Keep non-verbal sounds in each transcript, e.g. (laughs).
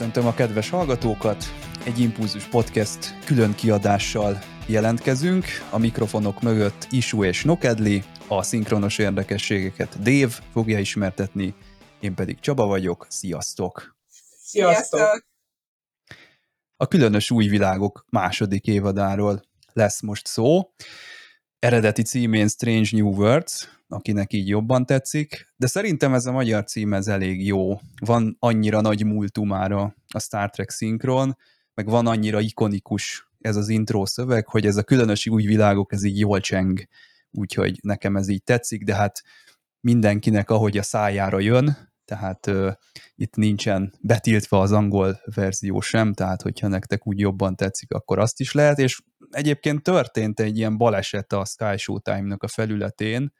Köszöntöm a kedves hallgatókat! Egy Impulzus Podcast külön kiadással jelentkezünk. A mikrofonok mögött Isu és Nokedli, a szinkronos érdekességeket Dave fogja ismertetni, én pedig Csaba vagyok. Sziasztok! Sziasztok! A különös új világok második évadáról lesz most szó. Eredeti címén Strange New Worlds, akinek így jobban tetszik, de szerintem ez a magyar cím ez elég jó. Van annyira nagy múltumára a Star Trek szinkron, meg van annyira ikonikus ez az intro szöveg, hogy ez a különös új világok, ez így jól cseng, úgyhogy nekem ez így tetszik, de hát mindenkinek ahogy a szájára jön, tehát uh, itt nincsen betiltva az angol verzió sem, tehát hogyha nektek úgy jobban tetszik, akkor azt is lehet, és egyébként történt egy ilyen baleset a Sky Showtime-nak a felületén,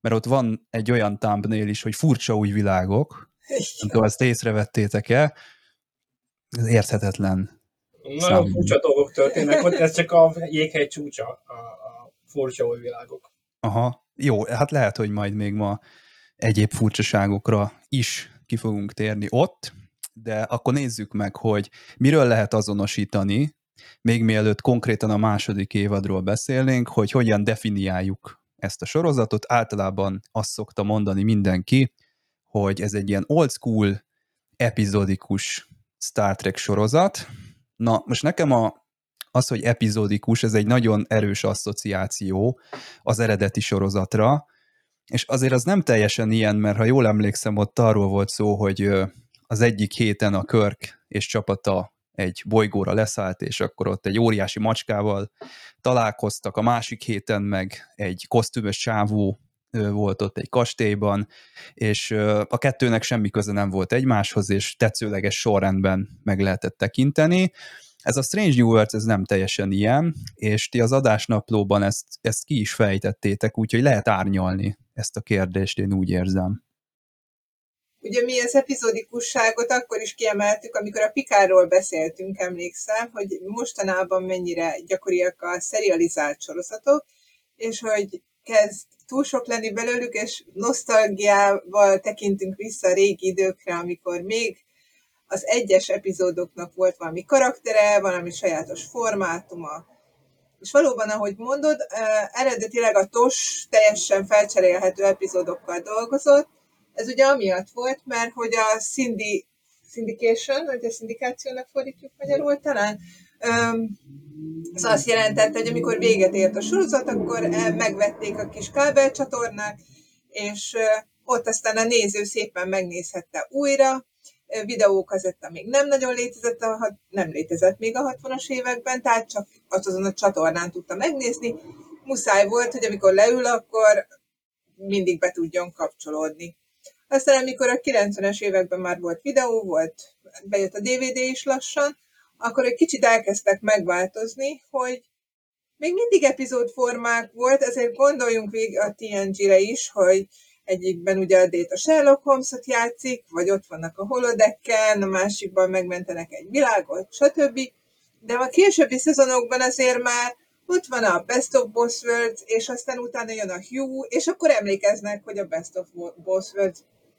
mert ott van egy olyan thumbnail is, hogy furcsa új világok, nem tudom, ezt észrevettétek-e, ez érthetetlen. Nagyon furcsa dolgok történnek, hogy ez csak a jéghegy csúcsa, a, a furcsa új világok. Aha, jó, hát lehet, hogy majd még ma egyéb furcsaságokra is ki fogunk térni ott, de akkor nézzük meg, hogy miről lehet azonosítani, még mielőtt konkrétan a második évadról beszélnénk, hogy hogyan definiáljuk ezt a sorozatot. Általában azt szokta mondani mindenki, hogy ez egy ilyen old school, epizodikus Star Trek sorozat. Na, most nekem a, az, hogy epizódikus, ez egy nagyon erős asszociáció az eredeti sorozatra, és azért az nem teljesen ilyen, mert ha jól emlékszem, ott arról volt szó, hogy az egyik héten a Körk és csapata egy bolygóra leszállt, és akkor ott egy óriási macskával találkoztak, a másik héten meg egy kosztümös csávó volt ott egy kastélyban, és a kettőnek semmi köze nem volt egymáshoz, és tetszőleges sorrendben meg lehetett tekinteni. Ez a Strange New Worlds ez nem teljesen ilyen, és ti az adásnaplóban ezt, ezt ki is fejtettétek, úgyhogy lehet árnyalni ezt a kérdést, én úgy érzem. Ugye mi az epizódikusságot akkor is kiemeltük, amikor a Pikáról beszéltünk, emlékszem, hogy mostanában mennyire gyakoriak a serializált sorozatok, és hogy kezd túl sok lenni belőlük, és nosztalgiával tekintünk vissza a régi időkre, amikor még az egyes epizódoknak volt valami karaktere, valami sajátos formátuma. És valóban, ahogy mondod, eredetileg a TOS teljesen felcserélhető epizódokkal dolgozott, ez ugye amiatt volt, mert hogy a Cindy, syndication, vagy a szindikációnak fordítjuk magyarul talán, ez azt jelentette, hogy amikor véget ért a sorozat, akkor megvették a kis kábelcsatornák, és ott aztán a néző szépen megnézhette újra, videókazetta még nem nagyon létezett, a, nem létezett még a 60-as években, tehát csak azon a csatornán tudta megnézni. Muszáj volt, hogy amikor leül, akkor mindig be tudjon kapcsolódni. Aztán amikor a 90-es években már volt videó, volt, bejött a DVD is lassan, akkor egy kicsit elkezdtek megváltozni, hogy még mindig epizódformák volt, ezért gondoljunk végig a TNG-re is, hogy egyikben ugye a Data Sherlock Holmes-ot játszik, vagy ott vannak a holodecken, a másikban megmentenek egy világot, stb. De a későbbi szezonokban azért már ott van a Best of Boss Worlds, és aztán utána jön a Hugh, és akkor emlékeznek, hogy a Best of Boss Worlds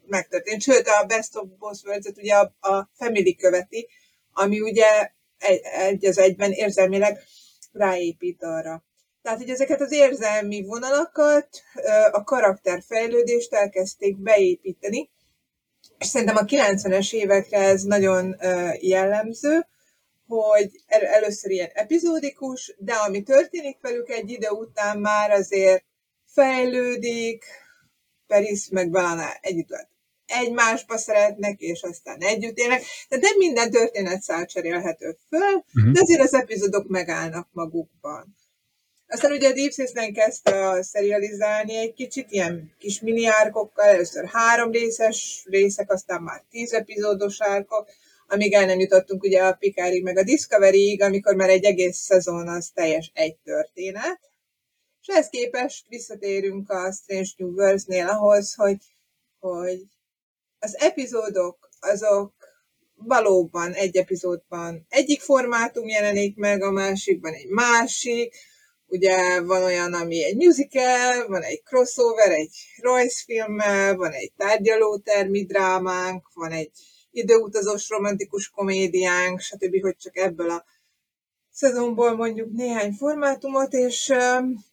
megtörtént. Sőt, a Best of Boss Worlds-et ugye a, a Family követi, ami ugye egy, egy az egyben érzelmileg ráépít arra. Tehát, hogy ezeket az érzelmi vonalakat, a karakterfejlődést elkezdték beépíteni, és szerintem a 90-es évekre ez nagyon jellemző, hogy először ilyen epizódikus, de ami történik velük egy idő után már azért fejlődik, Peris meg Belana együtt egymásba szeretnek, és aztán együtt élnek. De nem minden történetszál cserélhető föl, uh-huh. de azért az epizódok megállnak magukban. Aztán ugye a Deep Space kezdte a serializálni egy kicsit, ilyen kis mini árkokkal, először három részes részek, aztán már tíz epizódos árkok, amíg el nem jutottunk ugye a Pikárig, meg a Discovery-ig, amikor már egy egész szezon az teljes egy történet. És ehhez képest visszatérünk a Strange New Worlds-nél ahhoz, hogy, hogy az epizódok azok valóban egy epizódban egyik formátum jelenik meg, a másikban egy másik, ugye van olyan, ami egy musical, van egy crossover, egy Royce filmmel, van egy tárgyalótermi drámánk, van egy időutazós romantikus komédiánk, stb., hogy csak ebből a szezonból mondjuk néhány formátumot, és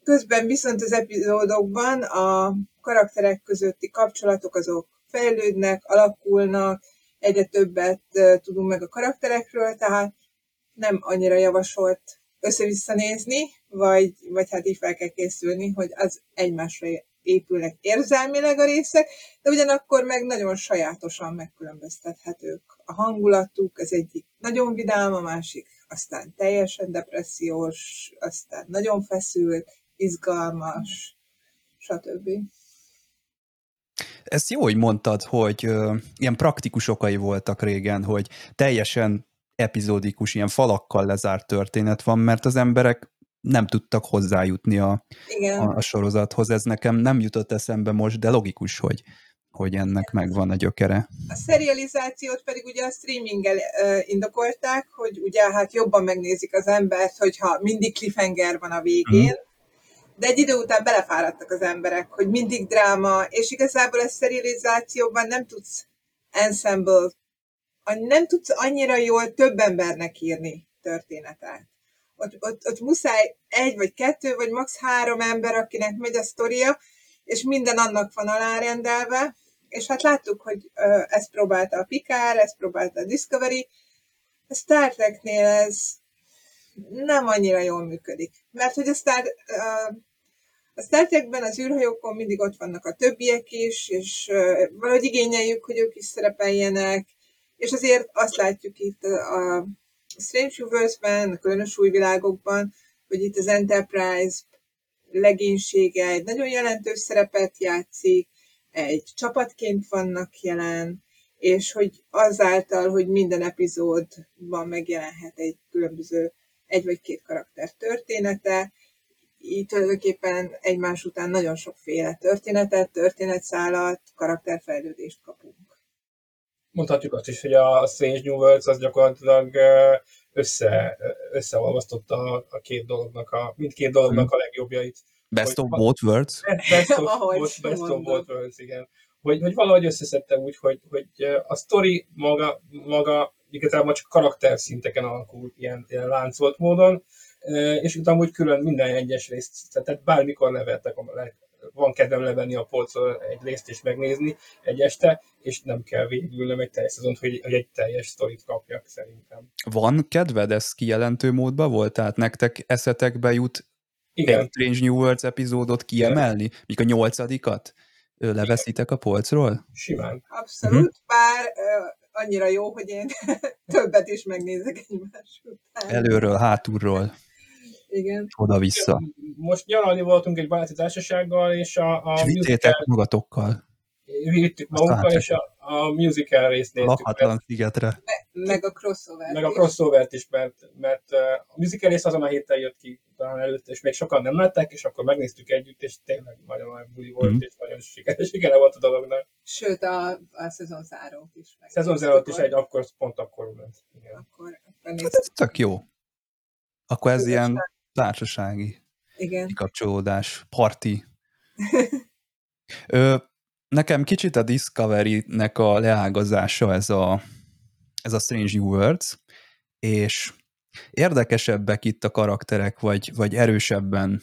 közben viszont az epizódokban a karakterek közötti kapcsolatok azok fejlődnek, alakulnak, egyre többet tudunk meg a karakterekről, tehát nem annyira javasolt össze-vissza nézni, vagy, vagy hát így fel kell készülni, hogy az egymásra épülnek érzelmileg a részek, de ugyanakkor meg nagyon sajátosan megkülönböztethetők. A hangulatuk, az egyik nagyon vidám, a másik aztán teljesen depressziós, aztán nagyon feszült, izgalmas, stb. Ezt jó, hogy mondtad, hogy ö, ilyen praktikus okai voltak régen, hogy teljesen epizódikus, ilyen falakkal lezárt történet van, mert az emberek nem tudtak hozzájutni a, Igen. a, a sorozathoz. Ez nekem nem jutott eszembe most, de logikus, hogy, hogy ennek megvan a gyökere. A serializációt pedig ugye a streaminggel indokolták, hogy ugye hát jobban megnézik az embert, hogyha mindig cliffhanger van a végén, mm. De egy idő után belefáradtak az emberek, hogy mindig dráma, és igazából a serializációban nem tudsz ensemble, nem tudsz annyira jól több embernek írni történetet. Ott, ott, ott muszáj egy vagy kettő, vagy max. három ember, akinek megy a sztoria, és minden annak van alárendelve, és hát láttuk, hogy ezt próbálta a Picard, ezt próbálta a Discovery, a Star Treknél ez nem annyira jól működik. Mert hogy a Star, a Star az űrhajókon mindig ott vannak a többiek is, és valahogy igényeljük, hogy ők is szerepeljenek, és azért azt látjuk itt a Strange Universe-ben, a különös új világokban, hogy itt az Enterprise legénysége egy nagyon jelentős szerepet játszik, egy csapatként vannak jelen, és hogy azáltal, hogy minden epizódban megjelenhet egy különböző egy vagy két karakter története, így tulajdonképpen egymás után nagyon sokféle történetet, történetszálat, karakterfejlődést kapunk. Mondhatjuk azt is, hogy a Strange New Worlds az gyakorlatilag össze, összeolvasztotta a két dolognak, a, mindkét dolognak a legjobbjait. Best of both worlds? Best of, (laughs) both, best of both worlds, igen. Hogy, hogy valahogy összeszedte úgy, hogy, hogy a story maga, maga igazából csak karakter szinteken alakult ilyen, ilyen láncolt módon, és utána úgy külön minden egyes részt, tehát bármikor levettek, van kedvem levenni a polcról egy részt és megnézni egy este, és nem kell végülnem egy teljes szezont, hogy, hogy egy teljes sztorit kapjak szerintem. Van kedved, ez kijelentő módban volt? Tehát nektek eszetekbe jut igen. egy Strange New Worlds epizódot kiemelni, míg a nyolcadikat leveszitek a polcról? Simán. Abszolút, uh-huh. bár uh, annyira jó, hogy én (laughs) többet is megnézek egymás után. Előről, hátulról. Igen. Oda-vissza. Most nyaralni voltunk egy baráti társasággal, és a, a és vittétek musical... magatokkal. Vittük magunkkal, és a, a musical részt néztük. Lakatlan szigetre. Me, meg a crossover Meg a crossover is, mert, mert a musical rész azon a héten jött ki talán előtt, és még sokan nem látták, és akkor megnéztük együtt, és tényleg nagyon nagy buli volt, mm-hmm. és nagyon sikeres, (laughs) sikere volt a dolognak. Sőt, a, a szezon zárót is. Szezon zárót is egy akkor, pont akkor ment. Igen. Akkor, akkor hát ez tök jó. Akkor ez ilyen társasági Igen. kapcsolódás, parti. (laughs) Ö, nekem kicsit a Discovery-nek a leágazása ez a, ez a Strange New Worlds, és érdekesebbek itt a karakterek, vagy, vagy erősebben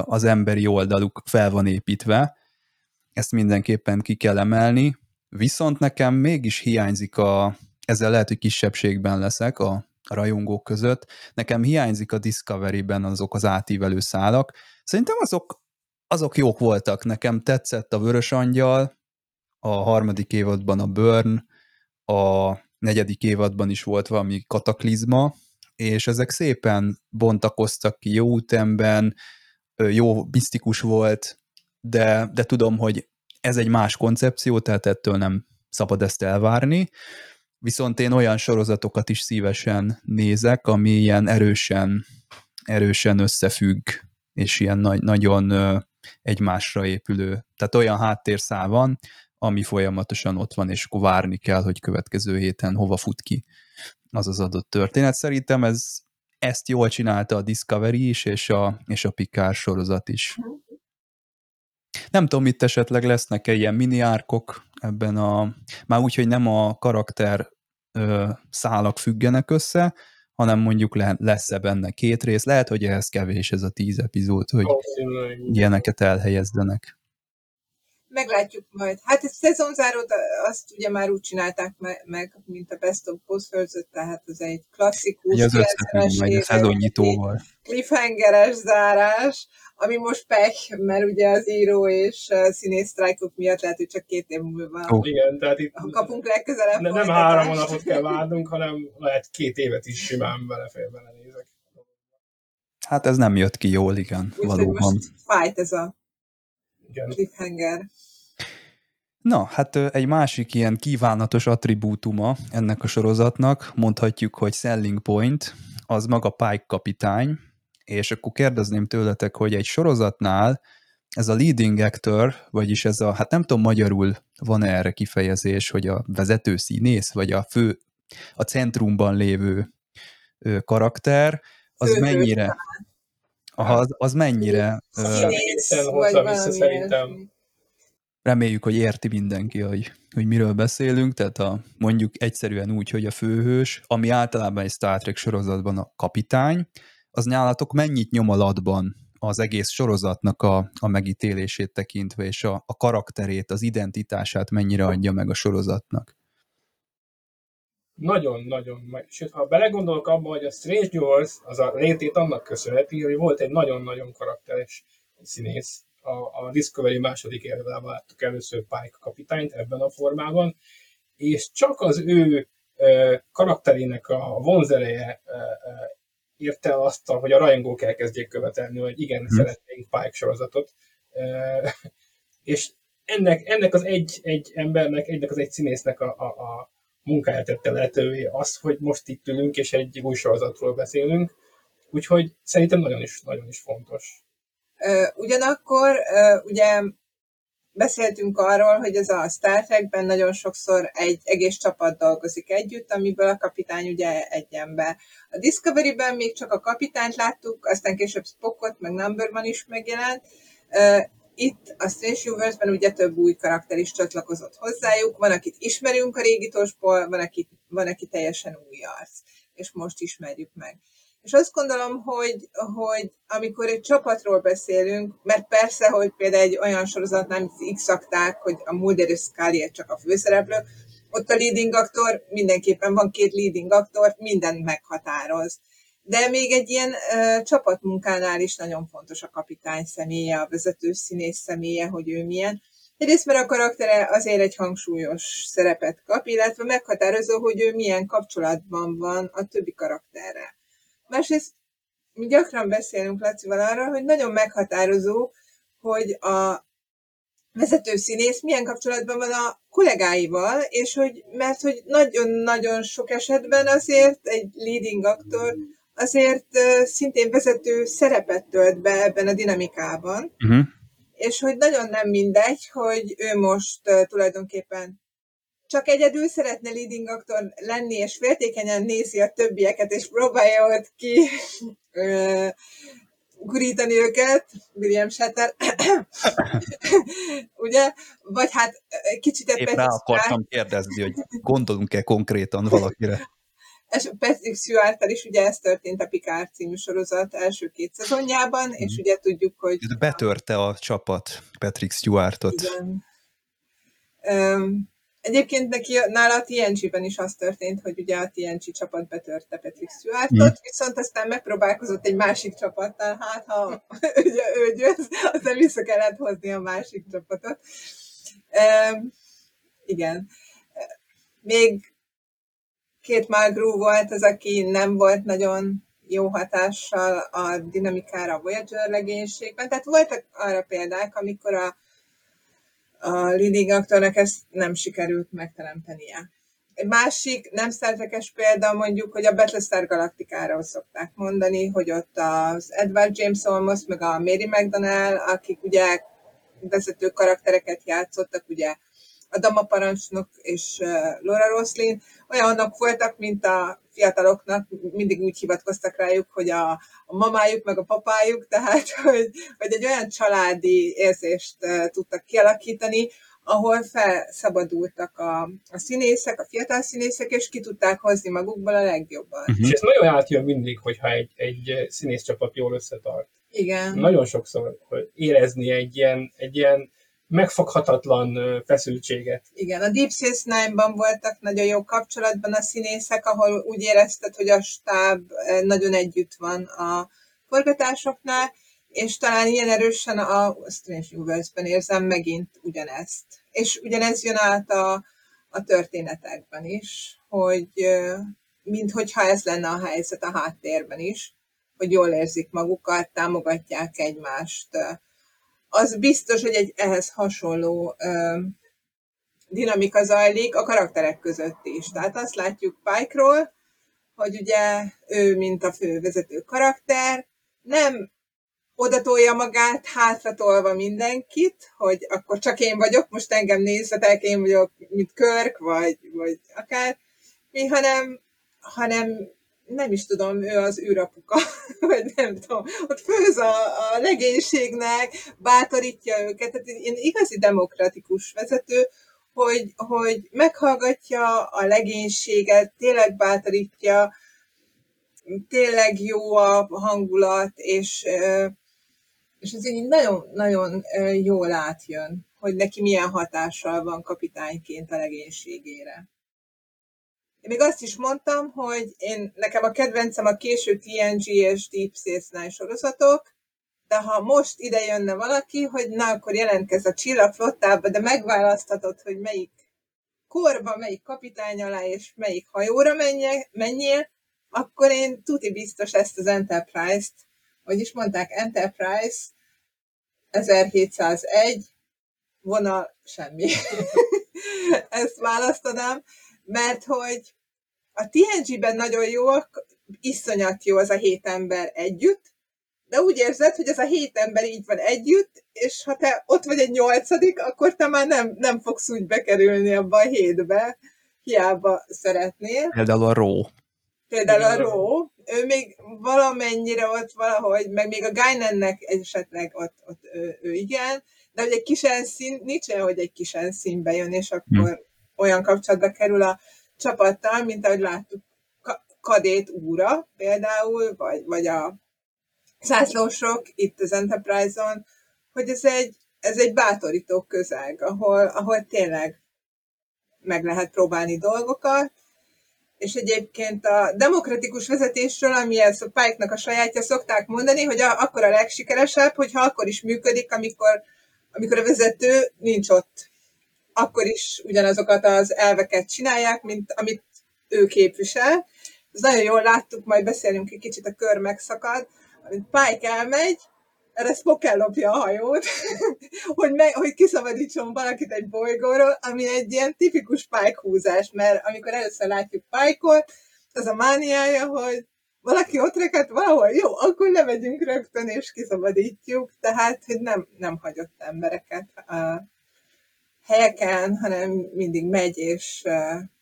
az emberi oldaluk fel van építve, ezt mindenképpen ki kell emelni, viszont nekem mégis hiányzik a, ezzel lehet, hogy kisebbségben leszek a, rajongók között, nekem hiányzik a Discovery-ben azok az átívelő szálak. Szerintem azok, azok jók voltak, nekem tetszett a Vörös Angyal, a harmadik évadban a Burn, a negyedik évadban is volt valami kataklizma, és ezek szépen bontakoztak ki jó ütemben, jó, misztikus volt, de, de tudom, hogy ez egy más koncepció, tehát ettől nem szabad ezt elvárni. Viszont én olyan sorozatokat is szívesen nézek, ami ilyen erősen, erősen összefügg, és ilyen nagy, nagyon egymásra épülő. Tehát olyan háttérszál van, ami folyamatosan ott van, és akkor várni kell, hogy következő héten hova fut ki az az adott történet. Szerintem ez, ezt jól csinálta a Discovery is, és a, és a Picard sorozat is. Nem tudom, itt esetleg lesznek-e ilyen mini árkok ebben a, már úgy, hogy nem a karakter ö, szálak függenek össze, hanem mondjuk le, lesz-e benne két rész. Lehet, hogy ehhez kevés ez a tíz epizód, hogy ilyeneket elhelyezdenek. Meglátjuk majd. Hát egy szezonzárót azt ugye már úgy csinálták meg, mint a Best of Both Worlds, tehát az egy klasszikus, az majd a szezonnyitóval. Cliffhangeres zárás, ami most pech, mert ugye az író és színész sztrájkok miatt lehet, hogy csak két év múlva oh. Igen, tehát itt kapunk legközelebb. Ne, nem három hónapot kell várnunk, hanem lehet két évet is simán belefér belenézek. Hát ez nem jött ki jól, igen, Úgy, valóban. Most fájt ez a igen. cliffhanger. Na, hát egy másik ilyen kívánatos attribútuma ennek a sorozatnak, mondhatjuk, hogy selling point, az maga Pike kapitány, és akkor kérdezném tőletek, hogy egy sorozatnál ez a leading actor, vagyis ez a, hát nem tudom magyarul van-e erre kifejezés, hogy a vezető színész, vagy a fő, a centrumban lévő karakter, az fő mennyire, az, az mennyire... Színész, vagy valami Reméljük, hogy érti mindenki, hogy, hogy miről beszélünk, tehát a, mondjuk egyszerűen úgy, hogy a főhős, ami általában egy Star Trek sorozatban a kapitány, az nálatok mennyit nyom alatban az egész sorozatnak a, a megítélését tekintve, és a, a karakterét, az identitását mennyire adja meg a sorozatnak? Nagyon-nagyon. Sőt, ha belegondolok abba, hogy a Strange New Worlds az a létét annak köszönheti, hogy volt egy nagyon-nagyon karakteres színész. A, a Discovery második évben láttuk először Pike kapitányt ebben a formában, és csak az ő karakterének a vonzereje érte el azt, hogy a rajongók elkezdjék követelni, hogy igen, hmm. szeretnénk Pike sorozatot. És ennek, ennek az egy, egy embernek, ennek az egy színésznek a, a, a munkáját tette lehetővé az, hogy most itt ülünk, és egy új sorozatról beszélünk. Úgyhogy szerintem nagyon is, nagyon is fontos. Ugyanakkor ugye beszéltünk arról, hogy ez a Star Trekben nagyon sokszor egy egész csapat dolgozik együtt, amiből a kapitány ugye egy ember. A Discovery-ben még csak a kapitányt láttuk, aztán később Spockot, meg Numberman is megjelent. Itt a Strange Universe-ben ugye több új karakter is csatlakozott hozzájuk, van, akit ismerünk a régitosból, van, aki, van, aki teljesen új arc, és most ismerjük meg. És azt gondolom, hogy, hogy amikor egy csapatról beszélünk, mert persze, hogy például egy olyan sorozatnál, mint x hogy a Mulder és Scully csak a főszereplő, ott a leading aktor, mindenképpen van két leading aktor, mindent meghatároz. De még egy ilyen ö, csapatmunkánál is nagyon fontos a kapitány személye, a vezető színész személye, hogy ő milyen. Egyrészt, mert a karaktere azért egy hangsúlyos szerepet kap, illetve meghatározó, hogy ő milyen kapcsolatban van a többi karakterrel. Másrészt mi gyakran beszélünk Lacival arra, hogy nagyon meghatározó, hogy a vezető színész milyen kapcsolatban van a kollégáival, és hogy, mert hogy nagyon-nagyon sok esetben azért egy leading aktor azért szintén vezető szerepet tölt be ebben a dinamikában, uh-huh. és hogy nagyon nem mindegy, hogy ő most tulajdonképpen csak egyedül szeretne leading aktor lenni, és féltékenyen nézi a többieket, és próbálja ott ki gurítani őket, William Shatter, (coughs) ugye? Vagy hát kicsit Épp rá akartam kérdezni, hogy gondolunk-e konkrétan valakire. És Patrick stewart is ugye ez történt a Picard című sorozat első két szezonjában, mm. és mhm. ugye tudjuk, hogy... Betörte a csapat Patrick Stewartot. Igen. Um, Egyébként neki nála a TNG-ben is az történt, hogy ugye a TNG csapat betörte Patrick Stewartot, mm. viszont aztán megpróbálkozott egy másik csapattal, hát ha (laughs) ugye ő győz, aztán vissza kellett hozni a másik csapatot. E, igen. Még két Malgrú volt az, aki nem volt nagyon jó hatással a dinamikára a Voyager legénységben. Tehát voltak arra példák, amikor a a leading aktornak ezt nem sikerült megteremtenie. Egy másik nem szertekes példa mondjuk, hogy a Battlestar Galactikáról szokták mondani, hogy ott az Edward James Olmos, meg a Mary McDonnell, akik ugye vezető karaktereket játszottak, ugye a Dama parancsnok és Laura Roslin olyanok voltak, mint a fiataloknak, mindig úgy hivatkoztak rájuk, hogy a, a mamájuk meg a papájuk, (laughs) tehát hogy, hogy egy olyan családi érzést tudtak kialakítani, ahol felszabadultak a, a színészek, a fiatal színészek, és ki tudták hozni magukból a legjobban. Uh-huh. És ez nagyon átjön mindig, hogyha egy, egy színészcsapat jól összetart. Igen. Nagyon sokszor hogy érezni egy ilyen, egy ilyen megfoghatatlan feszültséget. Igen, a Deep Space Nine-ban voltak nagyon jó kapcsolatban a színészek, ahol úgy érezted, hogy a stáb nagyon együtt van a forgatásoknál, és talán ilyen erősen a Strange Universe-ben érzem megint ugyanezt. És ugyanez jön át a, a történetekben is, hogy minthogyha ez lenne a helyzet a háttérben is, hogy jól érzik magukat, támogatják egymást. Az biztos, hogy egy ehhez hasonló dinamika zajlik a karakterek között is. Tehát azt látjuk Pike-ról, hogy ugye ő, mint a fővezető karakter, nem odatolja magát, hátratolva mindenkit, hogy akkor csak én vagyok, most engem nézzetek, én vagyok, mint Körk, vagy, vagy akár mi, hanem, hanem nem is tudom, ő az űrapuka, (laughs) vagy nem tudom, ott főz a, a legénységnek, bátorítja őket, tehát én igazi demokratikus vezető, hogy, hogy meghallgatja a legénységet, tényleg bátorítja, tényleg jó a hangulat, és és ez így nagyon-nagyon jól átjön, hogy neki milyen hatással van kapitányként a legénységére. Én még azt is mondtam, hogy én, nekem a kedvencem a késő TNG és Deep Space sorozatok, de ha most ide jönne valaki, hogy na, akkor jelentkezz a csillagflottába, de megválaszthatod, hogy melyik korba, melyik kapitány alá és melyik hajóra menjél, akkor én tuti biztos ezt az Enterprise-t, hogy is mondták, Enterprise 1701, vonal semmi. (laughs) Ezt választanám, mert hogy a TNG-ben nagyon jó, iszonyat jó az a hét ember együtt, de úgy érzed, hogy ez a hét ember így van együtt, és ha te ott vagy egy nyolcadik, akkor te már nem, nem fogsz úgy bekerülni abba a hétbe, hiába szeretnél. Például a Ró. Például a Ró, ő még valamennyire ott valahogy, meg még a Guynennek esetleg ott, ott ő, ő igen, de hogy egy kis enszín, nincs olyan, hogy egy kis enszínbe jön, és akkor hmm. Olyan kapcsolatba kerül a csapattal, mint ahogy láttuk Kadét úra például, vagy, vagy a zászlósok itt az Enterprise-on, hogy ez egy, ez egy bátorító közeg, ahol, ahol tényleg meg lehet próbálni dolgokat, és egyébként a demokratikus vezetésről, ami ez a Pike-nak a sajátja, szokták mondani, hogy a, akkor a legsikeresebb, hogyha akkor is működik, amikor, amikor a vezető nincs ott. Akkor is ugyanazokat az elveket csinálják, mint amit ő képvisel. Ez nagyon jól láttuk, majd beszélünk egy kicsit, a kör megszakad, amit Pike elmegy, erre Spock ellopja a hajót, (laughs) hogy, me, hogy kiszabadítson valakit egy bolygóról, ami egy ilyen tipikus Pike húzás, mert amikor először látjuk Pike-ot, az a mániája, hogy valaki ott rekedt valahol, jó, akkor lemegyünk rögtön, és kiszabadítjuk, tehát, hogy nem, nem hagyott embereket helyeken, hanem mindig megy, és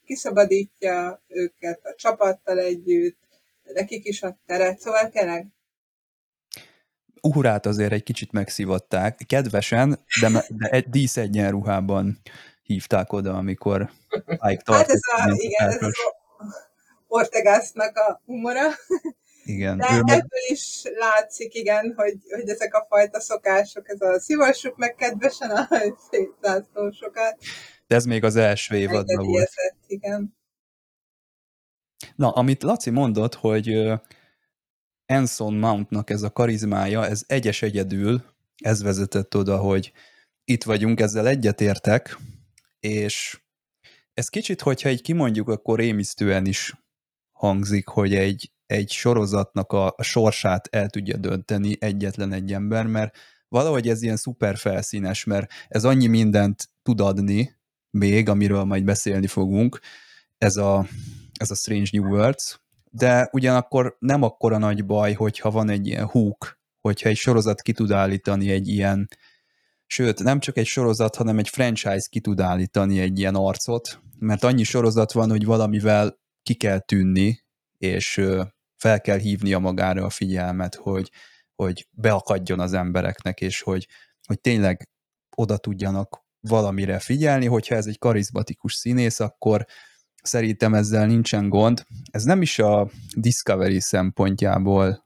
kiszabadítja őket a csapattal együtt, nekik is a teret, szóval tényleg. Uhurát azért egy kicsit megszívatták, kedvesen, de, de egy dísz egyenruhában hívták oda, amikor (laughs) Ike Hát ez a, igen, ez az Ortegásznak a humora. Igen. De ebből meg... is látszik, igen, hogy, hogy ezek a fajta szokások, ez a szívassuk meg kedvesen a (laughs) szétlászlósokat. De ez még az első évadban volt. Igen. Na, amit Laci mondott, hogy Anson Mountnak ez a karizmája, ez egyes egyedül, ez vezetett oda, hogy itt vagyunk, ezzel egyetértek, és ez kicsit, hogyha egy kimondjuk, akkor rémisztően is hangzik, hogy egy, egy sorozatnak a, a sorsát el tudja dönteni egyetlen egy ember, mert valahogy ez ilyen szuper felszínes, mert ez annyi mindent tud adni még, amiről majd beszélni fogunk, ez a, ez a Strange New Worlds, de ugyanakkor nem akkora nagy baj, hogyha van egy ilyen húk, hogyha egy sorozat ki tud állítani egy ilyen Sőt, nem csak egy sorozat, hanem egy franchise ki tud állítani egy ilyen arcot, mert annyi sorozat van, hogy valamivel ki kell tűnni, és fel kell hívnia magára a figyelmet, hogy, hogy beakadjon az embereknek, és hogy, hogy tényleg oda tudjanak valamire figyelni, hogyha ez egy karizmatikus színész, akkor szerintem ezzel nincsen gond. Ez nem is a Discovery szempontjából,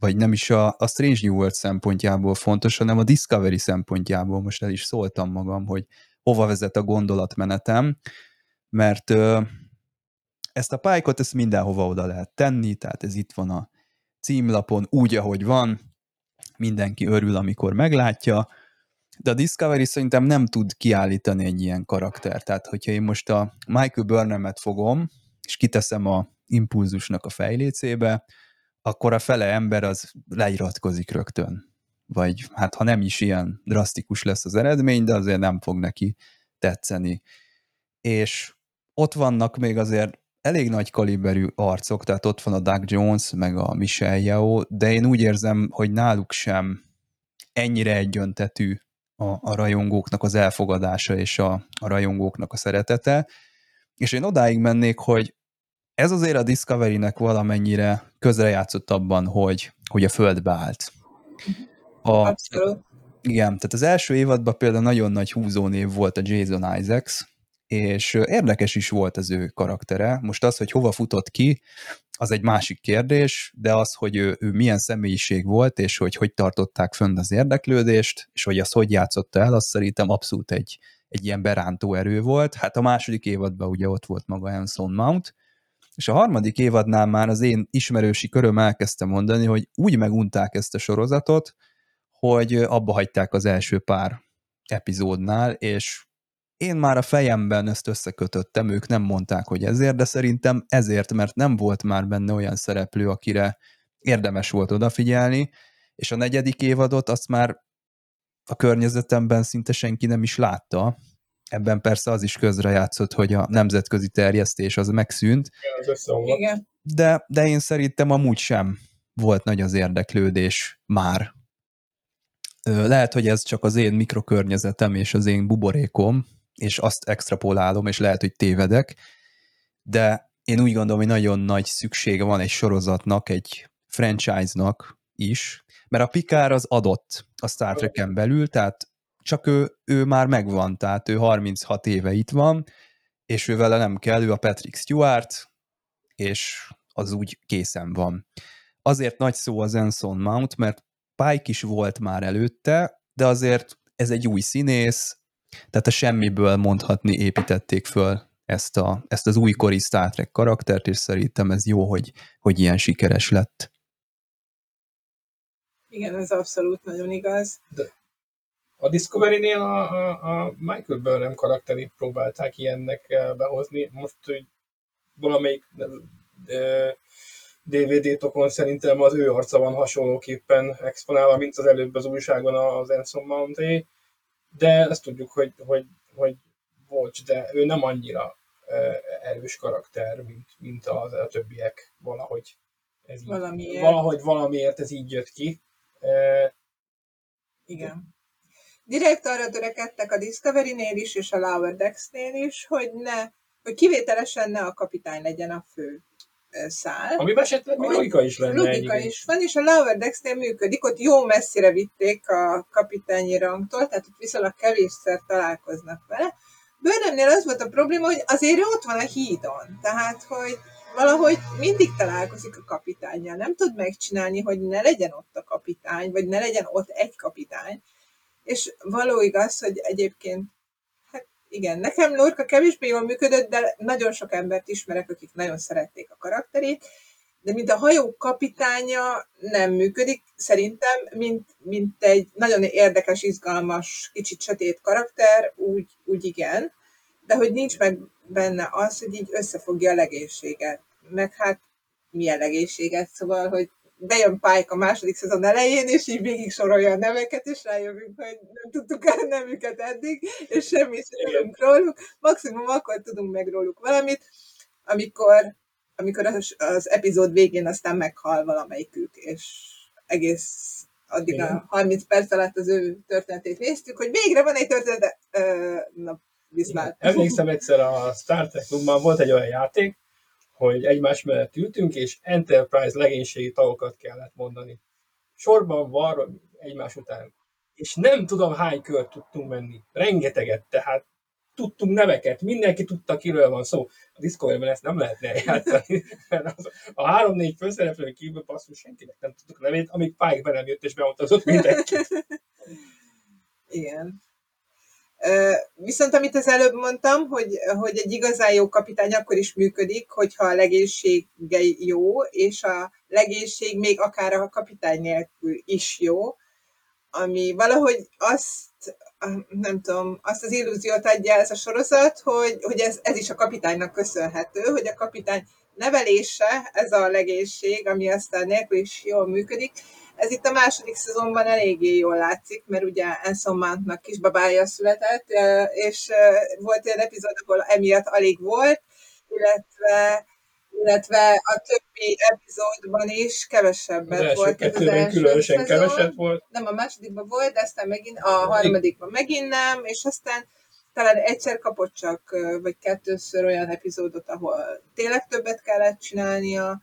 vagy nem is a, a Strange New World szempontjából fontos, hanem a Discovery szempontjából. Most el is szóltam magam, hogy hova vezet a gondolatmenetem, mert ezt a pálykot ezt mindenhova oda lehet tenni, tehát ez itt van a címlapon úgy, ahogy van, mindenki örül, amikor meglátja, de a Discovery szerintem nem tud kiállítani egy ilyen karaktert. Tehát, hogyha én most a Michael Burnham-et fogom, és kiteszem a impulzusnak a fejlécébe, akkor a fele ember az leiratkozik rögtön. Vagy hát ha nem is ilyen drasztikus lesz az eredmény, de azért nem fog neki tetszeni. És ott vannak még azért elég nagy kaliberű arcok, tehát ott van a Doug Jones, meg a Michelle Yeoh, de én úgy érzem, hogy náluk sem ennyire egyöntetű a, a rajongóknak az elfogadása és a, a rajongóknak a szeretete. És én odáig mennék, hogy ez azért a Discovery-nek valamennyire közrejátszott abban, hogy, hogy a földbe állt. A, Abszolút. Igen, tehát az első évadban például nagyon nagy húzónév volt a Jason Isaacs, és érdekes is volt az ő karaktere. Most az, hogy hova futott ki, az egy másik kérdés, de az, hogy ő, ő milyen személyiség volt, és hogy hogy tartották fönn az érdeklődést, és hogy azt hogy játszotta el, az szerintem abszolút egy, egy ilyen berántó erő volt. Hát a második évadban ugye ott volt maga Anson Mount, és a harmadik évadnál már az én ismerősi köröm elkezdte mondani, hogy úgy megunták ezt a sorozatot, hogy abba hagyták az első pár epizódnál, és én már a fejemben ezt összekötöttem, ők nem mondták, hogy ezért, de szerintem ezért, mert nem volt már benne olyan szereplő, akire érdemes volt odafigyelni, és a negyedik évadot azt már a környezetemben szinte senki nem is látta. Ebben persze az is közrejátszott, hogy a nemzetközi terjesztés az megszűnt. Igen. De, de én szerintem amúgy sem volt nagy az érdeklődés már. Lehet, hogy ez csak az én mikrokörnyezetem és az én buborékom, és azt extrapolálom, és lehet, hogy tévedek, de én úgy gondolom, hogy nagyon nagy szüksége van egy sorozatnak, egy franchise-nak is, mert a Pikár az adott a Star Trek-en belül, tehát csak ő, ő már megvan, tehát ő 36 éve itt van, és ő vele nem kell, ő a Patrick Stewart, és az úgy készen van. Azért nagy szó az Enson Mount, mert Pike is volt már előtte, de azért ez egy új színész, tehát a semmiből mondhatni építették föl ezt, a, ezt az újkori Star Trek karaktert, és szerintem ez jó, hogy, hogy ilyen sikeres lett. Igen, ez abszolút nagyon igaz. De a Discovery-nél a, a, a Michael Burnham karakterét próbálták ilyennek eh, behozni. Most, hogy valamelyik DVD-tokon szerintem az ő arca van hasonlóképpen exponálva, mint az előbb az újságon az Enson Mounté de ezt tudjuk, hogy, hogy, hogy Volcs, de ő nem annyira erős karakter, mint, mint az, a többiek valahogy. Ez így, valamiért. Valahogy valamiért ez így jött ki. Igen. Direkt arra törekedtek a Discovery-nél is, és a Lower Decks-nél is, hogy ne, hogy kivételesen ne a kapitány legyen a fő szál. Amiben esetleg még logika is lenne. Logika is van, és a Lower Decks-nél működik, ott jó messzire vitték a kapitányi rangtól, tehát ott viszonylag kevésszer találkoznak vele. Burnhamnél az volt a probléma, hogy azért ott van a hídon, tehát hogy valahogy mindig találkozik a kapitányjal. Nem tud megcsinálni, hogy ne legyen ott a kapitány, vagy ne legyen ott egy kapitány. És való igaz, hogy egyébként igen, nekem Lorca kevésbé jól működött, de nagyon sok embert ismerek, akik nagyon szerették a karakterét, de mint a hajó kapitánya nem működik, szerintem, mint, mint egy nagyon érdekes, izgalmas, kicsit sötét karakter, úgy, úgy igen, de hogy nincs meg benne az, hogy így összefogja a legénységet. Meg hát milyen legénységet, szóval, hogy bejön Pike a második szezon elején, és így végig sorolja a neveket, és rájövünk, hogy nem tudtuk el nemüket eddig, és semmit sem tudunk róluk. Maximum akkor tudunk meg róluk valamit, amikor, amikor az, az epizód végén aztán meghal valamelyikük, és egész addig Igen. a 30 perc alatt az ő történetét néztük, hogy végre van egy történet, na, viszlát. Emlékszem egyszer a Star Trek klubban volt egy olyan játék, hogy egymás mellett ültünk, és Enterprise legénységi tagokat kellett mondani. Sorban van egymás után. És nem tudom hány kört tudtunk menni. Rengeteget, tehát tudtunk neveket, mindenki tudta, kiről van szó. A Discovery-ben ezt nem lehetne játszani, (laughs) az, a három-négy főszereplőn kívül basszus senkinek nem tudtuk nevét, amíg Pike be nem jött és bemutatott mindenkit. (laughs) Igen. Viszont amit az előbb mondtam, hogy, hogy egy igazán jó kapitány akkor is működik, hogyha a legénysége jó, és a legénység még akár a kapitány nélkül is jó, ami valahogy azt, nem tudom, azt az illúziót adja ez a sorozat, hogy, hogy ez, ez is a kapitánynak köszönhető, hogy a kapitány nevelése, ez a legénység, ami aztán nélkül is jól működik, ez itt a második szezonban eléggé jól látszik, mert ugye Anson Mountnak kisbabája született, és volt olyan epizód, ahol emiatt alig volt, illetve illetve a többi epizódban is kevesebbet az volt. Az első különösen szezon. keveset volt. Nem, a másodikban volt, de aztán megint a harmadikban megint nem, és aztán talán egyszer kapott csak, vagy kettőször olyan epizódot, ahol tényleg többet kellett csinálnia,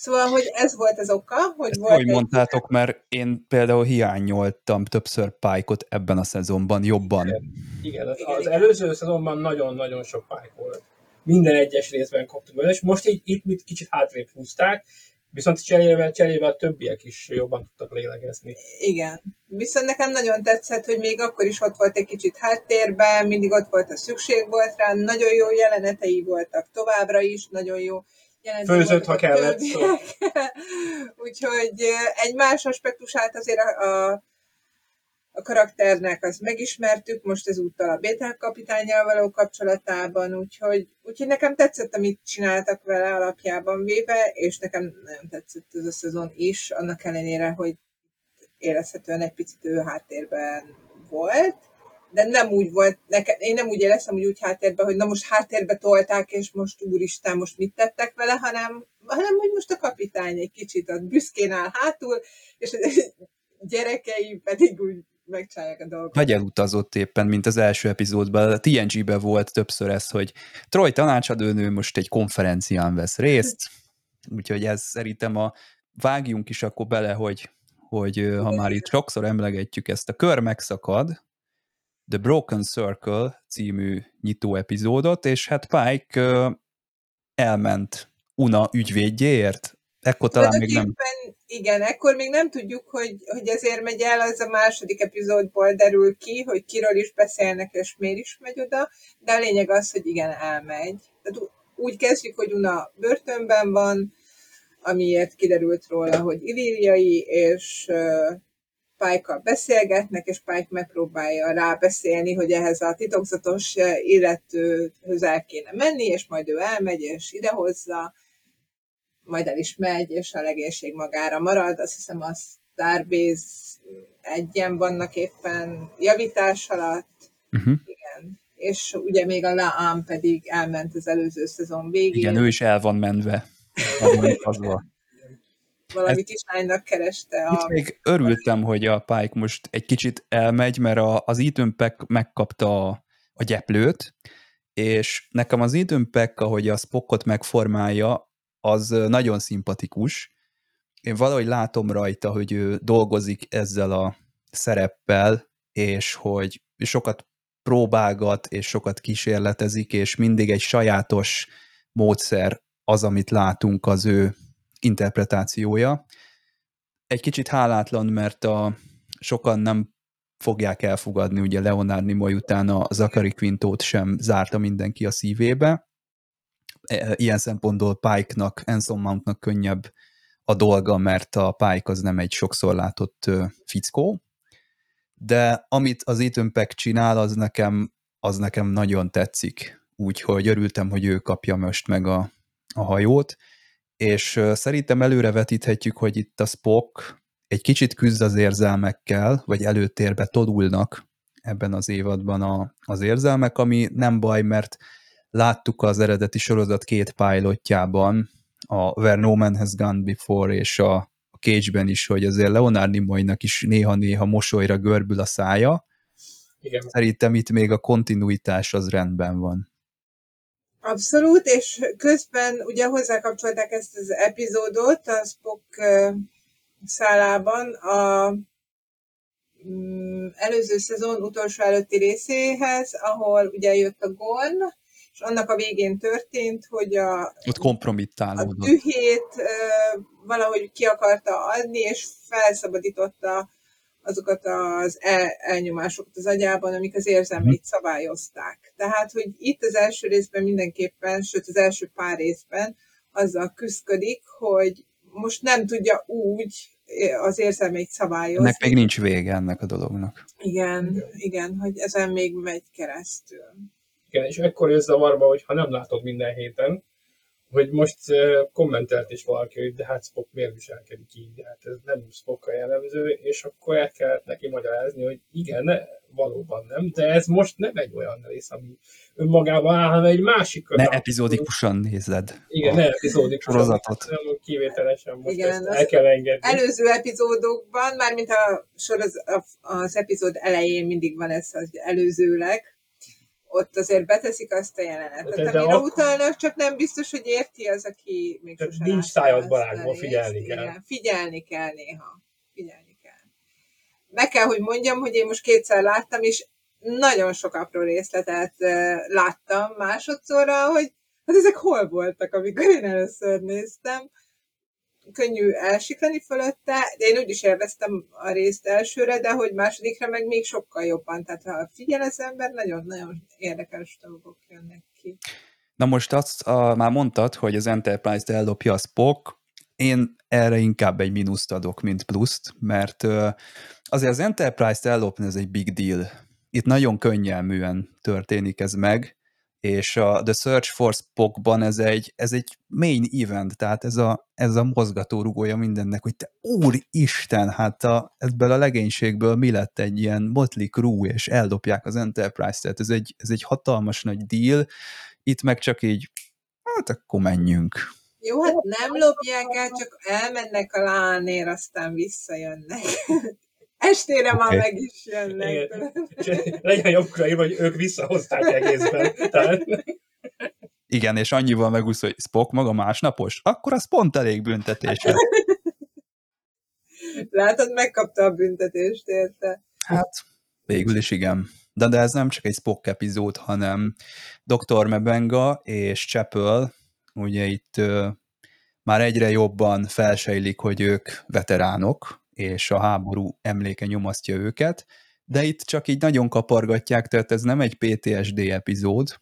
Szóval, hogy ez volt az oka, hogy Ezt volt hogy mondtátok, mert én például hiányoltam többször pálykot ebben a szezonban jobban. Igen, igen az, az előző szezonban nagyon-nagyon sok pályk volt. Minden egyes részben kaptuk bele, és most így itt mit kicsit hátrébb húzták, viszont cserébe, cserébe a többiek is jobban tudtak lélegezni. Igen. Viszont nekem nagyon tetszett, hogy még akkor is ott volt egy kicsit háttérben, mindig ott volt a szükség volt rá, nagyon jó jelenetei voltak továbbra is, nagyon jó Főzött, ha kellett. Szó. (laughs) Úgyhogy egy más aspektusát azért a, a, a karakternek azt megismertük, most ezúttal a Bétel kapitányjal való kapcsolatában, úgyhogy, úgyhogy nekem tetszett, amit csináltak vele alapjában véve, és nekem nagyon tetszett ez a szezon is, annak ellenére, hogy érezhetően egy picit ő háttérben volt de nem úgy volt, nekem, én nem úgy éreztem, hogy úgy háttérben, hogy na most háttérbe tolták, és most úristen, most mit tettek vele, hanem, hanem hogy most a kapitány egy kicsit ott büszkén áll hátul, és a gyerekei pedig úgy megcsinálják a dolgot. Vagy elutazott éppen, mint az első epizódban. A TNG-ben volt többször ez, hogy Troy tanácsadónő most egy konferencián vesz részt, úgyhogy ez szerintem a vágjunk is akkor bele, hogy, hogy ha már itt sokszor emlegetjük ezt, a kör megszakad, The Broken Circle című nyitó epizódot, és hát Pike elment Una ügyvédjéért. Ekkor talán még nem... Igen, ekkor még nem tudjuk, hogy, hogy ezért megy el, az a második epizódból derül ki, hogy kiről is beszélnek, és miért is megy oda, de a lényeg az, hogy igen, elmegy. Tehát úgy kezdjük, hogy Una börtönben van, amiért kiderült róla, hogy illíriai, és pike beszélgetnek, és Pike megpróbálja rábeszélni, hogy ehhez a titokzatos illetőhöz el kéne menni, és majd ő elmegy, és idehozza, majd el is megy, és a legénység magára marad. Azt hiszem a Starbase egyen vannak éppen javítás alatt. Uh-huh. Igen. És ugye még a Laam pedig elment az előző szezon végén. Igen, ő is el van menve. (laughs) Az valami kislánynak kereste. A... Itt még örültem, hogy a Pike most egy kicsit elmegy, mert a, az Ethan Peck megkapta a, a gyeplőt, és nekem az Ethan Peck, ahogy a Spockot megformálja, az nagyon szimpatikus. Én valahogy látom rajta, hogy ő dolgozik ezzel a szereppel, és hogy sokat próbálgat, és sokat kísérletezik, és mindig egy sajátos módszer az, amit látunk az ő interpretációja. Egy kicsit hálátlan, mert a, sokan nem fogják elfogadni, ugye Leonard Nimoy után a Zachary Quintót sem zárta mindenki a szívébe. E, ilyen szempontból Pike-nak, Anson Mountnak könnyebb a dolga, mert a Pike az nem egy sokszor látott fickó, de amit az Ethan Peck csinál, az nekem, az nekem nagyon tetszik, úgyhogy örültem, hogy ő kapja most meg a, a hajót, és szerintem előrevetíthetjük, hogy itt a Spock egy kicsit küzd az érzelmekkel, vagy előtérbe todulnak ebben az évadban a, az érzelmek, ami nem baj, mert láttuk az eredeti sorozat két pilotjában, a Where No Man Has Gone Before és a Cage-ben is, hogy azért Leonard Nimoynak is néha-néha mosolyra görbül a szája. Igen. Szerintem itt még a kontinuitás az rendben van. Abszolút, és közben ugye hozzákapcsolták ezt az epizódot a Spock szállában a mm, előző szezon utolsó előtti részéhez, ahol ugye jött a Gorn, és annak a végén történt, hogy a, Ott kompromittálódott. a dühét valahogy ki akarta adni, és felszabadította azokat az el, elnyomásokat az agyában, amik az érzelmeit szabályozták. Tehát, hogy itt az első részben mindenképpen, sőt az első pár részben azzal küzdik, hogy most nem tudja úgy az érzelmeit szabályozni. Ennek még nincs vége ennek a dolognak. Igen, igen, hogy ezen még megy keresztül. Igen, és ekkor jössz zavarba, hogy ha nem látod minden héten, hogy most kommentelt is valaki, hogy de hát Spock miért viselkedik így, de hát ez nem Spock jellemző, és akkor el kellett neki magyarázni, hogy igen, ne, valóban nem, de ez most nem egy olyan rész, ami önmagában áll, hanem egy másik. Ne epizódikusan nézed. Igen, ne epizódikusan. Sorozatot. Nem kivételesen most Igen, ezt el kell engedni. Előző epizódokban, mármint a soroz, az epizód elején mindig van ez az előzőleg, ott azért beteszik azt a jelenetet, De- de amire akkor- utalnak, csak nem biztos, hogy érti az, aki még sosem nincs látta szájad azt a barátból, részt. figyelni kell. Igen, figyelni kell néha. Figyelni kell. Meg kell, hogy mondjam, hogy én most kétszer láttam, és nagyon sok apró részletet láttam másodszorra, hogy hát ezek hol voltak, amikor én először néztem. Könnyű elsiklani fölötte, de én úgy is élveztem a részt elsőre, de hogy másodikra meg még sokkal jobban. Tehát ha figyel az ember, nagyon-nagyon érdekes dolgok jönnek ki. Na most azt a, már mondtad, hogy az Enterprise-t ellopja a Spock, én erre inkább egy mínuszt adok, mint pluszt, mert azért az Enterprise-t ellopni ez egy big deal. Itt nagyon könnyelműen történik ez meg, és a The Search for Spockban ez egy, ez egy main event, tehát ez a, ez a mozgatórugója mindennek, hogy te úristen, hát a, ebből a legénységből mi lett egy ilyen Motley Crew, és eldobják az Enterprise-t, tehát ez egy, ez egy hatalmas nagy deal, itt meg csak így, hát akkor menjünk. Jó, hát nem lopják el, csak elmennek a lánér, aztán visszajönnek. Estére már meg is jönnek. Igen. Legyen jobbra írva, hogy ők visszahozták egészben. Tehát, Igen, és annyival megúsz, hogy Spock maga másnapos, akkor az pont elég büntetése. Látod, megkapta a büntetést, érte? Hát, végül is igen. De, de ez nem csak egy Spock epizód, hanem Dr. Mebenga és Chapel, ugye itt ö, már egyre jobban felsejlik, hogy ők veteránok, és a háború emléke nyomasztja őket, de itt csak így nagyon kapargatják, tehát ez nem egy PTSD epizód,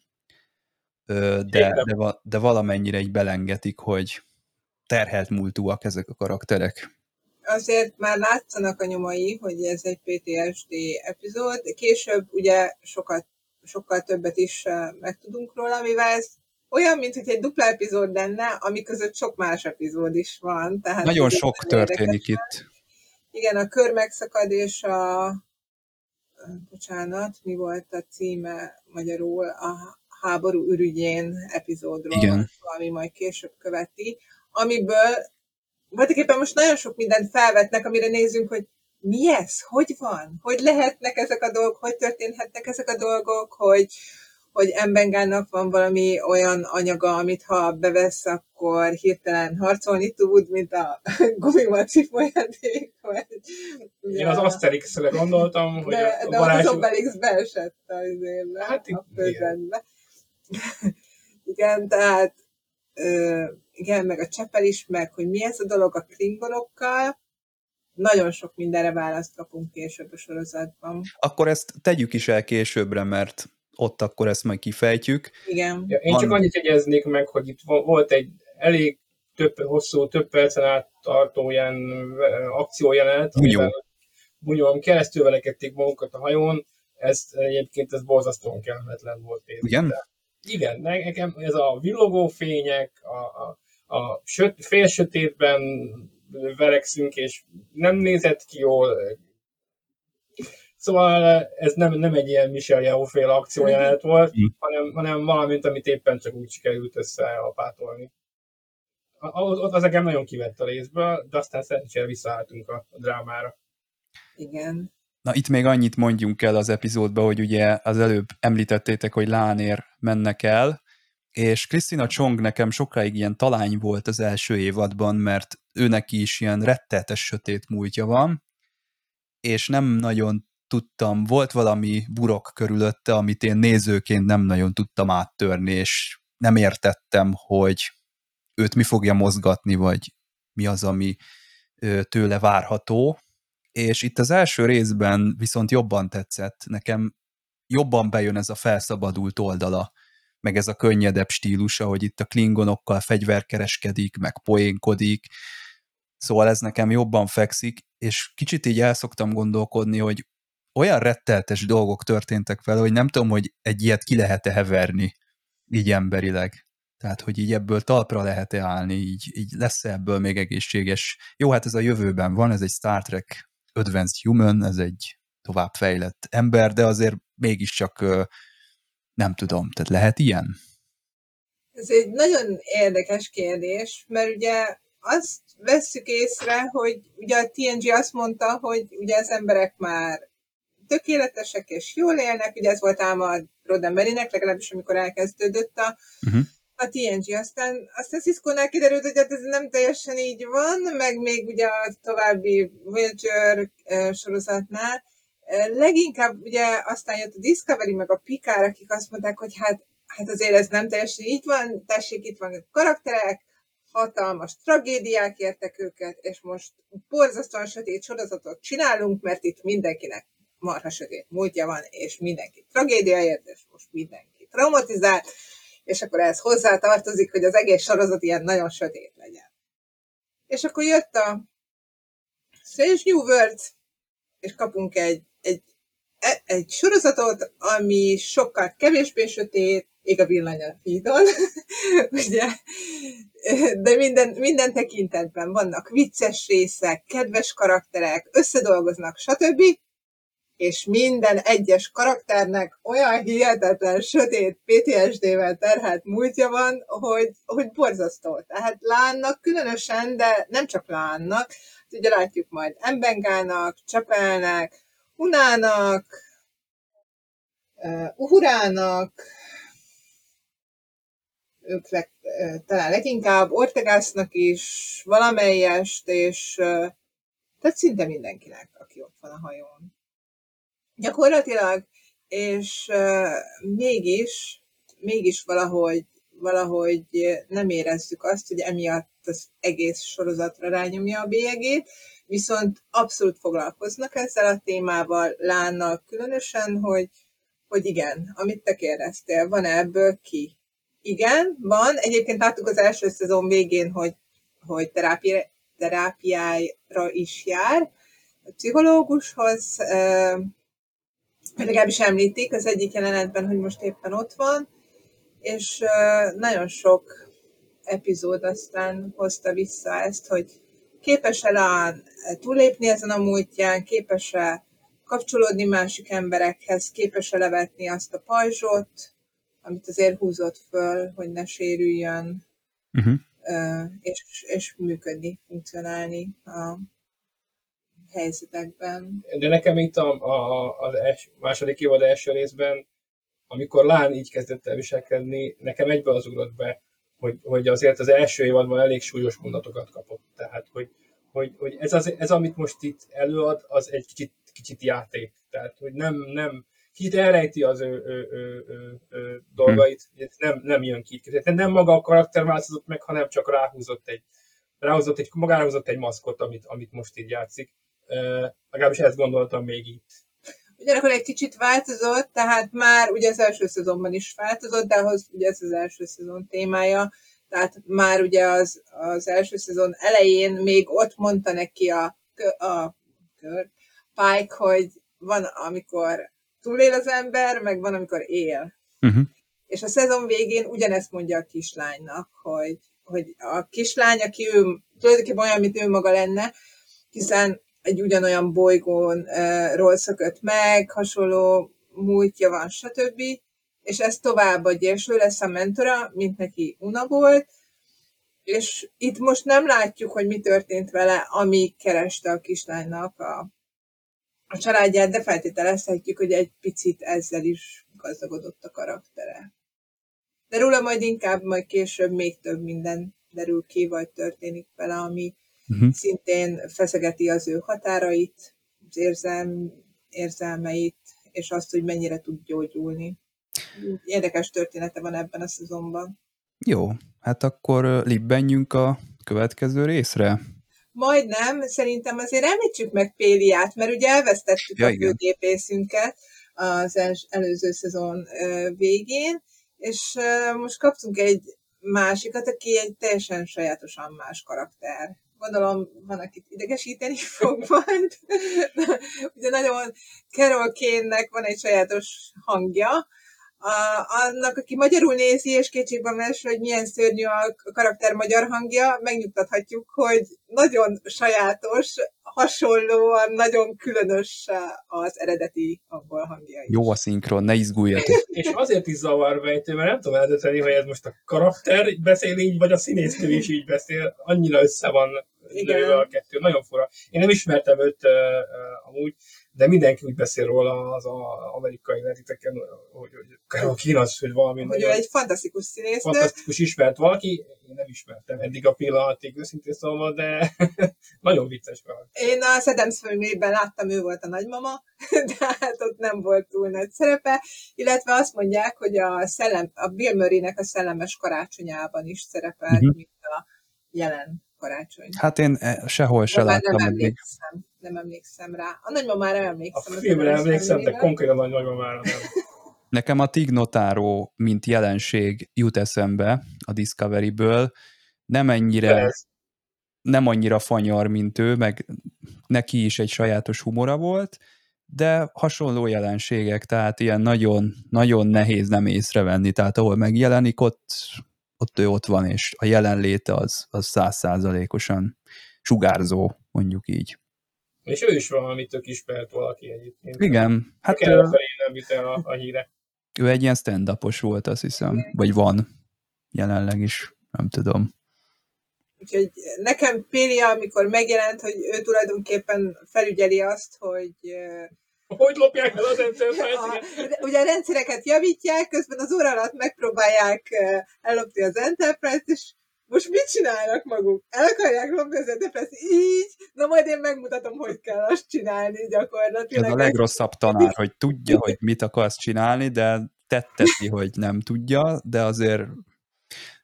de, de, de valamennyire így belengetik, hogy terhelt múltúak ezek a karakterek. Azért már látszanak a nyomai, hogy ez egy PTSD epizód. Később ugye sokat, sokkal többet is megtudunk róla, mivel ez olyan, mint hogy egy dupla epizód lenne, ami között sok más epizód is van. Tehát Nagyon sok történik itt. Igen, a kör megszakad és a bocsánat, mi volt a címe magyarul, a háború ürügyén epizódról, Igen. ami majd később követi, amiből voltak éppen most nagyon sok mindent felvetnek, amire nézzünk, hogy mi ez? Hogy van? Hogy lehetnek ezek a dolgok? Hogy történhetnek ezek a dolgok? Hogy, hogy Embengának van valami olyan anyaga, amit ha bevesz, akkor hirtelen harcolni tud, mint a (laughs) gumimaci folyadék. Vagy, én az Asterix-re gondoltam, hogy de, a de ott az varázs... Obelix beesett az Hát a igen. földrendbe. (laughs) igen, tehát ö, igen, meg a Csepel is, meg hogy mi ez a dolog a klingonokkal, nagyon sok mindenre választ kapunk később a sorozatban. Akkor ezt tegyük is el későbbre, mert ott akkor ezt majd kifejtjük. Igen. Ja, én csak Van- annyit jegyeznék meg, hogy itt vo- volt egy elég több, hosszú, több percen át tartó ilyen akciójelenet, Bunyó. amiben bunyón keresztül velekedték magukat a hajón, ez egyébként ez borzasztóan kellemetlen volt. Én. Igen? Igen, nekem ez a villogó fények, a, a, a söt, fél sötétben verekszünk, és nem nézett ki jól. Szóval ez nem, nem egy ilyen Michel Yeoh féle akciójelenet volt, Mhm. hanem, hanem valamint, amit éppen csak úgy sikerült összeapátolni. az, az engem nagyon kivett a részből, de aztán szerencsére visszaálltunk a, a drámára. Igen. Na itt még annyit mondjunk el az epizódba, hogy ugye az előbb említettétek, hogy Lánér mennek el, és Krisztina Csong nekem sokáig ilyen talány volt az első évadban, mert őnek is ilyen rettetes sötét múltja van, és nem nagyon tudtam, volt valami burok körülötte, amit én nézőként nem nagyon tudtam áttörni, és nem értettem, hogy őt mi fogja mozgatni, vagy mi az, ami tőle várható. És itt az első részben viszont jobban tetszett, nekem jobban bejön ez a felszabadult oldala, meg ez a könnyedebb stílusa, hogy itt a klingonokkal fegyverkereskedik, meg poénkodik, szóval ez nekem jobban fekszik, és kicsit így el szoktam gondolkodni, hogy olyan retteltes dolgok történtek vele, hogy nem tudom, hogy egy ilyet ki lehet-e heverni így emberileg. Tehát, hogy így ebből talpra lehet-e állni, így, így lesz -e ebből még egészséges. Jó, hát ez a jövőben van, ez egy Star Trek Advanced Human, ez egy továbbfejlett ember, de azért mégiscsak nem tudom, tehát lehet ilyen? Ez egy nagyon érdekes kérdés, mert ugye azt vesszük észre, hogy ugye a TNG azt mondta, hogy ugye az emberek már tökéletesek és jól élnek, ugye ez volt ám a Roddenberrynek, legalábbis amikor elkezdődött a, uh-huh. a TNG, aztán, aztán Cisco-nál kiderült, hogy hát ez nem teljesen így van, meg még ugye a további Voyager sorozatnál, leginkább ugye aztán jött a Discovery, meg a Picard, akik azt mondták, hogy hát, hát azért ez nem teljesen így van, tessék, itt van a karakterek, hatalmas tragédiák értek őket, és most borzasztóan sötét sorozatot csinálunk, mert itt mindenkinek marha sötét múltja van, és mindenki tragédia ért, és most mindenki traumatizált, és akkor ez hozzá tartozik, hogy az egész sorozat ilyen nagyon sötét legyen. És akkor jött a Strange New World, és kapunk egy, egy, e, egy sorozatot, ami sokkal kevésbé sötét, ég a villany a hídon, (laughs) ugye, de minden, minden tekintetben vannak vicces részek, kedves karakterek, összedolgoznak, stb és minden egyes karakternek olyan hihetetlen, sötét PTSD-vel terhelt múltja van, hogy, hogy borzasztó. Tehát Lánnak különösen, de nem csak Lánnak, ugye látjuk majd Embengának, Csepelnek, Unának, uh, Uhurának, ők leg, talán leginkább Ortegásznak is valamelyest, és tehát szinte mindenkinek, aki ott van a hajón. Gyakorlatilag, és uh, mégis, mégis valahogy, valahogy nem érezzük azt, hogy emiatt az egész sorozatra rányomja a bélyegét, viszont abszolút foglalkoznak ezzel a témával, Lánnal különösen, hogy, hogy igen, amit te kérdeztél, van ebből ki? Igen, van. Egyébként láttuk az első szezon végén, hogy, hogy terápia, terápiára is jár, a pszichológushoz, legalábbis említik az egyik jelenetben, hogy most éppen ott van, és nagyon sok epizód aztán hozta vissza ezt, hogy képes-e túlépni ezen a múltján, képes-e kapcsolódni másik emberekhez, képes-e levetni azt a pajzsot, amit azért húzott föl, hogy ne sérüljön, uh-huh. és, és működni, funkcionálni a helyzetekben. De nekem itt a, a, az els, második évad első részben, amikor Lán így kezdett el viselkedni, nekem egyből az ugrott be, hogy, hogy azért az első évadban elég súlyos mondatokat kapott. Tehát, hogy, hogy, hogy ez, az, ez, amit most itt előad, az egy kicsit, kicsit játék. Tehát, hogy nem, nem kicsit elrejti az ő, ő, ő, ő, ő dolgait, nem, nem jön ki. Tehát nem maga a karakter változott meg, hanem csak ráhúzott egy, ráhúzott egy, magára húzott egy maszkot, amit, amit most így játszik. Legalábbis ezt gondoltam még itt. Ugyanakkor egy kicsit változott, tehát már ugye az első szezonban is változott, de ahhoz ugye ez az első szezon témája, tehát már ugye az, az első szezon elején még ott mondta neki a, a kör, Pike, hogy van, amikor túlél az ember, meg van, amikor él. Uh-huh. És a szezon végén ugyanezt mondja a kislánynak, hogy, hogy a kislány, aki ő tulajdonképpen olyan, mint ő maga lenne, hiszen egy ugyanolyan bolygónról szökött meg, hasonló múltja van, stb. És ezt továbbadja, és ő lesz a mentora, mint neki Una volt, és itt most nem látjuk, hogy mi történt vele, amíg kereste a kislánynak a, a családját, de feltételezhetjük, hogy egy picit ezzel is gazdagodott a karaktere. De róla majd inkább majd később még több minden derül ki, vagy történik vele, ami uh-huh. szintén feszegeti az ő határait, az érzelm, érzelmeit, és azt, hogy mennyire tud gyógyulni. Érdekes története van ebben a szezonban. Jó, hát akkor libbenjünk a következő részre. Majdnem, szerintem azért említsük meg Péliát, mert ugye elvesztettük ja, a főgépészünket az előző szezon végén, és most kaptunk egy másikat, aki egy teljesen sajátosan más karakter. Gondolom, van, akit idegesíteni (laughs) fog majd. Ugye nagyon Carol Kane-nek van egy sajátos hangja, a, annak, aki magyarul nézi, és kétségbe mes, hogy milyen szörnyű a karakter magyar hangja, megnyugtathatjuk, hogy nagyon sajátos, hasonlóan nagyon különös az eredeti abból hangja is. Jó a szinkron, ne izguljatok. és azért is zavarvejtő, mert nem tudom eldönteni, hogy ez most a karakter beszél így, vagy a színésznő is így beszél. Annyira össze van lőve a kettő. Nagyon fura. Én nem ismertem őt uh, uh, amúgy, de mindenki úgy beszél róla az a amerikai netiteken, hogy, hogy Carol Keen az, hogy valami hogy nagyon... egy fantasztikus színész. Fantasztikus ismert valaki, én nem ismertem eddig a pillanatig, őszintén szólva, de (laughs) nagyon vicces karakter. Én a Adams filmében láttam, ő volt a nagymama, (laughs) de hát ott nem volt túl nagy szerepe, illetve azt mondják, hogy a, szellem, a Bill Murray-nek a szellemes karácsonyában is szerepel, uh-huh. mint a jelen karácsony. Hát én eh, sehol se láttam nem eddig. Emlékszem, nem emlékszem rá. A nagymamára emlékszem. A filmre emlékszem, de konkrétan a nagymamára nem. Nekem a Tignotáró, mint jelenség jut eszembe a Discovery-ből, nem ennyire, nem annyira fanyar, mint ő, meg neki is egy sajátos humora volt, de hasonló jelenségek, tehát ilyen nagyon, nagyon nehéz nem észrevenni, tehát ahol megjelenik, ott ott ő ott van, és a jelenléte az, az százszázalékosan sugárzó, mondjuk így. És ő is valami tök ismert valaki egyébként. Igen. Hát ő, nem jut el a, a híre. Ő egy ilyen stand volt, azt hiszem, vagy van jelenleg is, nem tudom. Úgyhogy nekem Pélia, amikor megjelent, hogy ő tulajdonképpen felügyeli azt, hogy hogy lopják el az enterprise Ugye a rendszereket javítják, közben az óra alatt megpróbálják ellopni az Enterprise-t, és most mit csinálnak maguk? El akarják lopni az Enterprise így, na majd én megmutatom, hogy kell azt csinálni gyakorlatilag. Ez a legrosszabb tanár, hogy tudja, hogy mit akarsz csinálni, de tetteti, hogy nem tudja, de azért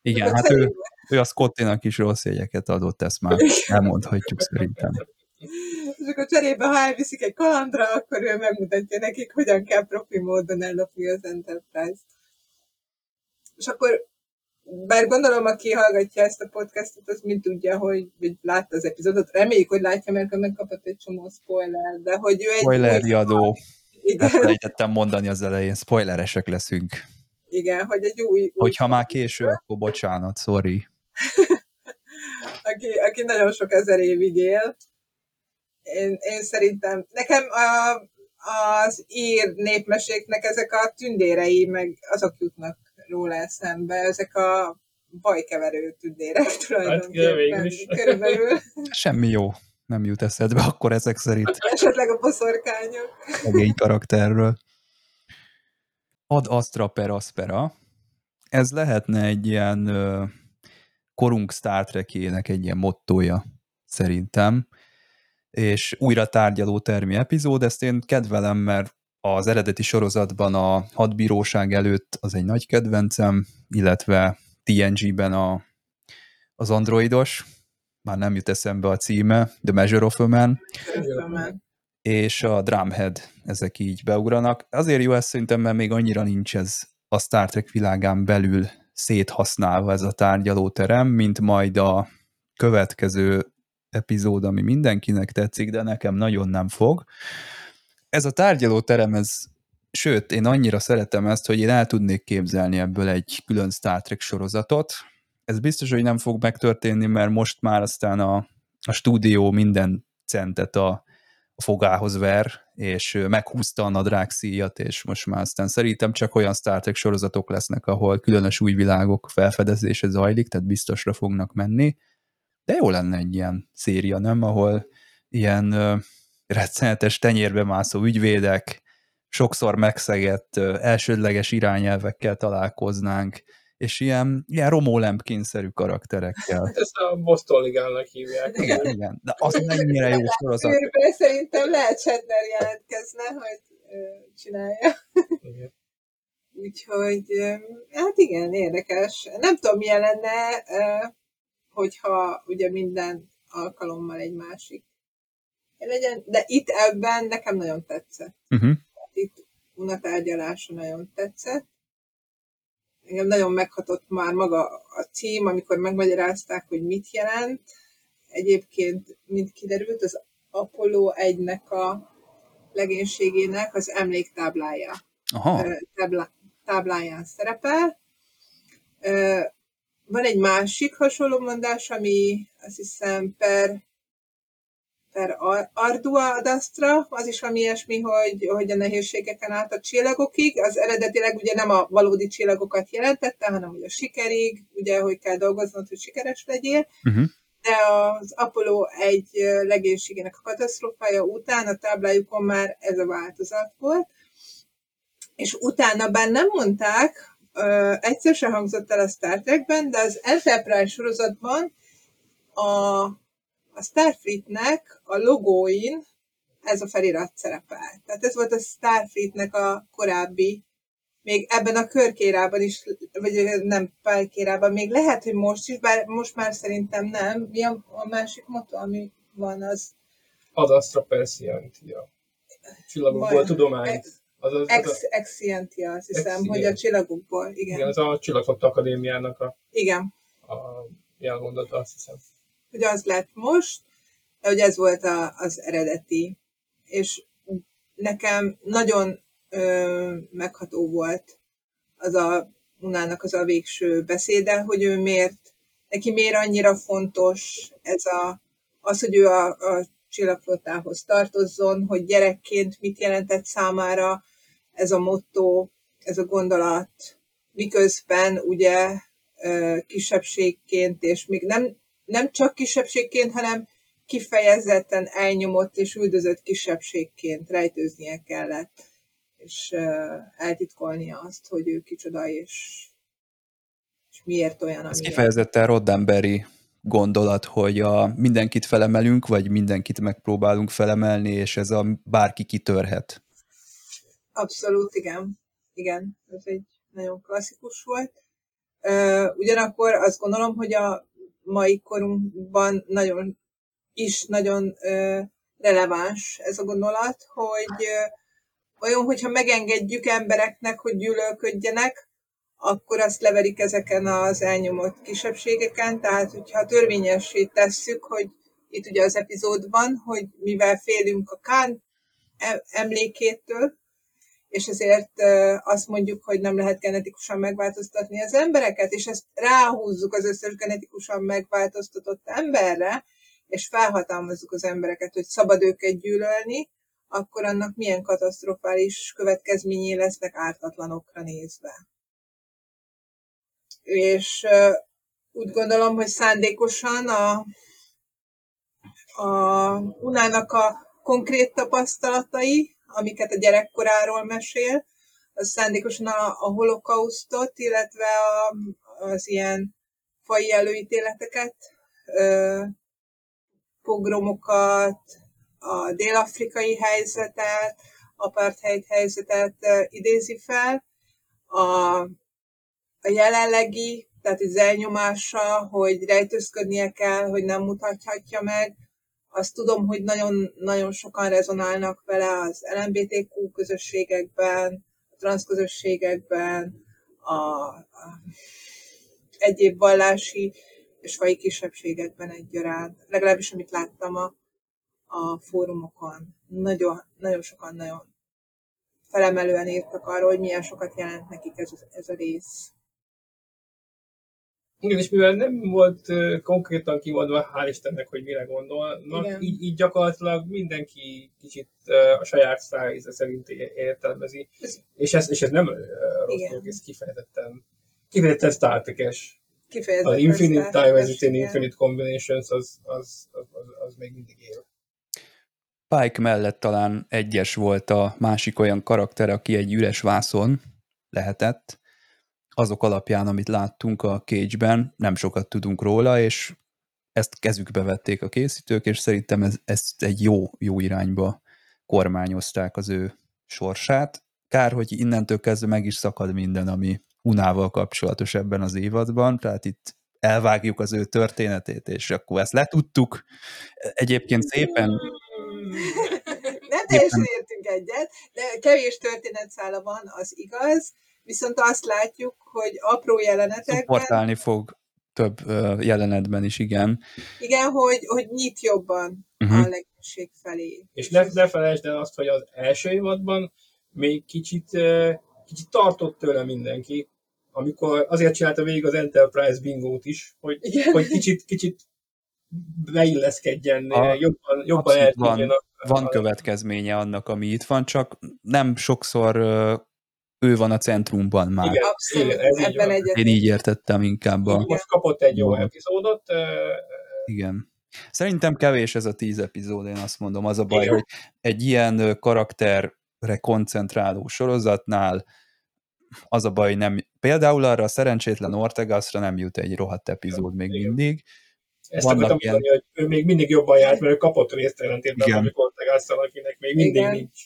igen, hát ő, ő a Scottinak is rossz jegyeket adott, ezt már elmondhatjuk szerintem és akkor cserébe, ha elviszik egy kalandra, akkor ő megmutatja nekik, hogyan kell profi módon ellopni az Enterprise-t. És akkor, bár gondolom, aki hallgatja ezt a podcastot, az mind tudja, hogy, hogy látta az epizódot. Reméljük, hogy látja, mert megkapott egy csomó spoiler, de hogy ő egy... Spoiler riadó. Elfelejtettem mondani az elején, spoileresek leszünk. Igen, hogy egy új... új Hogyha már késő, akkor bocsánat, sorry. (laughs) aki, aki nagyon sok ezer évig él, én, én szerintem, nekem a, az ír népmeséknek ezek a tündérei, meg azok jutnak róla eszembe, ezek a bajkeverő tündérek hát, tulajdonképpen. Hát, körülbelül. Semmi jó nem jut eszedbe akkor ezek szerint. Esetleg a boszorkányok. Egény karakterről. Ad Astra per Aspera. Ez lehetne egy ilyen korunk Star Trek-ének egy ilyen mottoja, szerintem és újra tárgyaló termi epizód, ezt én kedvelem, mert az eredeti sorozatban a hadbíróság előtt az egy nagy kedvencem, illetve TNG-ben a, az androidos, már nem jut eszembe a címe, The Measure of a Man, és a Drumhead, ezek így beugranak. Azért jó ez szerintem, mert még annyira nincs ez a Star Trek világán belül széthasználva ez a tárgyalóterem, mint majd a következő epizód, ami mindenkinek tetszik, de nekem nagyon nem fog. Ez a tárgyalóterem, ez sőt, én annyira szeretem ezt, hogy én el tudnék képzelni ebből egy külön Star Trek sorozatot. Ez biztos, hogy nem fog megtörténni, mert most már aztán a, a stúdió minden centet a, a fogához ver, és meghúzta a nadrág szíjat, és most már aztán szerintem csak olyan Star Trek sorozatok lesznek, ahol különös új világok felfedezése zajlik, tehát biztosra fognak menni. De jó lenne egy ilyen széria, nem? Ahol ilyen rettenetes tenyérbe mászó ügyvédek, sokszor megszegett elsődleges irányelvekkel találkoznánk, és ilyen, ilyen Romó Lempkin-szerű karakterekkel. Hát ezt a Boston Ligálnak hívják. Igen, igen. De az mennyire jó sorozat. Őrbe szerintem lehet Chandler jelentkezne, hogy csinálja. Igen. Úgyhogy, hát igen, érdekes. Nem tudom, milyen lenne, hogyha ugye minden alkalommal egy másik legyen, de itt ebben nekem nagyon tetszett. Uh-huh. Itt unatárgyalása nagyon tetszett engem nagyon meghatott már maga a cím, amikor megmagyarázták, hogy mit jelent. Egyébként, mint kiderült, az Apollo 1-nek a legénységének az emléktáblája. Aha. Táblá, tábláján szerepel. Van egy másik hasonló mondás, ami azt hiszem per per ardua ad astra, az is valami ilyesmi, hogy, hogy a nehézségeken át a csillagokig. Az eredetileg ugye nem a valódi csillagokat jelentette, hanem ugye a sikerig, ugye, hogy kell dolgoznod, hogy sikeres legyél. Uh-huh. De az Apollo egy legénységének a katasztrófája után a táblájukon már ez a változat volt. És utána bár nem mondták, egyszer sem hangzott el a Star Trekben, de az Enterprise sorozatban a a Starfleetnek a logóin ez a felirat szerepel. Tehát ez volt a Starfleetnek a korábbi, még ebben a körkérában is, vagy nem pálykérában, még lehet, hogy most is, bár most már szerintem nem. Mi a, a másik motto, ami van az? Az Astra Perscientia. Csillagokból tudomány. Az, az, ex, az Excientia, azt hiszem, ex, hogy a csillagokból, igen. Igen, az a Csillagfot Akadémiának a, igen. a jelmondata, azt hiszem hogy az lett most, hogy ez volt a, az eredeti. És nekem nagyon ö, megható volt az a Unának az a végső beszéde, hogy ő miért, neki miért annyira fontos ez a, az, hogy ő a, a csillagflottához tartozzon, hogy gyerekként mit jelentett számára ez a motto, ez a gondolat, miközben ugye kisebbségként, és még nem, nem csak kisebbségként, hanem kifejezetten elnyomott és üldözött kisebbségként rejtőznie kellett, és eltitkolnia azt, hogy ő kicsoda, és, és miért olyan, Ez kifejezetten Roddenberry gondolat, hogy a mindenkit felemelünk, vagy mindenkit megpróbálunk felemelni, és ez a bárki kitörhet. Abszolút, igen. Igen, ez egy nagyon klasszikus volt. Ugyanakkor azt gondolom, hogy a mai korunkban nagyon is nagyon releváns ez a gondolat, hogy olyan, hogyha megengedjük embereknek, hogy gyűlölködjenek, akkor azt leverik ezeken az elnyomott kisebbségeken, tehát hogyha törvényessé tesszük, hogy itt ugye az epizódban, hogy mivel félünk a Kán emlékétől, és ezért azt mondjuk, hogy nem lehet genetikusan megváltoztatni az embereket, és ezt ráhúzzuk az összes genetikusan megváltoztatott emberre, és felhatalmazzuk az embereket, hogy szabad őket gyűlölni, akkor annak milyen katasztrofális következményei lesznek ártatlanokra nézve. És úgy gondolom, hogy szándékosan a, a Unának a konkrét tapasztalatai, amiket a gyerekkoráról mesél, az szándékosan a, a holokausztot, illetve a, az ilyen fai előítéleteket, ö, pogromokat, a dél-afrikai helyzetet, apartheid helyzetet idézi fel. A, a jelenlegi, tehát az elnyomása, hogy rejtőzködnie kell, hogy nem mutathatja meg, azt tudom, hogy nagyon, nagyon sokan rezonálnak vele az LMBTQ közösségekben, a transzközösségekben, a, a egyéb vallási és fai kisebbségekben egyaránt. Legalábbis, amit láttam a, a fórumokon. Nagyon, nagyon sokan nagyon felemelően írtak arról, hogy milyen sokat jelent nekik ez, ez a rész. Igen, és mivel nem volt konkrétan kimondva, hál' Istennek, hogy mire gondolnak, így, így gyakorlatilag mindenki kicsit a saját szájíze szerint értelmezi. Ez, és, ez, és ez nem rossz dolog, ez kifejezetten, kifejezetten Star Trek-es. Az Infinite Diversity and Infinite Combinations az, az, az, az, az még mindig él. Pike mellett talán egyes volt a másik olyan karakter, aki egy üres vászon lehetett, azok alapján, amit láttunk a Cage-ben, nem sokat tudunk róla, és ezt kezükbe vették a készítők, és szerintem ez, ezt egy jó, jó irányba kormányozták az ő sorsát. Kár, hogy innentől kezdve meg is szakad minden, ami Unával kapcsolatos ebben az évadban, tehát itt elvágjuk az ő történetét, és akkor ezt letudtuk. Egyébként szépen... Nem teljesen értünk egyet, de kevés történetszála van, az igaz, viszont azt látjuk, hogy apró jelenetekben... Supportálni fog több jelenetben is, igen. Igen, hogy, hogy nyit jobban uh-huh. a legénység felé. És ne, ne felejtsd el azt, hogy az első évadban még kicsit, kicsit tartott tőle mindenki, amikor azért csinálta végig az Enterprise bingót is, hogy, hogy kicsit, kicsit beilleszkedjen, a, jobban, jobban van, a, van következménye annak, ami itt van, csak nem sokszor ő van a centrumban már. Igen, Abszolút, igen, ez ebben így Én így értettem inkább. A... Most kapott egy jó epizódot. Igen. Szerintem kevés ez a tíz epizód, én azt mondom. Az a baj, igen. hogy egy ilyen karakterre koncentráló sorozatnál az a baj, nem, például arra a szerencsétlen Ortegasra nem jut egy rohadt epizód még igen. mindig. Ezt Vannak akartam ilyen... mondani, hogy ő még mindig jobban járt, mert ő kapott részt ellentétben, amikor Ortegasszal, akinek még mindig igen. nincs.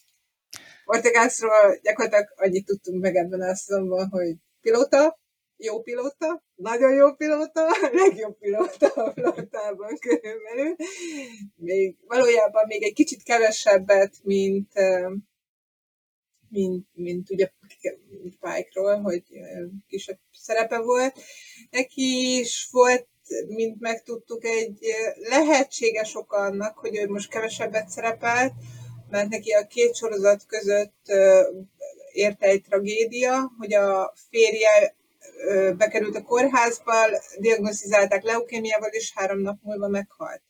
Ortegászról gyakorlatilag annyit tudtunk meg ebben a szezonban, hogy pilóta, jó pilóta, nagyon jó pilóta, (laughs) legjobb pilóta a flottában körülbelül. Még, valójában még egy kicsit kevesebbet, mint, mint, mint ugye Pike-ról, hogy kisebb szerepe volt. Neki is volt, mint megtudtuk, egy lehetséges oka annak, hogy ő most kevesebbet szerepelt, mert neki a két sorozat között érte egy tragédia, hogy a férje bekerült a kórházba, diagnosztizálták leukémiával, és három nap múlva meghalt.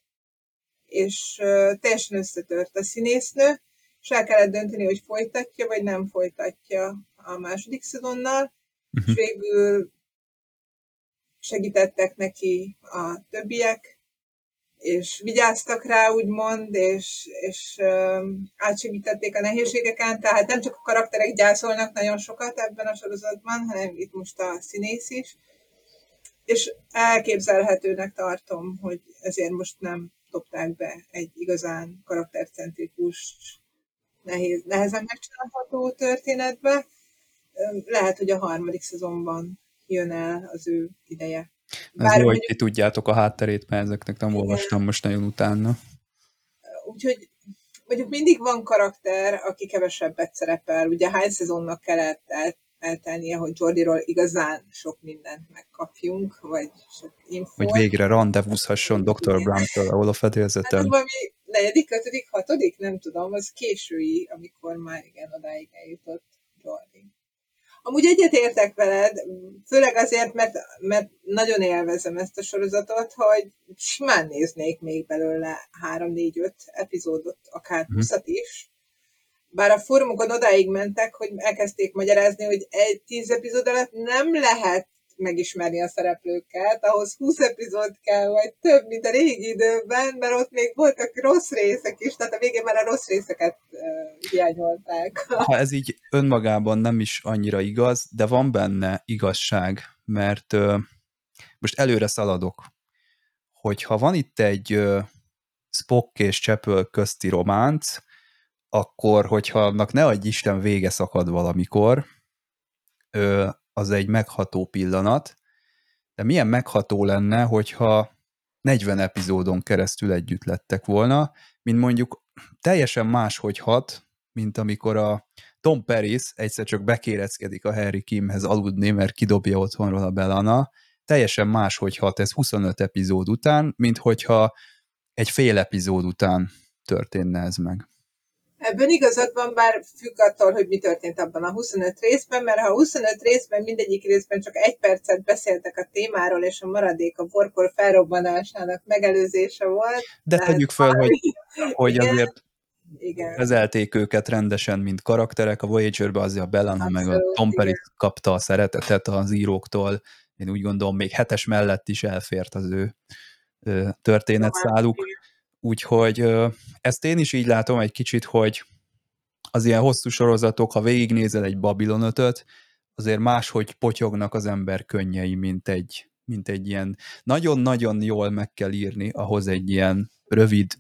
És teljesen összetört a színésznő, és el kellett dönteni, hogy folytatja, vagy nem folytatja a második szezonnal, uh-huh. és végül segítettek neki a többiek, és vigyáztak rá, úgymond, és, és um, átsegítették a nehézségeken, tehát nem csak a karakterek gyászolnak nagyon sokat ebben a sorozatban, hanem itt most a színész is, és elképzelhetőnek tartom, hogy ezért most nem dobták be egy igazán karaktercentrikus, nehéz, nehezen megcsinálható történetbe. Lehet, hogy a harmadik szezonban jön el az ő ideje. Ez jó, hogy ti tudjátok a hátterét, mert ezeknek nem igen. olvastam most nagyon utána. Úgyhogy mondjuk mindig van karakter, aki kevesebbet szerepel. Ugye hány szezonnak kellett el, eltelnie, hogy Jordiról igazán sok mindent megkapjunk, vagy sok infót. Hogy végre rendezvúzhasson Dr. Grant-től ahol a fedélzeten. Hát valami negyedik, ötödik, hatodik, nem tudom, az késői, amikor már igen, odáig eljutott Jordi. Amúgy egyetértek veled, főleg azért, mert, mert nagyon élvezem ezt a sorozatot, hogy simán néznék még belőle 3-4-5 epizódot, akár 20 mhm. is. Bár a fórumokon odáig mentek, hogy elkezdték magyarázni, hogy egy 10 epizód alatt nem lehet megismerni a szereplőket, ahhoz 20 epizód kell, vagy több, mint a régi időben, mert ott még voltak rossz részek is, tehát a végén már a rossz részeket uh, hiányolták. (laughs) Ha ez így önmagában nem is annyira igaz, de van benne igazság, mert uh, most előre szaladok, hogyha van itt egy uh, Spock és Csepöl közti románc, akkor, hogyha annak ne adj Isten vége szakad valamikor, az egy megható pillanat, de milyen megható lenne, hogyha 40 epizódon keresztül együtt lettek volna, mint mondjuk teljesen máshogy hat, mint amikor a Tom Paris egyszer csak bekéreckedik a Harry Kimhez aludni, mert kidobja otthonról a Belana, teljesen máshogy hat ez 25 epizód után, mint hogyha egy fél epizód után történne ez meg. Ebben igazad van, bár függ attól, hogy mi történt abban a 25 részben, mert ha 25 részben mindegyik részben csak egy percet beszéltek a témáról, és a maradék a borkor felrobbanásának megelőzése volt. De tegyük fel, hogy, (laughs) hogy Igen. azért Igen. kezelték őket rendesen, mint karakterek. A Voyager-be azért a Bellana meg a Abszolút, Tom Perry igen. kapta a szeretetet az íróktól. Én úgy gondolom, még hetes mellett is elfért az ő történetszáluk. Úgyhogy ezt én is így látom egy kicsit, hogy az ilyen hosszú sorozatok, ha végignézel egy Babylon 5 azért máshogy potyognak az ember könnyei, mint egy, mint egy ilyen nagyon-nagyon jól meg kell írni ahhoz egy ilyen rövid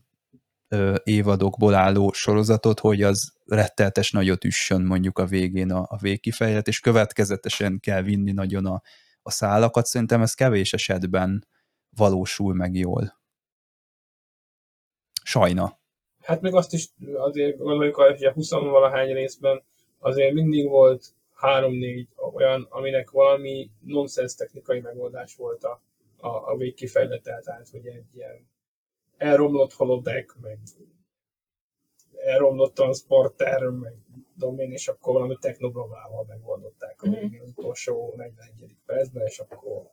ö, évadokból álló sorozatot, hogy az retteltes nagyot üssön mondjuk a végén a, a végkifejlet, és következetesen kell vinni nagyon a, a szálakat. Szerintem ez kevés esetben valósul meg jól. Sajna. Hát meg azt is azért gondoljuk, hogy a 20 valahány részben azért mindig volt három-négy olyan, aminek valami nonsens technikai megoldás volt a, a, a végkifejlete, tehát hogy egy ilyen elromlott holodeck, meg elromlott transporter, meg tudom én, és akkor valami technoblogával megoldották a az utolsó 41. percben, és akkor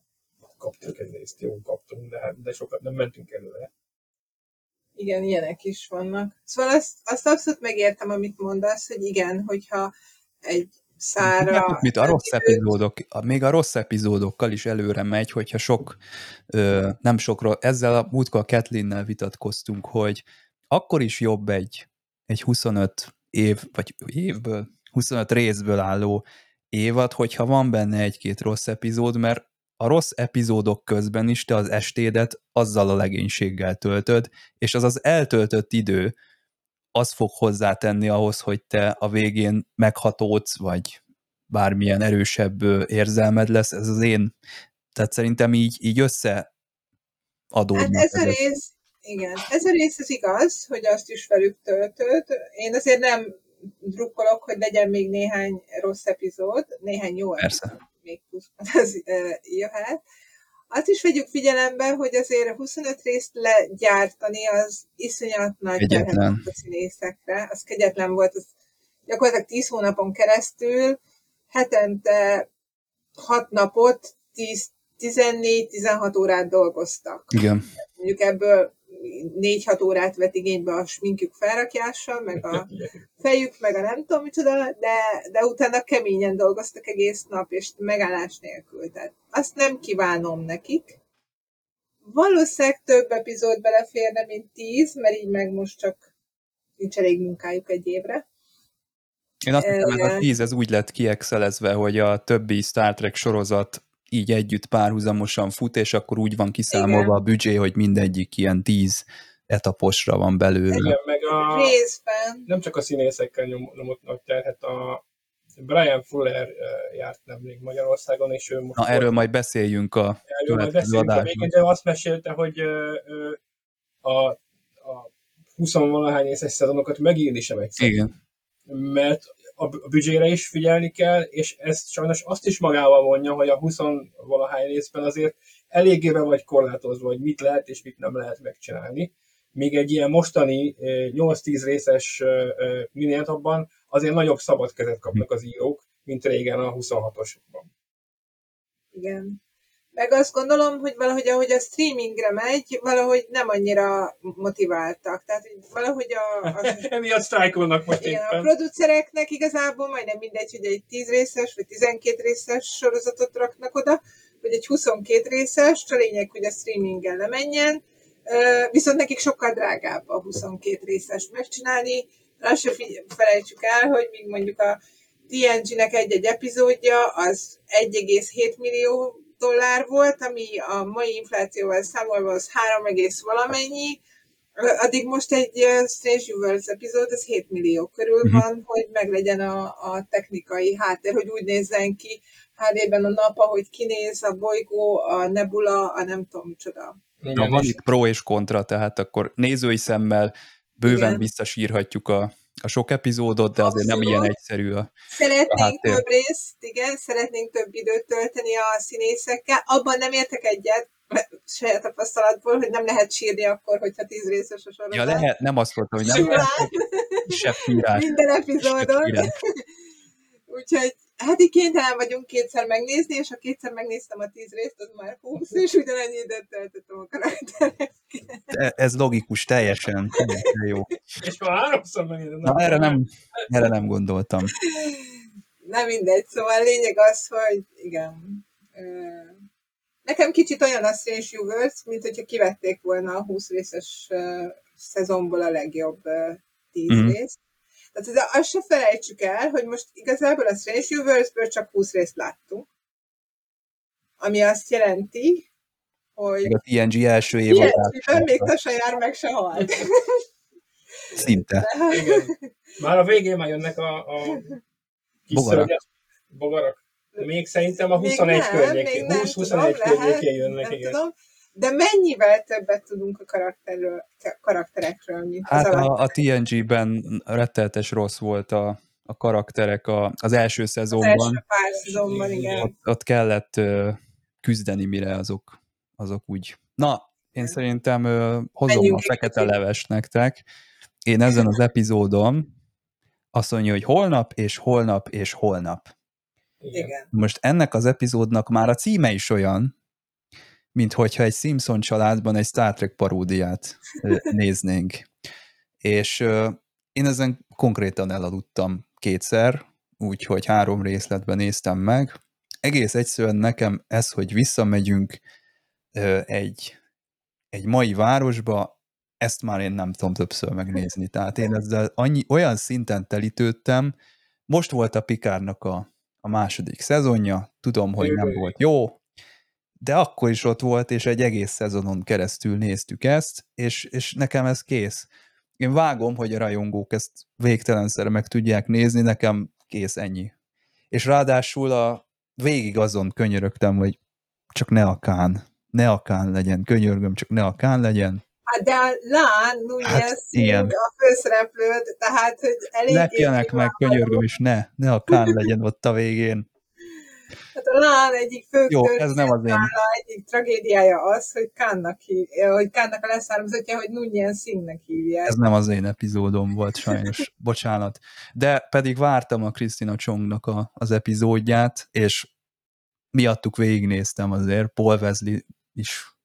kaptuk egy részt, jó kaptunk, de, hát- de sokat nem mentünk előre. Igen, ilyenek is vannak. Szóval azt, azt abszolút megértem, amit mondasz, hogy igen, hogyha egy szára... Tudjátok mit, a rossz epizódok, még a rossz epizódokkal is előre megy, hogyha sok, ö, nem sokról, ezzel a múltkor a Kathlyn-nel vitatkoztunk, hogy akkor is jobb egy, egy 25 év, vagy évből, 25 részből álló évad, hogyha van benne egy-két rossz epizód, mert a rossz epizódok közben is te az estédet azzal a legénységgel töltöd, és az az eltöltött idő, az fog hozzátenni ahhoz, hogy te a végén meghatódsz, vagy bármilyen erősebb érzelmed lesz, ez az én, tehát szerintem így, így összeadódnak. Hát ez a rész, igen, ez a rész az igaz, hogy azt is velük töltöd. Én azért nem drukkolok, hogy legyen még néhány rossz epizód, néhány jó Persze. epizód, még plusz az uh, jöhet. Azt is vegyük figyelembe, hogy azért 25 részt legyártani az iszonyat nagy terhet a színészekre. Az kegyetlen volt, az gyakorlatilag 10 hónapon keresztül hetente 6 napot, 10 14-16 órát dolgoztak Igen. mondjuk ebből 4-6 órát vett igénybe a sminkjük felrakjása, meg a (laughs) fejük, meg a nem tudom micsoda, de, de utána keményen dolgoztak egész nap, és megállás nélkül. Tehát azt nem kívánom nekik. Valószínűleg több epizód beleférne, mint 10, mert így meg most csak nincs elég munkájuk egy évre. Én azt hiszem, ez a tíz ez úgy lett kiexelezve, hogy a többi Star Trek sorozat így együtt párhuzamosan fut, és akkor úgy van kiszámolva Igen. a büdzsé, hogy mindegyik ilyen tíz etaposra van belőle. Igen, meg a, Részben. nem csak a színészekkel nyom, nyomott nagy terhet, a Brian Fuller járt nemrég Magyarországon, és ő most Na, erről majd beszéljünk a erről majd beszélünk a végén, de azt mesélte, hogy a, a 20-valahány észes szezonokat megírni sem egyszer. Igen. Mert a büdzsére is figyelni kell, és ez sajnos azt is magával vonja, hogy a 20-valahány részben azért eléggé be vagy korlátozva, hogy mit lehet és mit nem lehet megcsinálni. Míg egy ilyen mostani ö, 8-10 részes minél azért nagyobb szabad kezet kapnak az írók, mint régen a 26-osokban. Igen. Meg azt gondolom, hogy valahogy ahogy a streamingre megy, valahogy nem annyira motiváltak. Tehát hogy valahogy a, a (laughs) Emiatt sztrájkolnak most Igen, a éppen. producereknek igazából majdnem mindegy, hogy egy 10 részes vagy 12 részes sorozatot raknak oda, vagy egy 22 részes, a lényeg, hogy a streamingen lemenjen, viszont nekik sokkal drágább a 22 részes megcsinálni. Azt se felejtsük el, hogy még mondjuk a TNG-nek egy-egy epizódja az 1,7 millió dollár volt, ami a mai inflációval számolva az 3, egész valamennyi, Addig most egy Strange Worlds epizód, az 7 millió körül Mhm. van, hogy meglegyen a, a technikai háttér, hogy úgy nézzen ki HD-ben a nap, ahogy kinéz a bolygó, a nebula, a nem tudom micsoda. Na, van itt pro és kontra, tehát akkor nézői szemmel bőven Igen. visszasírhatjuk a, a sok epizódot, de azért nem Abszolút. ilyen egyszerű a... Szeretnénk A több részt, igen, szeretnénk több időt tölteni a színészekkel. Abban nem értek egyet, saját tapasztalatból, hogy nem lehet sírni akkor, hogyha tíz részes a sorozat. Ja, lehet, nem azt mondtam, hogy nem lehet. Kisebb sírás. Minden epizódon. (laughs) Úgyhogy hát így kénytelen vagyunk kétszer megnézni, és ha kétszer megnéztem a tíz részt, az már húsz, és ugyanennyi időt töltöttem a karakterek. E- Ez logikus, teljesen, teljesen jó. És ha háromszor megnézem. Na, erre nem, erre nem gondoltam. Nem mindegy, szóval a lényeg az, hogy igen. Nekem kicsit olyan a Strange Universe, mint hogyha kivették volna a 20 részes szezonból a legjobb ö, 10 Mhm. részt. Tehát azt se felejtsük el, hogy most igazából a Strange Universe-ből csak 20 részt láttunk. Ami azt jelenti, hogy Még a TNG első ilyen évadát még Tasa jár meg se halt. szinte. Igen. Már a végén már jönnek a, a kis Bogarak. szörnyek, bogarak. Még szerintem a Még 21 nem, környékén, még nem 20-21 tudom, lehet, környékén jönnek, nem igen. tudom. De mennyivel többet tudunk a karakterről, karakterekről, mint Hát az a, a TNG-ben retteltes rossz volt a, a karakterek a, az első Az szezonban. első pár szezonban, igen. Ott, ott kellett ö, küzdeni, mire azok, azok úgy. Na, én szerintem ö, hozom Menjünk a fekete kicsit. leves nektek. Én ezen az epizódon azt mondja, hogy holnap, és holnap, és holnap. Igen. Most ennek az epizódnak már a címe is olyan, mint hogyha egy Simpson családban egy Star Trek paródiát (laughs) néznénk. És én ezen konkrétan elaludtam kétszer, úgyhogy három részletben néztem meg. Egész egyszerűen nekem ez, hogy visszamegyünk egy, egy mai városba, ezt már én nem tudom többször megnézni. Tehát én ezzel annyi, olyan szinten telítődtem, most volt a Pikárnak a, a második szezonja, tudom, hogy nem volt jó, de akkor is ott volt, és egy egész szezonon keresztül néztük ezt, és, és nekem ez kész. Én vágom, hogy a rajongók ezt végtelenszer meg tudják nézni, nekem kész ennyi. És ráadásul a végig azon könyörögtem, hogy csak ne a kán, ne a kán legyen, könyörgöm, csak ne a kán legyen. Hát de a Lán Núñez Hát, igen. a főszereplőd, tehát hogy elég Lepjenek meg, könyörgöm, és ne, ne a kán legyen ott a végén. Hát a Lán egyik fő Jó, ez nem az én. egyik tragédiája az, hogy Kánnak, hív, hogy Kánnak a leszármazottja, hogy Núñez Szingnek hívják. Ez nem az én epizódom volt, sajnos. (laughs) Bocsánat. De pedig vártam a Krisztina Csongnak a, az epizódját, és miattuk végignéztem azért. Paul Wesley is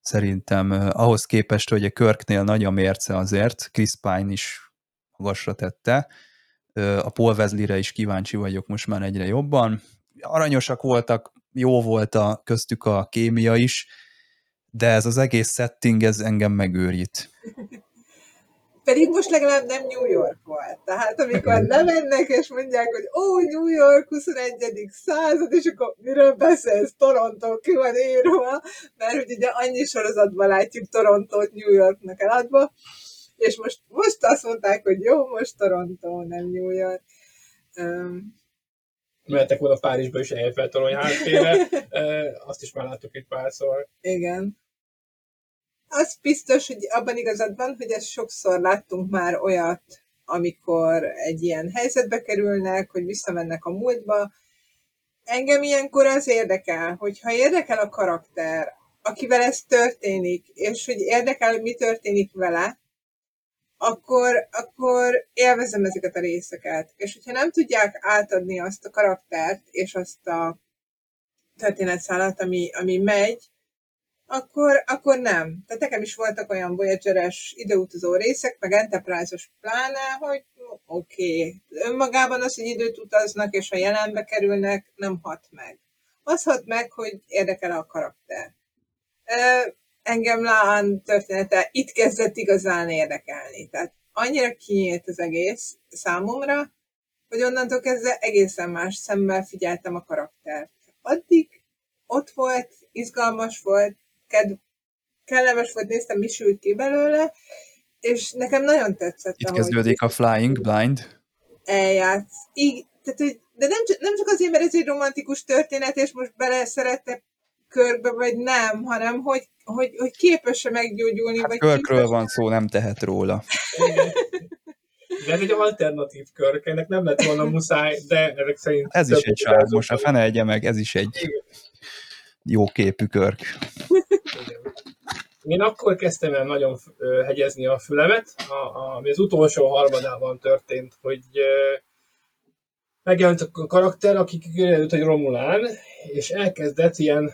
szerintem eh, ahhoz képest, hogy a Körknél nagy a mérce azért, Chris Pine is magasra tette. Eh, A Paul Wesley-re is kíváncsi vagyok most már egyre jobban. Aranyosak voltak, jó volt a köztük a kémia is, de ez az egész setting, ez engem megőrít. (laughs) Pedig most legalább nem New York volt. Tehát amikor (laughs) lemennek és mondják, hogy ó, New York 21. század, és akkor miről beszélsz? Toronto ki van írva, mert hogy ugye annyi sorozatban látjuk Torontót New Yorknak eladva, és most, most azt mondták, hogy jó, most Toronto, nem New York. Um, Mehettek volna Párizsba is Eiffel torony háttérre, (laughs) Ö, azt is már láttuk itt párszor. igen. Az biztos, hogy abban igazad van, hogy ezt sokszor láttunk már olyat, amikor egy ilyen helyzetbe kerülnek, hogy visszamennek a múltba. Engem ilyenkor az érdekel, hogyha érdekel a karakter, akivel ez történik, és hogy érdekel, hogy mi történik vele, akkor, akkor élvezem ezeket a részeket. És hogyha nem tudják átadni azt a karaktert, és azt a történetszálat, ami, ami megy, akkor, akkor nem. Tehát nekem is voltak olyan Voyager-es időutazó részek, meg Enterprise-os pláne, hogy oké, okay. önmagában az, hogy időt utaznak, és a jelenbe kerülnek, nem hat meg. Az hat meg, hogy érdekel a karakter. Engem Lán története itt kezdett igazán érdekelni. Tehát annyira kinyílt az egész számomra, hogy onnantól kezdve egészen más szemmel figyeltem a karaktert. Addig ott volt, izgalmas volt, kedv, kellemes volt, néztem, mi sült ki belőle, és nekem nagyon tetszett, Itt ahogy kezdődik a Flying Blind. eljátsz. Így, tehát, hogy, de nem csak, nem csak azért, mert ez egy romantikus történet, és most bele szerettek körbe, vagy nem, hanem hogy, hogy, hogy képes-e meggyógyulni, Hát vagy Körkről képes- van szó, nem tehet róla. De ez egy alternatív kör, ennek nem lett volna muszáj, de ezek szerint... Ez is egy sármos, a fene egye meg, ez is egy jó képű körk. én akkor kezdtem el nagyon hegyezni a fülemet, ami az utolsó harmadában történt, hogy megjelent a karakter, aki kiderült, hogy Romulán, és elkezdett ilyen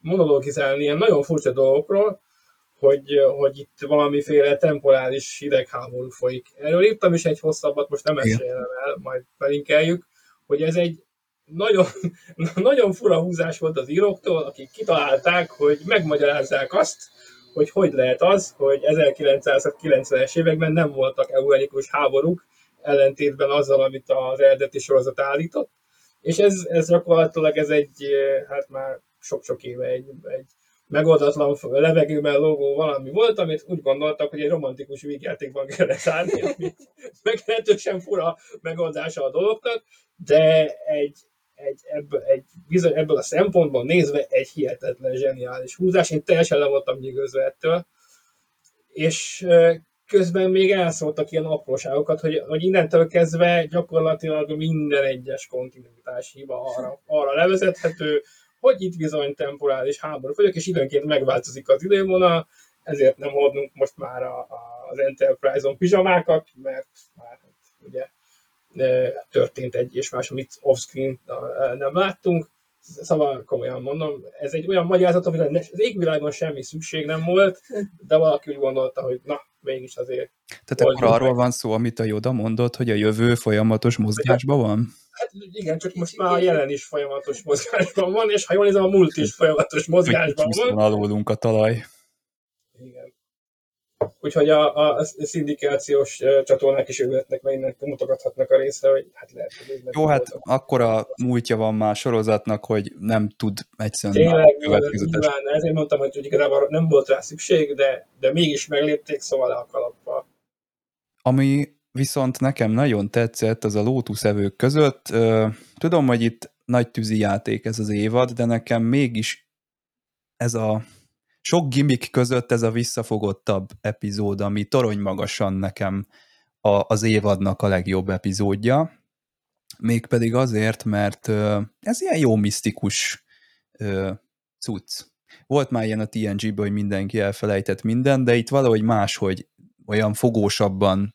monologizálni ilyen nagyon furcsa dolgokról, hogy, hogy itt valamiféle temporális hidegháború folyik. Erről írtam is egy hosszabbat, most nem mesélem el, majd belinkeljük, hogy ez egy nagyon, (laughs) nagyon fura húzás volt az íróktól, akik kitalálták, hogy megmagyarázzák azt, hogy hogy lehet az, hogy 1990-es években nem voltak eugenikus háborúk, ellentétben azzal, amit az eredeti sorozat állított. És ez, ez gyakorlatilag ez egy, hát már sok-sok éve egy, egy megoldatlan levegőben lógó valami volt, amit úgy gondoltak, hogy egy romantikus vígjátékban kell szállni, (laughs) ami meglehetősen fura megoldása a dolognak, de egy, egy, ebből, egy bizony, ebből a szempontból nézve egy hihetetlen zseniális húzás. Én teljesen le voltam nyűgözve ettől. És közben még elszóltak ilyen apróságokat, hogy, hogy innentől kezdve gyakorlatilag minden egyes kontinuitás hiba arra, arra levezethető, hogy itt bizony temporális háború vagyok, és időnként megváltozik az idővonal, ezért nem hordunk most már a, a, az Enterprise-on pizsamákat, mert már hát, ugye történt egy és más, amit off-screen nem láttunk. Szóval komolyan mondom, ez egy olyan magyarázat, amire az égvilágon semmi szükség nem volt, de valaki úgy gondolta, hogy na, mégis azért. Tehát akkor arról van szó, amit a Joda mondott, hogy a jövő folyamatos mozgásban van? Hát igen, csak most már a jelen is folyamatos mozgásban van, és ha jól nézem, a múlt is folyamatos mozgásban van. alólunk a talaj. Igen. Úgyhogy a, a, szindikációs csatornák is örülhetnek, mert innen mutogathatnak a részre, hogy hát lehet, hogy Jó, hát akkor a múltja van már sorozatnak, hogy nem tud egyszerűen Tényleg, nyilván, ezért mondtam, hogy, igazából nem volt rá szükség, de, de mégis meglépték, szóval le a kalappal. Ami viszont nekem nagyon tetszett, az a Lotus evők között. Tudom, hogy itt nagy tűzi játék ez az évad, de nekem mégis ez a sok gimmick között ez a visszafogottabb epizód, ami torony magasan nekem a, az évadnak a legjobb epizódja. Mégpedig azért, mert ez ilyen jó misztikus cucc. Volt már ilyen a TNG-ből, hogy mindenki elfelejtett minden, de itt valahogy máshogy olyan fogósabban,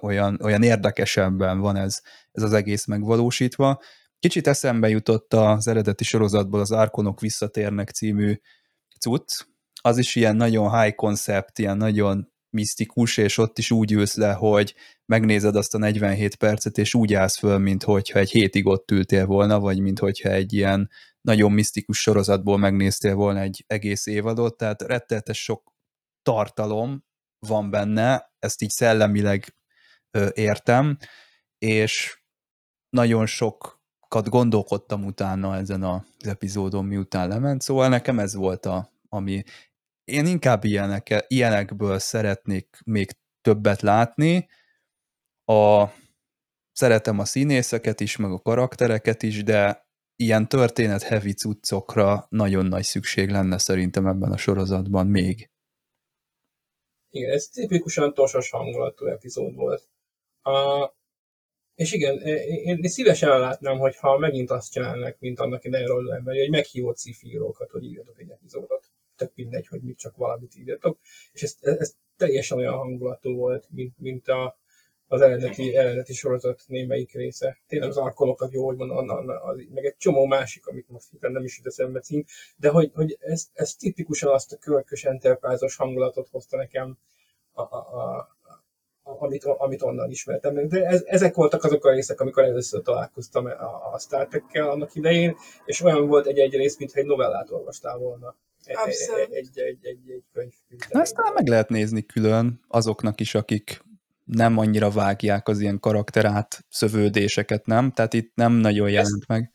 olyan, olyan érdekesebben van ez, ez az egész megvalósítva. Kicsit eszembe jutott az eredeti sorozatból az Árkonok visszatérnek című cucc, az is ilyen nagyon high concept, ilyen nagyon misztikus, és ott is úgy ülsz le, hogy megnézed azt a 47 percet, és úgy állsz föl, mint hogyha egy hétig ott ültél volna, vagy mint hogyha egy ilyen nagyon misztikus sorozatból megnéztél volna egy egész évadot, tehát retteltes sok tartalom van benne, ezt így szellemileg értem, és nagyon sokat gondolkodtam utána ezen az epizódon, miután lement, szóval nekem ez volt a, ami én inkább ilyenek, ilyenekből szeretnék még többet látni. A, szeretem a színészeket is, meg a karaktereket is, de ilyen történet heavy cuccokra nagyon nagy szükség lenne szerintem ebben a sorozatban még. Igen, ez tipikusan tosos hangulatú epizód volt. A, és igen, én, én szívesen látnám, hogyha megint azt csinálnak, mint annak idején ember, hogy meghívott szifírókat, hogy írjatok egy epizódot tök mindegy, hogy mit csak valamit írjatok. És ez, ez teljesen olyan hangulatú volt, mint, mint a, az eredeti, eredeti sorozat némelyik része. Tényleg az arkolokat jó, hogy mondom, az, meg egy csomó másik, amit most nem is jut eszembe cím, de hogy, hogy ez, ez tipikusan azt a kölkös enterprise hangulatot hozta nekem, a, a, amit, amit onnan ismertem. De ez, ezek voltak azok a részek, amikor először találkoztam a, a Star Trek-kel annak idején, és olyan volt egy-egy rész, mintha egy novellát olvastál volna. Abszolút. Egy, egy, egy, egy könyv. Na, ezt talán meg lehet nézni külön azoknak is, akik nem annyira vágják az ilyen karakterát, szövődéseket, nem? Tehát itt nem nagyon jelent meg.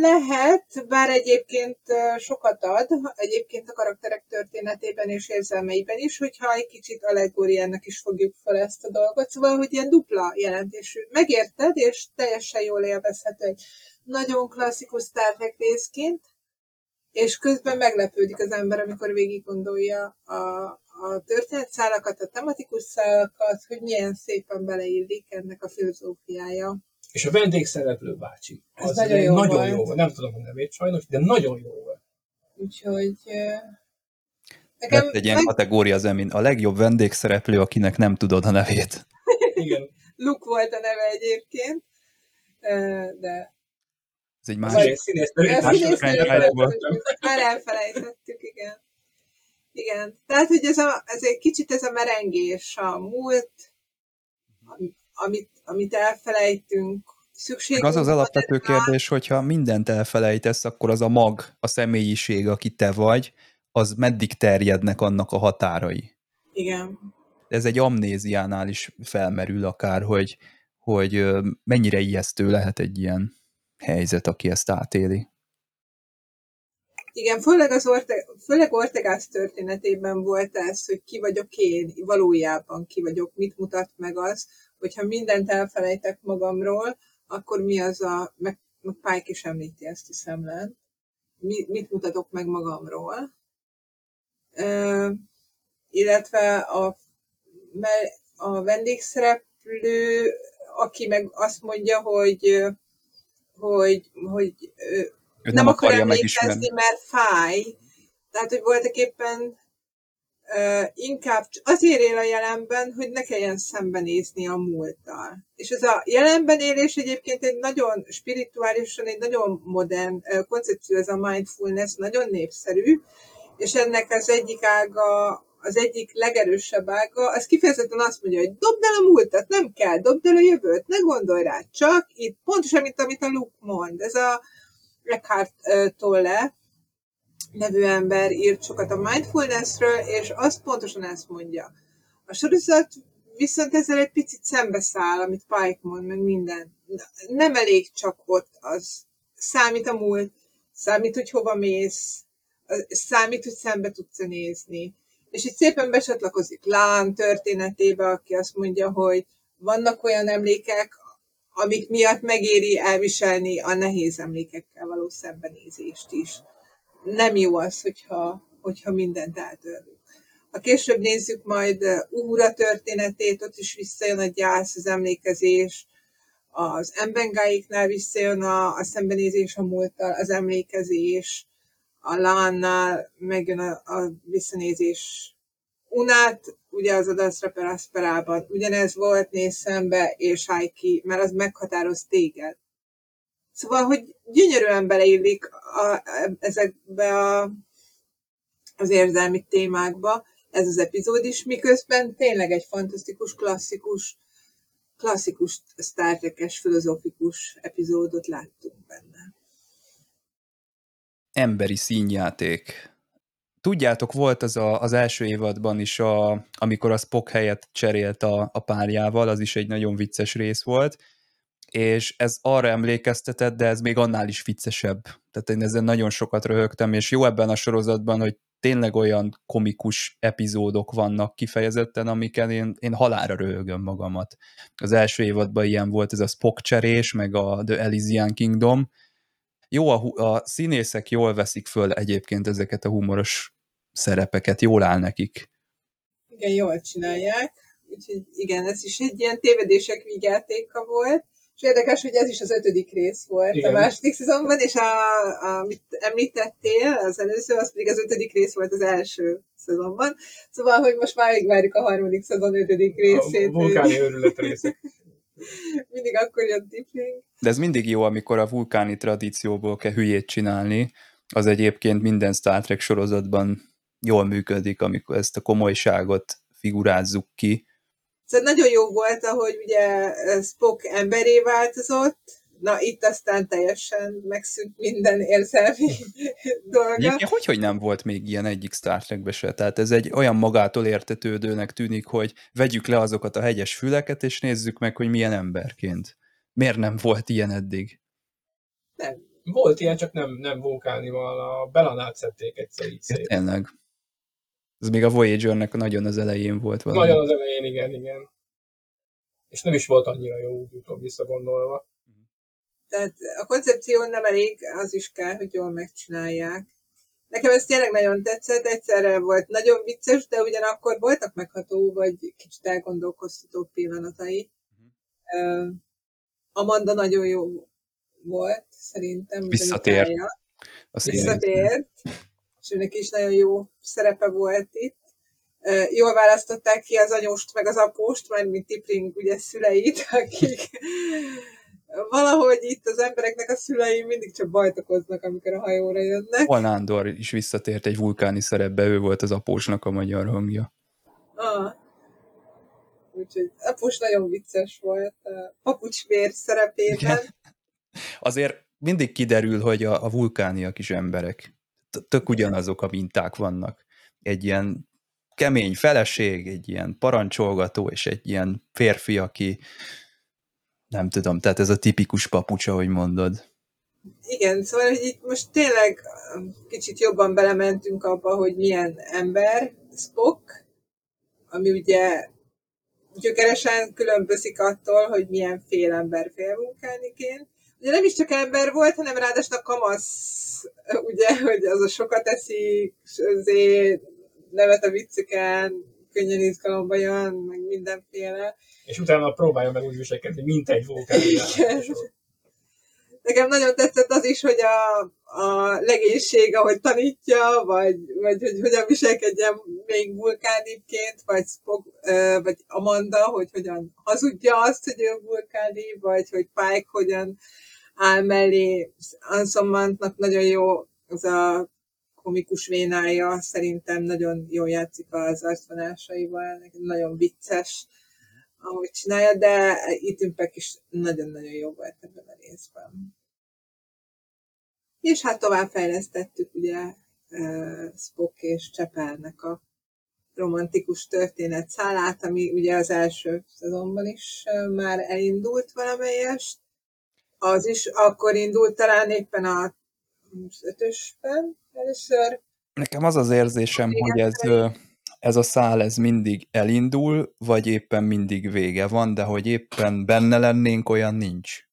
Lehet, bár egyébként sokat ad, egyébként a karakterek történetében és érzelmeiben is, hogyha egy kicsit allegóriának is fogjuk fel ezt a dolgot. Szóval, hogy ilyen dupla jelentésű. Megérted, és teljesen jól élvezhető egy nagyon klasszikus Star Trek részként, és közben meglepődik az ember, amikor végig gondolja a, a történetszálakat, a tematikus szálakat, hogy milyen szépen beleillik ennek a filozófiája. És a vendégszereplő bácsi. Az, az nagyon, jó, nagyon volt. jó volt. Nem tudom a nevét sajnos, de nagyon jó volt. Úgyhogy... Nekem Lett egy ilyen meg... kategória az emin. A legjobb vendégszereplő, akinek nem tudod a nevét. (laughs) (laughs) Igen. Luke volt a neve egyébként, de... Ez egy másik. Már elfelejtettük, igen. Igen. Tehát, hogy ez, a, ez egy kicsit ez a merengés, a múlt, amit, amit elfelejtünk, szükségünk az az alapvető kérdés, hogyha mindent elfelejtesz, akkor az a mag, a személyiség, aki te vagy, az meddig terjednek annak a határai. Igen. Ez egy amnéziánál is felmerül akár, hogy, hogy mennyire ijesztő lehet egy ilyen helyzet, aki ezt átéli. Igen, főleg, az Orte, főleg Ortegász történetében volt ez, hogy ki vagyok én, valójában ki vagyok, mit mutat meg az, hogyha mindent elfelejtek magamról, akkor mi az a, meg, meg Pike is említi ezt a szemlen, mi, mit mutatok meg magamról. Uh, illetve a, a vendégszereplő, aki meg azt mondja, hogy, hogy, hogy nem, nem akar emlékezni, mert fáj. Tehát, hogy voltak éppen uh, inkább azért él a jelenben, hogy ne kelljen szembenézni a múlttal. És ez a jelenben élés egyébként egy nagyon spirituálisan, egy nagyon modern uh, koncepció, ez a mindfulness, nagyon népszerű, és ennek az egyik ága, az egyik legerősebb ága, az kifejezetten azt mondja, hogy dobd el a múltat, nem kell, dobd el a jövőt, ne gondolj rá, csak itt, pontosan, mint amit a Luke mond, ez a Eckhart Tolle, nevű ember írt sokat a mindfulnessről, és az pontosan ezt mondja. A sorozat viszont ezzel egy picit szembeszáll, amit Pike mond, meg minden. Nem elég csak ott az. Számít a múlt, számít, hogy hova mész, számít, hogy szembe tudsz nézni. És itt szépen besatlakozik Lán történetébe, aki azt mondja, hogy vannak olyan emlékek, amik miatt megéri elviselni a nehéz emlékekkel való szembenézést is. Nem jó az, hogyha, hogyha mindent eltörlünk. Ha később nézzük majd Úra történetét, ott is visszajön a gyász, az emlékezés, az embengáiknál visszajön a, a szembenézés a múlttal, az emlékezés, a Lánnál megjön a, a visszanézés. Unát, ugye az Adaszra Perasperában ugyanez volt, néz szembe, és állj ki, mert az meghatároz téged. Szóval, hogy gyönyörűen beleillik a, ezekbe a, az érzelmi témákba ez az epizód is, miközben tényleg egy fantasztikus, klasszikus, klasszikus Star Trek-es, filozofikus epizódot láttunk benne. Emberi színjáték. Tudjátok, volt az a, az első évadban is, a, amikor a Spock helyet cserélt a, a párjával, az is egy nagyon vicces rész volt, és ez arra emlékeztetett, de ez még annál is viccesebb. Tehát én ezen nagyon sokat röhögtem, és jó ebben a sorozatban, hogy tényleg olyan komikus epizódok vannak kifejezetten, amiken én, én halára röhögöm magamat. Az első évadban ilyen volt ez a Spock cserés, meg a The Elysian Kingdom. Jó, a, a színészek jól veszik föl egyébként ezeket a humoros szerepeket, jól áll nekik. Igen, jól csinálják. Úgyhogy igen, ez is egy ilyen tévedések vigyátéka volt. És érdekes, hogy ez is az ötödik rész volt Igen. a második szezonban, és a, a, amit említettél, az előző, az pedig az ötödik rész volt az első szezonban. Szóval, hogy most már várjuk a harmadik szezon ötödik részét. A vulkáni őrület részek. (laughs) (laughs) mindig akkor jön tipling. De ez mindig jó, amikor a vulkáni tradícióból kell hülyét csinálni. Az egyébként minden Star Trek sorozatban jól működik, amikor ezt a komolyságot figurázzuk ki, Szóval nagyon jó volt, ahogy ugye Spock emberé változott, na itt aztán teljesen megszűnt minden érzelmi (laughs) dolga. Egyébként hogy, hogy nem volt még ilyen egyik Star Trekbe se? Tehát ez egy olyan magától értetődőnek tűnik, hogy vegyük le azokat a hegyes füleket, és nézzük meg, hogy milyen emberként. Miért nem volt ilyen eddig? Nem. Volt ilyen, csak nem, nem vulkánival, a Belanát szedték egyszer így szép. Tényleg. Ez még a Voyager-nek nagyon az elején volt valami. Nagyon az elején, igen, igen. És nem is volt annyira jó úgy utóbb visszagondolva. Tehát a koncepció nem elég, az is kell, hogy jól megcsinálják. Nekem ez tényleg nagyon tetszett, egyszerre volt nagyon vicces, de ugyanakkor voltak megható, vagy kicsit elgondolkoztató pillanatai. Uh-huh. Amanda nagyon jó volt, szerintem. Visszatért. Visszatért. És őnek is nagyon jó szerepe volt itt. Jól választották ki az anyóst, meg az apóst, majd mint Tipling ugye szüleit, akik (laughs) valahogy itt az embereknek a szülei mindig csak bajt okoznak, amikor a hajóra jönnek. Holnándor is visszatért egy vulkáni szerepbe, ő volt az apósnak a magyar hangja. Ah. Úgyhogy após nagyon vicces volt a papucsvér szerepében. Igen. Azért mindig kiderül, hogy a, a vulkániak is emberek. Tök ugyanazok a minták vannak. Egy ilyen kemény feleség, egy ilyen parancsolgató, és egy ilyen férfi, aki nem tudom, tehát ez a tipikus papucs, ahogy mondod. Igen, szóval hogy itt most tényleg kicsit jobban belementünk abba, hogy milyen ember Spock, ami ugye gyökeresen különbözik attól, hogy milyen fél ember félvulkániként. Ugye nem is csak ember volt, hanem ráadásul a kamasz, (laughs) ugye, hogy az a sokat eszik, azért nevet a vicceken, könnyen izgalomba jön, meg mindenféle. És utána próbálja meg úgy viselkedni, mint egy vulkán. Nekem nagyon tetszett az is, hogy a, a legénység, ahogy tanítja, vagy, vagy hogy hogyan viselkedjen még vulkánívként, vagy, Spock, vagy Amanda, hogy hogyan hazudja azt, hogy ő vulkánív, vagy hogy Pike hogyan áll mellé. Ansomantnak nagyon jó az a komikus vénája, szerintem nagyon jól játszik az arcvonásaival, nagyon vicces, ahogy csinálja, de Ethan is nagyon-nagyon jó volt ebben a részben. És hát továbbfejlesztettük ugye Spock és Csepelnek a romantikus történet szálát, ami ugye az első szezonban is már elindult valamelyest. Az is akkor indult talán éppen a ötösben először. Nekem az az érzésem, Igen, hogy ez, ez a szál ez mindig elindul, vagy éppen mindig vége van, de hogy éppen benne lennénk, olyan nincs.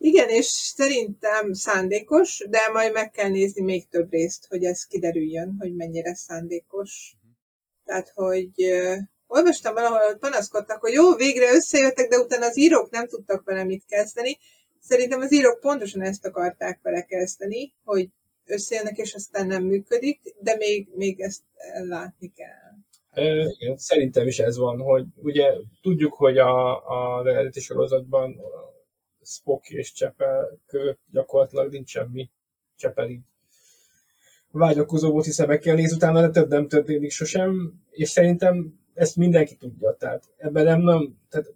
Igen, és szerintem szándékos, de majd meg kell nézni még több részt, hogy ez kiderüljön, hogy mennyire szándékos. Tehát, hogy uh, olvastam valahol, hogy panaszkodtak, hogy jó, végre összejöttek, de utána az írók nem tudtak vele mit kezdeni. Szerintem az írók pontosan ezt akarták vele kezdeni, hogy összejönnek, és aztán nem működik, de még, még ezt látni kell. igen, szerintem is ez van, hogy ugye tudjuk, hogy a, a eredeti sorozatban Spock és Csepel között gyakorlatilag nincs semmi. Csepel így vágyakozó volt, hiszen meg kell nézni utána, de több nem történik sosem, és szerintem ezt mindenki tudja. Tehát ebben nem, nem tehát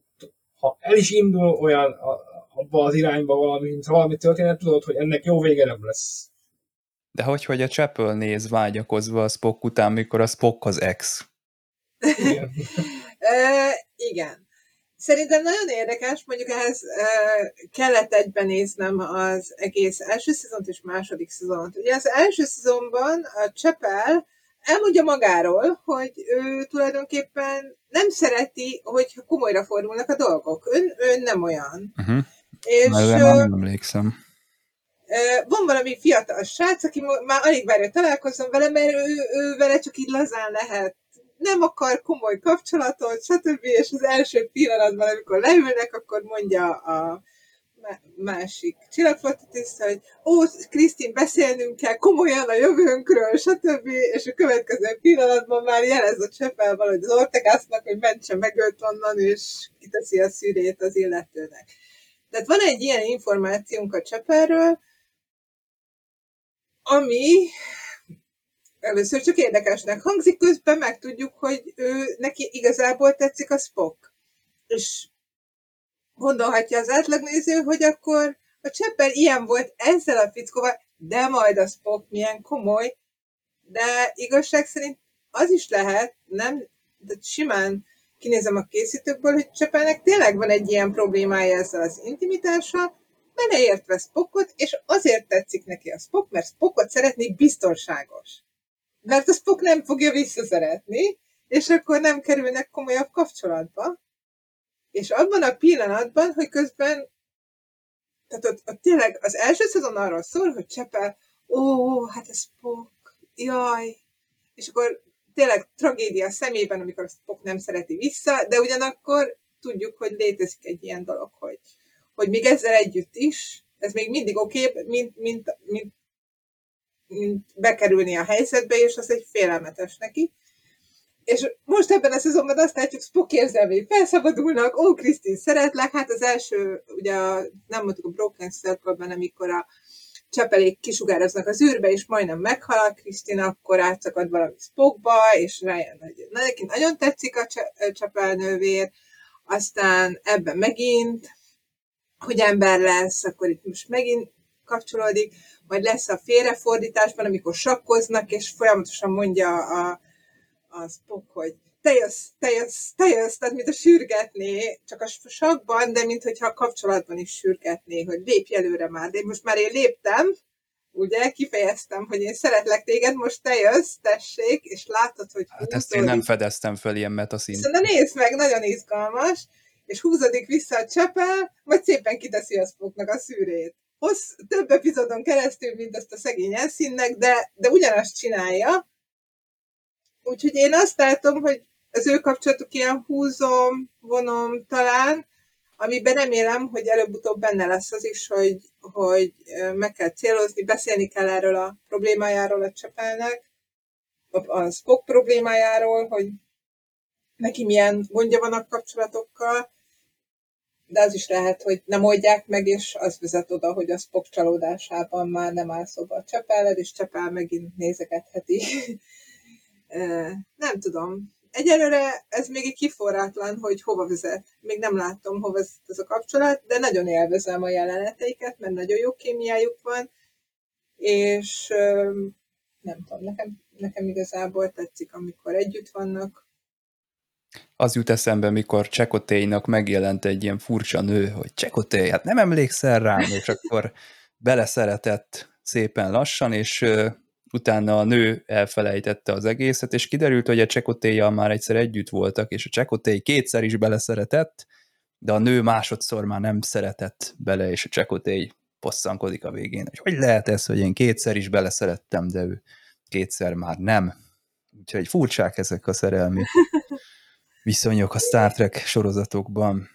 ha el is indul olyan a, abba az irányba valami, mint valami történet, tudod, hogy ennek jó vége nem lesz. De hogy, hogy a Chapel néz vágyakozva a Spock után, mikor a Spock az ex. Igen. (laughs) uh, igen. Szerintem nagyon érdekes, mondjuk ehhez uh, kellett egyben néznem az egész első szezont és második szezont. Ugye az első szezonban a Csepel elmondja magáról, hogy ő tulajdonképpen nem szereti, hogy komolyra fordulnak a dolgok. Ön, ön nem olyan. Uh-huh. És, Már nem emlékszem. Van valami fiatal srác, aki már alig várja találkozom vele, mert ő, ő vele csak így lazán lehet nem akar komoly kapcsolatot, stb. És az első pillanatban, amikor leülnek, akkor mondja a másik csillagflottatiszt, hogy ó, Krisztin, beszélnünk kell komolyan a jövőnkről, stb. És a következő pillanatban már jelez a csepel valahogy az Ortegásznak, hogy mentse meg őt onnan, és kiteszi a szűrét az illetőnek. Tehát van egy ilyen információnk a csepelről, ami először csak érdekesnek hangzik, közben megtudjuk, hogy ő, neki igazából tetszik a Spock. És gondolhatja az átlagnéző, hogy akkor a Cseppel ilyen volt ezzel a fickóval, de majd a Spock milyen komoly, de igazság szerint az is lehet, nem, de simán kinézem a készítőkből, hogy Cseppelnek tényleg van egy ilyen problémája ezzel az intimitással, beleértve Spockot, és azért tetszik neki a Spock, mert Spockot szeretni biztonságos mert a Spock nem fogja visszaszeretni, és akkor nem kerülnek komolyabb kapcsolatba. És abban a pillanatban, hogy közben, tehát ott, ott tényleg az első szezon arról szól, hogy Csepel, ó, hát ez Spock, jaj, és akkor tényleg tragédia szemében, amikor a Spock nem szereti vissza, de ugyanakkor tudjuk, hogy létezik egy ilyen dolog, hogy, hogy még ezzel együtt is, ez még mindig oké, okay, mint, mint, mint bekerülni a helyzetbe, és az egy félelmetes neki. És most ebben a szezonban azt látjuk, Spock érzelmei felszabadulnak, ó, Krisztin, szeretlek, hát az első, ugye nem mondtuk a Broken Circle-ben, amikor a csepelék kisugároznak az űrbe, és majdnem meghal a Krisztin, akkor átszakad valami Spockba, és rájön, hogy neki nagyon tetszik a csepelnővér, aztán ebben megint, hogy ember lesz, akkor itt most megint kapcsolódik, vagy lesz a félrefordításban, amikor sakkoznak, és folyamatosan mondja a, a Spock, hogy te jössz, te jössz, te jössz, tehát mint a sürgetné, csak a sakban, de mint hogyha a kapcsolatban is sürgetné, hogy lépj előre már. De most már én léptem, ugye, kifejeztem, hogy én szeretlek téged, most te jössz, tessék, és látod, hogy Hát ezt én nem fedeztem fel ilyen metaszint. Na nézd meg, nagyon izgalmas, és húzódik vissza a csepel, vagy szépen kiteszi a Spocknak a szűrét. Hossz több epizódon keresztül, mint ezt a szegény elszínnek, de, de ugyanazt csinálja. Úgyhogy én azt látom, hogy az ő kapcsolatuk ilyen húzom, vonom talán, amiben remélem, hogy előbb-utóbb benne lesz az is, hogy, hogy meg kell célozni, beszélni kell erről a problémájáról a Csepelnek, a Spock problémájáról, hogy neki milyen gondja van a kapcsolatokkal, de az is lehet, hogy nem oldják meg, és az vezet oda, hogy a Spock csalódásában már nem áll szóba a Csepelled, és Csepel megint nézegetheti. (laughs) nem tudom. Egyelőre ez még egy kiforrátlan, hogy hova vezet. Még nem látom, hova vezet ez a kapcsolat, de nagyon élvezem a jeleneteiket, mert nagyon jó kémiájuk van, és nem tudom, nekem, nekem igazából tetszik, amikor együtt vannak, az jut eszembe, mikor Csekotéinak megjelent egy ilyen furcsa nő, hogy Csekotéj, hát nem emlékszel rám, és akkor beleszeretett szépen lassan, és utána a nő elfelejtette az egészet, és kiderült, hogy a Csekotéjjal már egyszer együtt voltak, és a Csekotéj kétszer is beleszeretett, de a nő másodszor már nem szeretett bele, és a Csekotéj posszankodik a végén, hogy hogy lehet ez, hogy én kétszer is beleszerettem, de ő kétszer már nem. Úgyhogy furcsák ezek a szerelmi (laughs) viszonyok a Star Trek sorozatokban.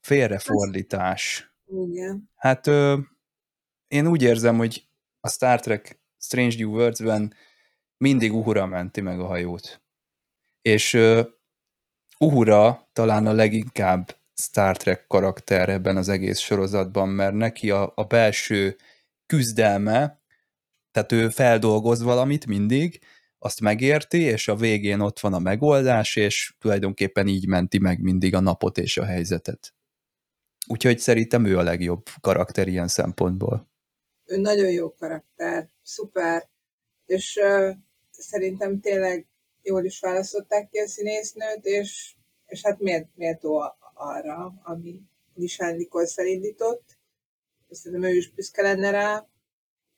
Félrefordítás. Igen. Hát ö, én úgy érzem, hogy a Star Trek Strange New Worlds-ben mindig Uhura menti meg a hajót. És ö, Uhura talán a leginkább Star Trek karakter ebben az egész sorozatban, mert neki a, a belső küzdelme, tehát ő feldolgoz valamit mindig, azt megérti, és a végén ott van a megoldás, és tulajdonképpen így menti meg mindig a napot és a helyzetet. Úgyhogy szerintem ő a legjobb karakter ilyen szempontból. Ő nagyon jó karakter, szuper, és uh, szerintem tényleg jól is választották ki a színésznőt, és, és hát miért, méltó arra, ami Nisán Nichols elindított. Szerintem ő is büszke lenne rá,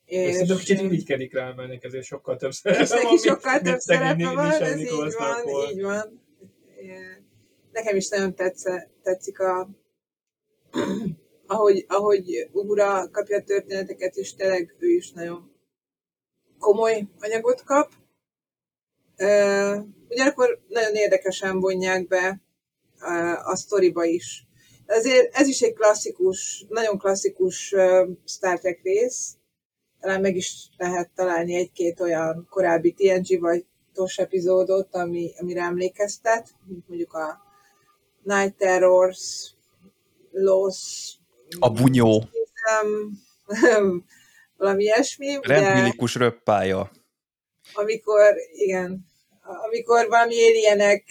és Szerintem kicsit irigykedik rá, mert ezért sokkal több szerepe neki sokkal több szerepe van, ez így van, így van. Nekem is nagyon tetsze, tetszik a, (clears throat) ahogy, ahogy Ugura kapja a történeteket, és tényleg ő is nagyon komoly anyagot kap. Ugyanakkor nagyon érdekesen vonják be a sztoriba is. Azért ez is egy klasszikus, nagyon klasszikus Star Trek rész, talán meg is lehet találni egy-két olyan korábbi TNG vagy TOS epizódot, ami, amire emlékeztet, mint mondjuk a Night Terrors, Los... A bunyó. (laughs) valami ilyesmi. Rendmilikus röppája. Amikor, igen, amikor valami alienek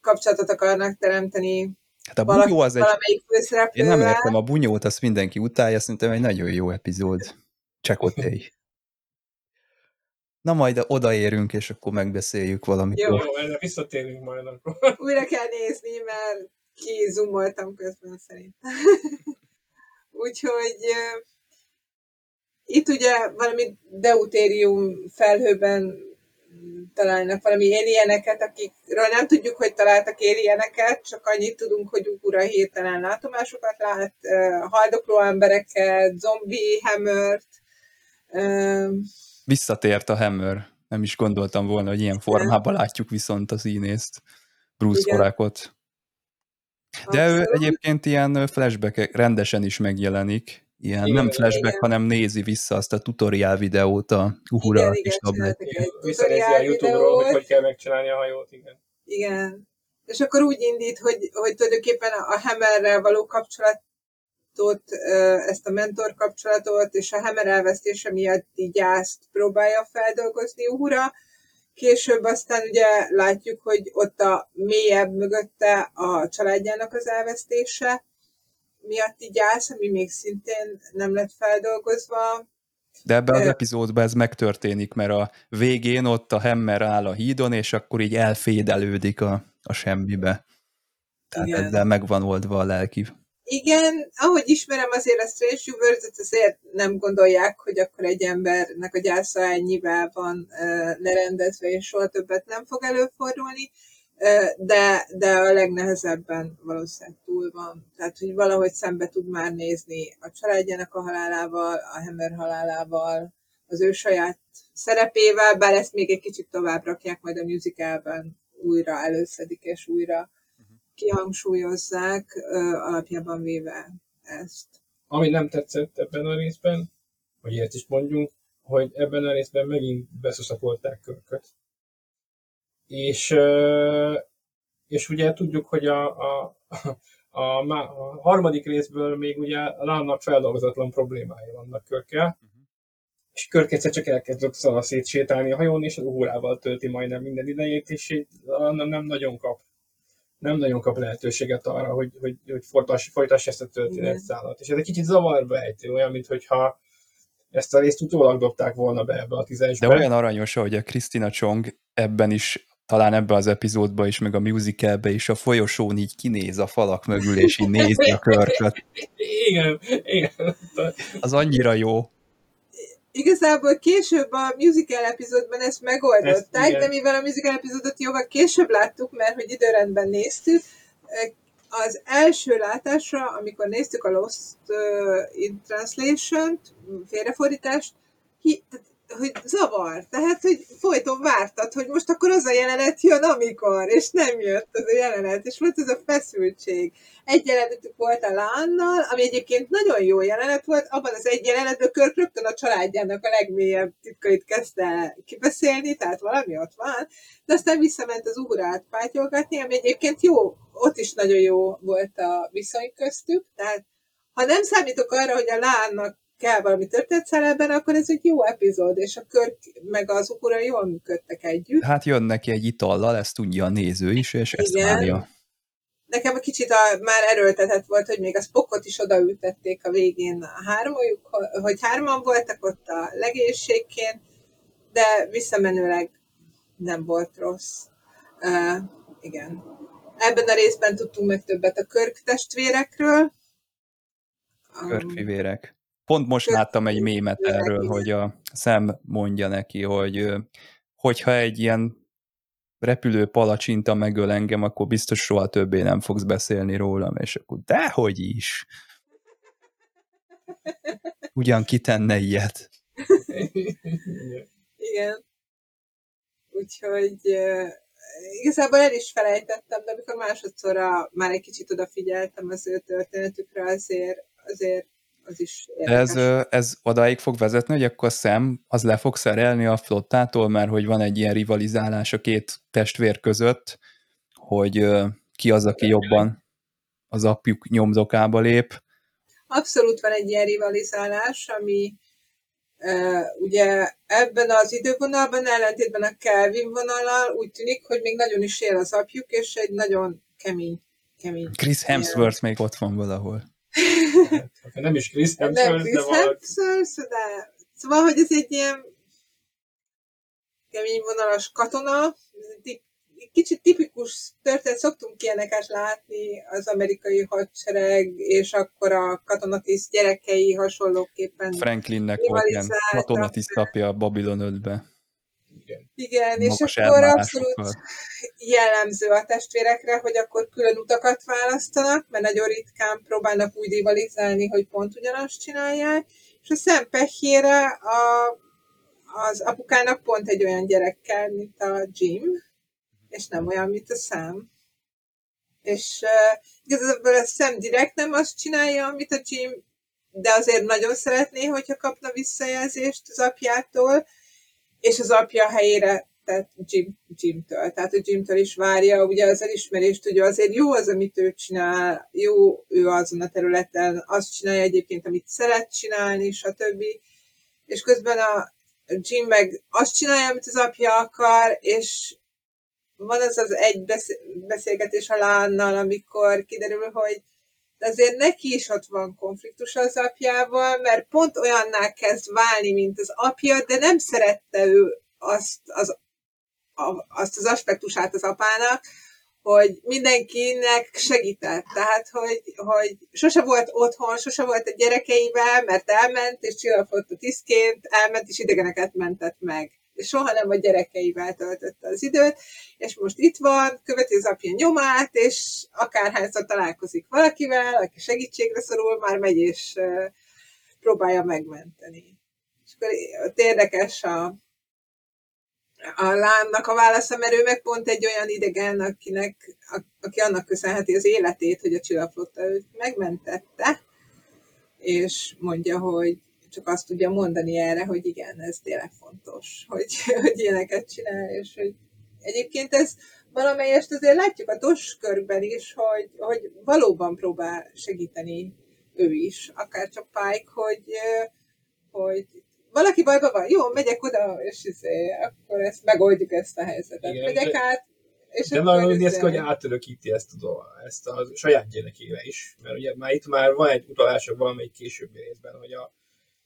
kapcsolatot akarnak teremteni Hát a bunyó az egy... Én nem értem a bunyót, azt mindenki utálja, szerintem egy nagyon jó epizód. Csekotéj. Na majd odaérünk, és akkor megbeszéljük valamikor. Jó, jó, erre visszatérünk majd akkor. (laughs) Újra kell nézni, mert kizumoltam közben szerintem. (laughs) Úgyhogy uh, itt ugye valami deutérium felhőben találnak valami alieneket, akikről nem tudjuk, hogy találtak alieneket, csak annyit tudunk, hogy ura hirtelen látomásokat lát, uh, haldokló embereket, zombi hammert, Visszatért a Hammer. Nem is gondoltam volna, hogy ilyen formában látjuk viszont a színészt, Bruce Horakot. De ő egyébként ilyen flashback rendesen is megjelenik, ilyen igen, nem flashback, igen. hanem nézi vissza azt a tutoriál videót a Uhura igen, kis tabletjén. Visszanézi a Youtube-ról, hogy hogy kell megcsinálni a hajót, igen. Igen. És akkor úgy indít, hogy, hogy tulajdonképpen a Hammerrel való kapcsolatot, ezt a mentor kapcsolatot és a Hammer elvesztése miatti gyászt próbálja feldolgozni Uhura. Később aztán ugye látjuk, hogy ott a mélyebb mögötte a családjának az elvesztése, miatti gyász, ami még szintén nem lett feldolgozva. De ebben az epizódban ez megtörténik, mert a végén ott a Hammer áll a hídon, és akkor így elfédelődik a, a semmibe. Tehát Igen. ezzel megvan oldva a lelki. Igen, ahogy ismerem azért a Strange universe azért nem gondolják, hogy akkor egy embernek a gyásza ennyivel van lerendezve, és soha többet nem fog előfordulni de, de a legnehezebben valószínűleg túl van. Tehát, hogy valahogy szembe tud már nézni a családjának a halálával, a Hammer halálával, az ő saját szerepével, bár ezt még egy kicsit tovább rakják, majd a musicalben újra előszedik és újra kihangsúlyozzák, alapjában véve ezt. Ami nem tetszett ebben a részben, hogy ilyet is mondjunk, hogy ebben a részben megint beszoszakolták körköt és, és ugye tudjuk, hogy a, a, a, a harmadik részből még ugye lánnak feldolgozatlan problémái vannak körkel, uh-huh. és Körk egyszer csak elkezd szana szétsétálni a hajón, és órával tölti majdnem minden idejét, és nem, nem nagyon kap nem nagyon kap lehetőséget arra, hogy, hogy, hogy folytass, folytass ezt a történetszállat. És ez egy kicsit zavarba ejtő, olyan, mintha ezt a részt utólag dobták volna be ebbe a tízesbe. De olyan aranyos, hogy a Krisztina Chong ebben is talán ebbe az epizódba is, meg a musicalbe is a folyosón így kinéz a falak mögül, és így nézi a körköt. (laughs) Igen, igen. Az annyira jó. Igazából később a musical epizódban ezt megoldották, ezt, de mivel a musical epizódot jóval később láttuk, mert hogy időrendben néztük, az első látásra, amikor néztük a Lost in Translation-t, félrefordítást, hi, tehát hogy zavar. Tehát, hogy folyton vártad, hogy most akkor az a jelenet jön, amikor, és nem jött az a jelenet, és volt ez a feszültség. Egy jelenetük volt a lánnal, ami egyébként nagyon jó jelenet volt, abban az egy jelenetben Körk rögtön a családjának a legmélyebb titkait kezdte kibeszélni, tehát valami ott van, de aztán visszament az ugurát pátyolgatni, ami egyébként jó, ott is nagyon jó volt a viszony köztük, tehát ha nem számítok arra, hogy a lánnak kell valami történetszerelben, akkor ez egy jó epizód, és a kör meg az ukura jól működtek együtt. Hát jön neki egy itallal, ezt tudja a néző is, és ezt Igen. várja. Nekem egy kicsit a, már erőltetett volt, hogy még a Spockot is odaültették a végén a hármajuk, hogy hárman voltak ott a legénységként, de visszamenőleg nem volt rossz. Uh, igen. Ebben a részben tudtunk meg többet a Körk testvérekről. Körkfivérek. Pont most láttam egy mémet erről, hogy a szem mondja neki, hogy hogyha egy ilyen repülő palacsinta megöl engem, akkor biztos soha többé nem fogsz beszélni rólam, és akkor dehogy is. Ugyan kitenne ilyet. Igen. Úgyhogy igazából el is felejtettem, de amikor másodszorra már egy kicsit odafigyeltem az ő történetükre, azért, azért az is érdekes. Ez, ez odáig fog vezetni, hogy akkor szem az le fog szerelni a flottától, mert hogy van egy ilyen rivalizálás a két testvér között, hogy ki az, aki jobban az apjuk nyomdokába lép. Abszolút van egy ilyen rivalizálás, ami uh, ugye ebben az idővonalban, ellentétben a Kelvin vonalal úgy tűnik, hogy még nagyon is él az apjuk, és egy nagyon kemény, kemény. Chris Hemsworth még ott van valahol. Hát, nem is Chris Hemsworth, nem Chris de Hemsworth, de... Szóval, hogy ez egy ilyen kemény vonalas katona, kicsit tipikus történet, szoktunk ilyeneket látni az amerikai hadsereg, és akkor a katonatiszt gyerekei hasonlóképpen Franklinnek volt ilyen katonatiszt apja a Babylon 5-be. Igen, Igen és akkor abszolút jellemző a testvérekre, hogy akkor külön utakat választanak, mert nagyon ritkán próbálnak úgy rivalizálni, hogy pont ugyanazt csinálják, és a szempehére a, az apukának pont egy olyan gyerekkel, mint a Jim, és nem olyan, mint a Sam. És uh, igazából a Sam direkt nem azt csinálja, amit a Jim de azért nagyon szeretné, hogyha kapna visszajelzést az apjától, és az apja helyére tehát Jim, Jimtől. Tehát a Jimtől is várja ugye az elismerést, hogy azért jó az, amit ő csinál, jó ő azon a területen, azt csinálja egyébként, amit szeret csinálni, stb. És közben a Jim meg azt csinálja, amit az apja akar, és van az az egy beszélgetés a lánnal, amikor kiderül, hogy azért neki is ott van konfliktus az apjával, mert pont olyanná kezd válni, mint az apja, de nem szerette ő azt az, azt az aspektusát az apának, hogy mindenkinek segített. Tehát, hogy, hogy sose volt otthon, sose volt a gyerekeivel, mert elment, és csillapott a tisztként, elment, és idegeneket mentett meg. Soha nem a gyerekeivel töltötte az időt, és most itt van, követi az apja nyomát, és akárhányszor találkozik valakivel, aki segítségre szorul, már megy és próbálja megmenteni. És akkor érdekes a, a lánnak a válasza, mert ő meg pont egy olyan idegen, akinek, a, aki annak köszönheti az életét, hogy a csillagflotta őt megmentette, és mondja, hogy csak azt tudja mondani erre, hogy igen, ez tényleg fontos, (laughs) hogy, hogy ilyeneket csinál, és hogy egyébként ez valamelyest azért látjuk a toskörben is, hogy, hogy valóban próbál segíteni ő is, akár csak Pike, hogy, hogy valaki bajban van, jó, megyek oda, és izé, akkor ezt megoldjuk ezt a helyzetet. Igen, megyek de, át, és de nagyon úgy néz ki, hogy átörökíti ezt, tudom, ezt a saját gyerekével is, mert ugye már itt már van egy utalások valamelyik későbbi részben, hogy a,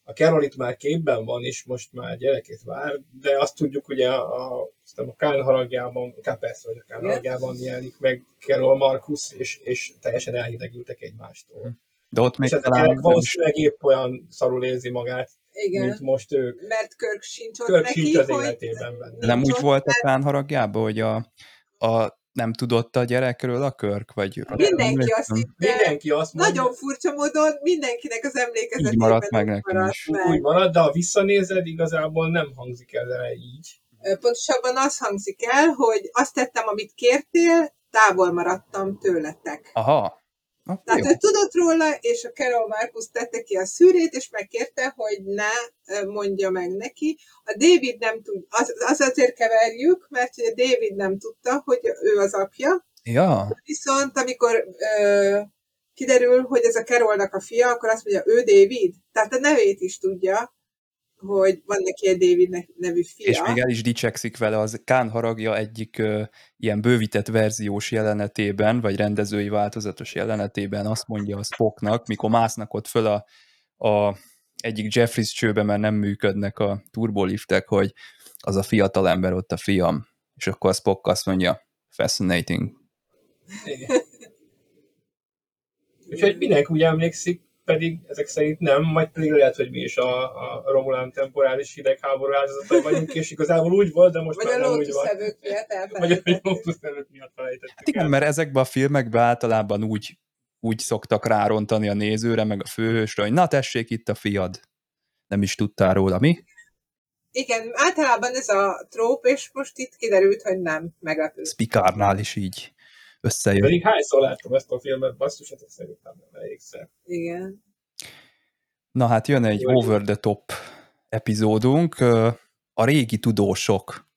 a Carol itt már képben van, és most már gyerekét vár, de azt tudjuk, hogy a, a, a Kán haragjában, Kapesz vagy a Kán haragjában jelenik meg Carol Markus, és, és teljesen elhidegültek egymástól. De ott még és talán... valószínűleg épp olyan szarul érzi magát, igen. mint most ők. Mert Körk sincs ott Körk neki, sincs az életében benne. Nem úgy volt a Kán haragjában, hogy a, a nem tudott a gyerekről a körk? Vagy mindenki azt hitte, mindenki azt mondja. Nagyon furcsa módon mindenkinek az emlékezetében így maradt meg nekem is. Meg. Úgy maradt, de ha visszanézed, igazából nem hangzik el így. Pontosabban az hangzik el, hogy azt tettem, amit kértél, távol maradtam tőletek. Aha. Ah, Tehát ő tudott róla, és a Carol Marcus tette ki a szűrét, és megkérte, hogy ne mondja meg neki. A David nem tud, az, az azért keverjük, mert a David nem tudta, hogy ő az apja. Ja. Viszont amikor ö, kiderül, hogy ez a Carolnak a fia, akkor azt mondja, ő David. Tehát a nevét is tudja, hogy van neki egy David nevű fia. És még el is dicsekszik vele, az Kán haragja egyik ö, ilyen bővített verziós jelenetében, vagy rendezői változatos jelenetében azt mondja a Spocknak, mikor másznak ott föl a, a egyik Jeffries csőbe, mert nem működnek a turboliftek, hogy az a fiatal ember ott a fiam. És akkor a Spock azt mondja, fascinating. Igen. Úgyhogy mindenki úgy emlékszik pedig ezek szerint nem, majd pedig lehet, hogy mi is a, a Romulán temporális hidegháború áldozatai vagyunk, és igazából úgy volt, de most vagy már nem úgy van. Vagy a lótuszevők miatt felejtettük Hát igen, el. mert ezekben a filmekben általában úgy, úgy szoktak rárontani a nézőre, meg a főhősre, hogy na tessék itt a fiad. Nem is tudtál róla, mi? Igen, általában ez a tróp, és most itt kiderült, hogy nem meglepő. Spikárnál is így összejön. Pedig hányszor láttam ezt a filmet, basszus, hát szerintem nem elégszer. Igen. Na hát jön egy Jó, over the top epizódunk, a régi tudósok,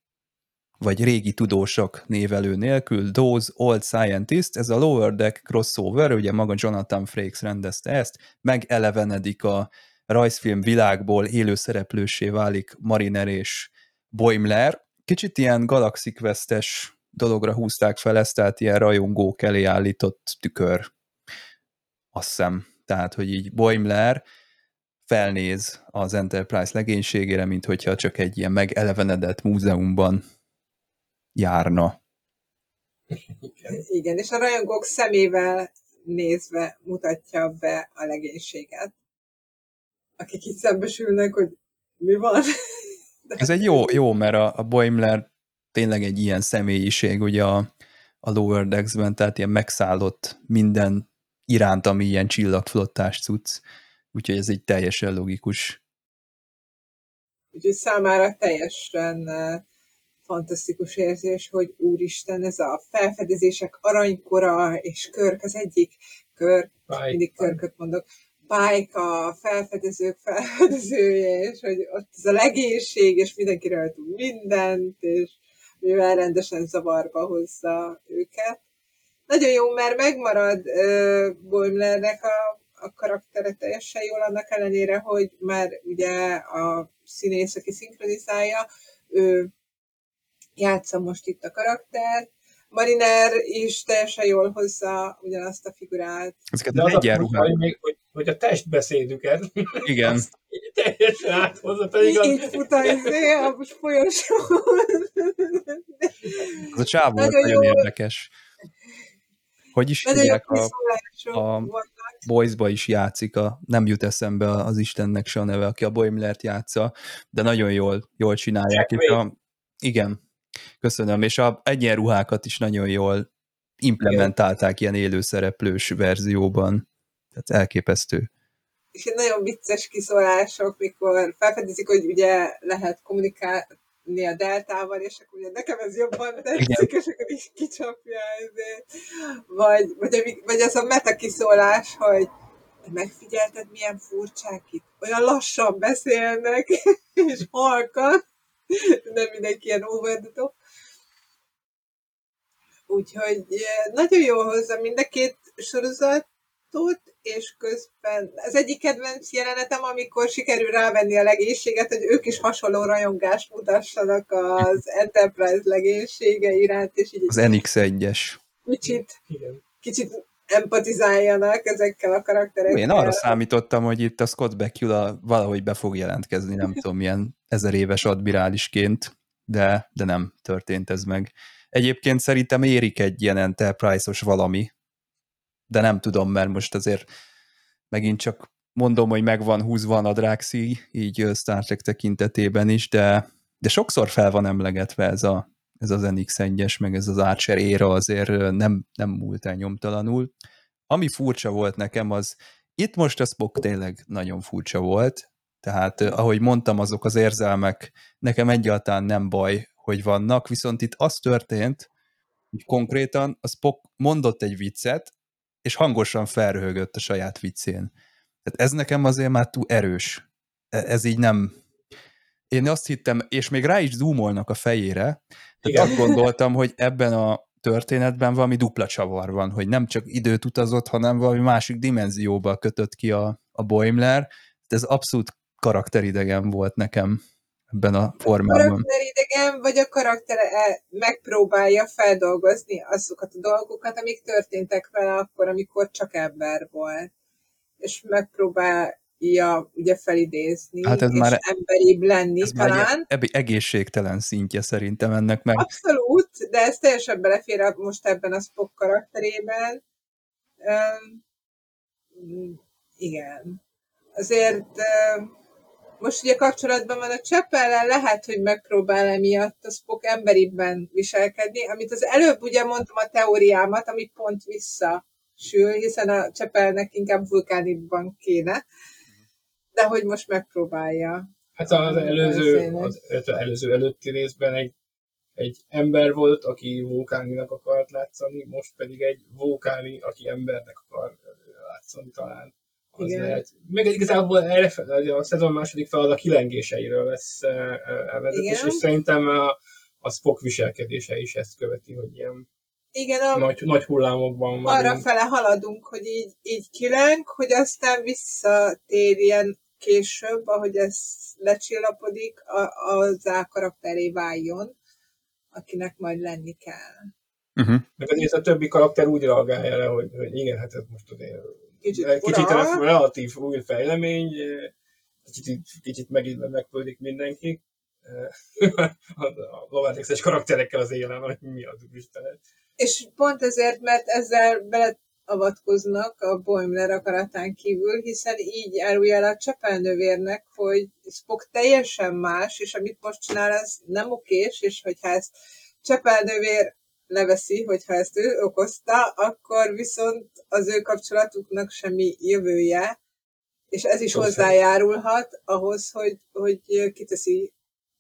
vagy régi tudósok névelő nélkül, Those Old Scientists, ez a Lower Deck crossover, ugye maga Jonathan Frakes rendezte ezt, megelevenedik a rajzfilm világból élő szereplősé válik Mariner és Boimler. Kicsit ilyen Galaxy Quest-es dologra húzták fel ezt, tehát ilyen rajongók elé állított tükör. Azt hiszem. Tehát, hogy így Boimler felnéz az Enterprise legénységére, mint hogyha csak egy ilyen megelevenedett múzeumban járna. Igen, és a rajongók szemével nézve mutatja be a legénységet, akik itt szembesülnek, hogy mi van. Ez egy jó, jó mert a, a Boimler tényleg egy ilyen személyiség ugye a, a Lower Decks-ben, tehát ilyen megszállott minden iránt, ami ilyen csillagflottás cucc, úgyhogy ez egy teljesen logikus. Úgyhogy számára teljesen fantasztikus érzés, hogy úristen, ez a felfedezések aranykora, és Körk az egyik, Körk, mindig Körköt mondok, Pike a felfedezők felfedezője, és hogy ott ez a legénység, és mindenkiről tud mindent, és mivel rendesen zavarba hozza őket. Nagyon jó, mert megmarad uh, Boimlernek a, a karaktere teljesen jól, annak ellenére, hogy már ugye a színész, aki szinkronizálja, ő játsza most itt a karaktert, Mariner is teljesen jól hozza ugyanazt a figurát. Ezeket De az egyenruhák. Még, hogy, hogy a testbeszédüket Igen. teljesen áthozza, pedig Így az... fut a, izé, a folyosón. Az a csávó nagyon, nagyon érdekes. Hogy is hívják a, a Boys-ba is játszik, a, nem jut eszembe az Istennek se a neve, aki a Boimlert játsza, de nagyon jól, jól csinálják. Jack a, igen, Köszönöm, és a egyenruhákat is nagyon jól implementálták ilyen élőszereplős verzióban. Tehát elképesztő. És egy nagyon vicces kiszólások, mikor felfedezik, hogy ugye lehet kommunikálni a deltával, és akkor ugye nekem ez jobban tetszik, és akkor is kicsapja ezért. Vagy, vagy, vagy az a meta kiszólás, hogy megfigyelted, milyen furcsák itt? Olyan lassan beszélnek, (laughs) és halkan nem mindenki ilyen over the top. Úgyhogy eh, nagyon jó hozza mind a két sorozatot, és közben az egyik kedvenc jelenetem, amikor sikerül rávenni a legénységet, hogy ők is hasonló rajongást mutassanak az Enterprise legénysége iránt, és így az NX1-es. Kicsit, kicsit empatizáljanak ezekkel a karakterekkel. Én arra számítottam, hogy itt a Scott Bakula valahogy be fog jelentkezni, nem (laughs) tudom, milyen ezer éves admirálisként, de, de nem történt ez meg. Egyébként szerintem érik egy ilyen Enterprise-os valami, de nem tudom, mert most azért megint csak mondom, hogy megvan húzva a dráxi, így Star Trek tekintetében is, de, de sokszor fel van emlegetve ez, a, ez az NX1-es, meg ez az Archer éra azért nem, nem múlt el nyomtalanul. Ami furcsa volt nekem, az itt most a Spock tényleg nagyon furcsa volt, tehát ahogy mondtam, azok az érzelmek nekem egyáltalán nem baj, hogy vannak, viszont itt az történt, hogy konkrétan a Spock mondott egy viccet, és hangosan felröhögött a saját viccén. Tehát ez nekem azért már túl erős. E, ez így nem... Én azt hittem, és még rá is zoomolnak a fejére, tehát azt gondoltam, hogy ebben a történetben valami dupla csavar van, hogy nem csak időt utazott, hanem valami másik dimenzióba kötött ki a, a Boimler. Ez abszolút karakteridegen volt nekem ebben a formában. A karakteridegen, vagy a karakter megpróbálja feldolgozni azokat a dolgokat, amik történtek vele akkor, amikor csak ember volt. És megpróbálja ugye felidézni, hát ez és már, emberibb lenni ez talán. Már egészségtelen szintje szerintem ennek meg. Abszolút, de ez teljesen belefér most ebben a Spock karakterében. Um, igen. Azért um, most ugye kapcsolatban van a Cseppellel, lehet, hogy megpróbál emiatt a Spock emberibben viselkedni, amit az előbb ugye mondtam a teóriámat, ami pont visszasül, hiszen a Cseppelnek inkább vulkánibban kéne, de hogy most megpróbálja. Hát az előző, az, az előző előtti részben egy, egy ember volt, aki vulkáninak akart látszani, most pedig egy vulkáni, aki embernek akar látszani talán. Az Igen. lehet. Meg igazából erre, a szezon második fel az a kilengéseiről lesz elvezetés, és szerintem a, a Spock viselkedése is ezt követi, hogy ilyen igen, a, nagy, nagy hullámokban van. Arra fele haladunk, hogy így, így kileng, hogy aztán visszatérjen később, ahogy ez lecsillapodik, az A karakteré váljon, akinek majd lenni kell. Uh-huh. Meg azért a többi karakter úgy reagálja le, hogy, hogy igen, hát ez most azért kicsit, kicsit relatív új fejlemény, kicsit, kicsit megint megföldik mindenki. (laughs) a Lovátexes karakterekkel az élen, hogy mi az Istenet. És pont ezért, mert ezzel beleavatkoznak a Boimler akaratán kívül, hiszen így árulja el a csepelnövérnek, hogy Spock teljesen más, és amit most csinál, az nem okés, és hogyha ezt csepelnövér leveszi, hogyha ezt ő okozta, akkor viszont az ő kapcsolatuknak semmi jövője, és ez is hozzájárulhat ahhoz, hogy, hogy kiteszi,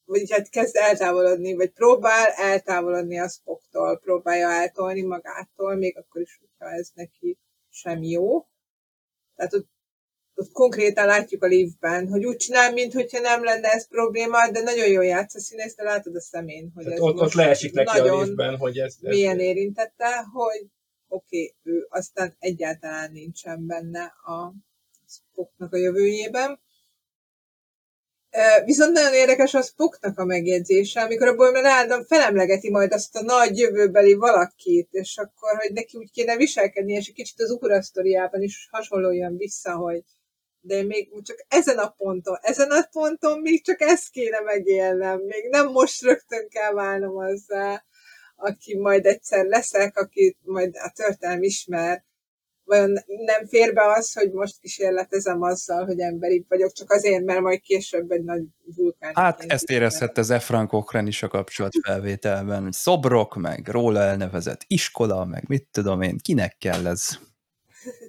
vagy hát kezd eltávolodni, vagy próbál eltávolodni a Spocktól, próbálja eltolni magától, még akkor is, hogyha ez neki sem jó. Tehát ott konkrétan látjuk a liftben, hogy úgy csinál, mintha nem lenne ez probléma, de nagyon jól játsz a színész, de látod a szemén, hogy Tehát ez ott, ott leesik neki a liftben, hogy ez... ez milyen érintette, hogy oké, okay, ő aztán egyáltalán nincsen benne a Spocknak a jövőjében. Viszont nagyon érdekes az Spocknak a megjegyzése, amikor a Boimler Ádám felemlegeti majd azt a nagy jövőbeli valakit, és akkor, hogy neki úgy kéne viselkedni, és egy kicsit az Uhura sztoriában is hasonlóan vissza, hogy de még csak ezen a ponton, ezen a ponton még csak ezt kéne megélnem, még nem most rögtön kell válnom azzal, aki majd egyszer leszek, akit majd a történelm ismer, vajon nem fér be az, hogy most kísérletezem azzal, hogy emberi vagyok, csak azért, mert majd később egy nagy vulkán. Hát ezt érezhette az Efran Cochran is a kapcsolatfelvételben, hogy szobrok, meg róla elnevezett iskola, meg mit tudom én, kinek kell ez?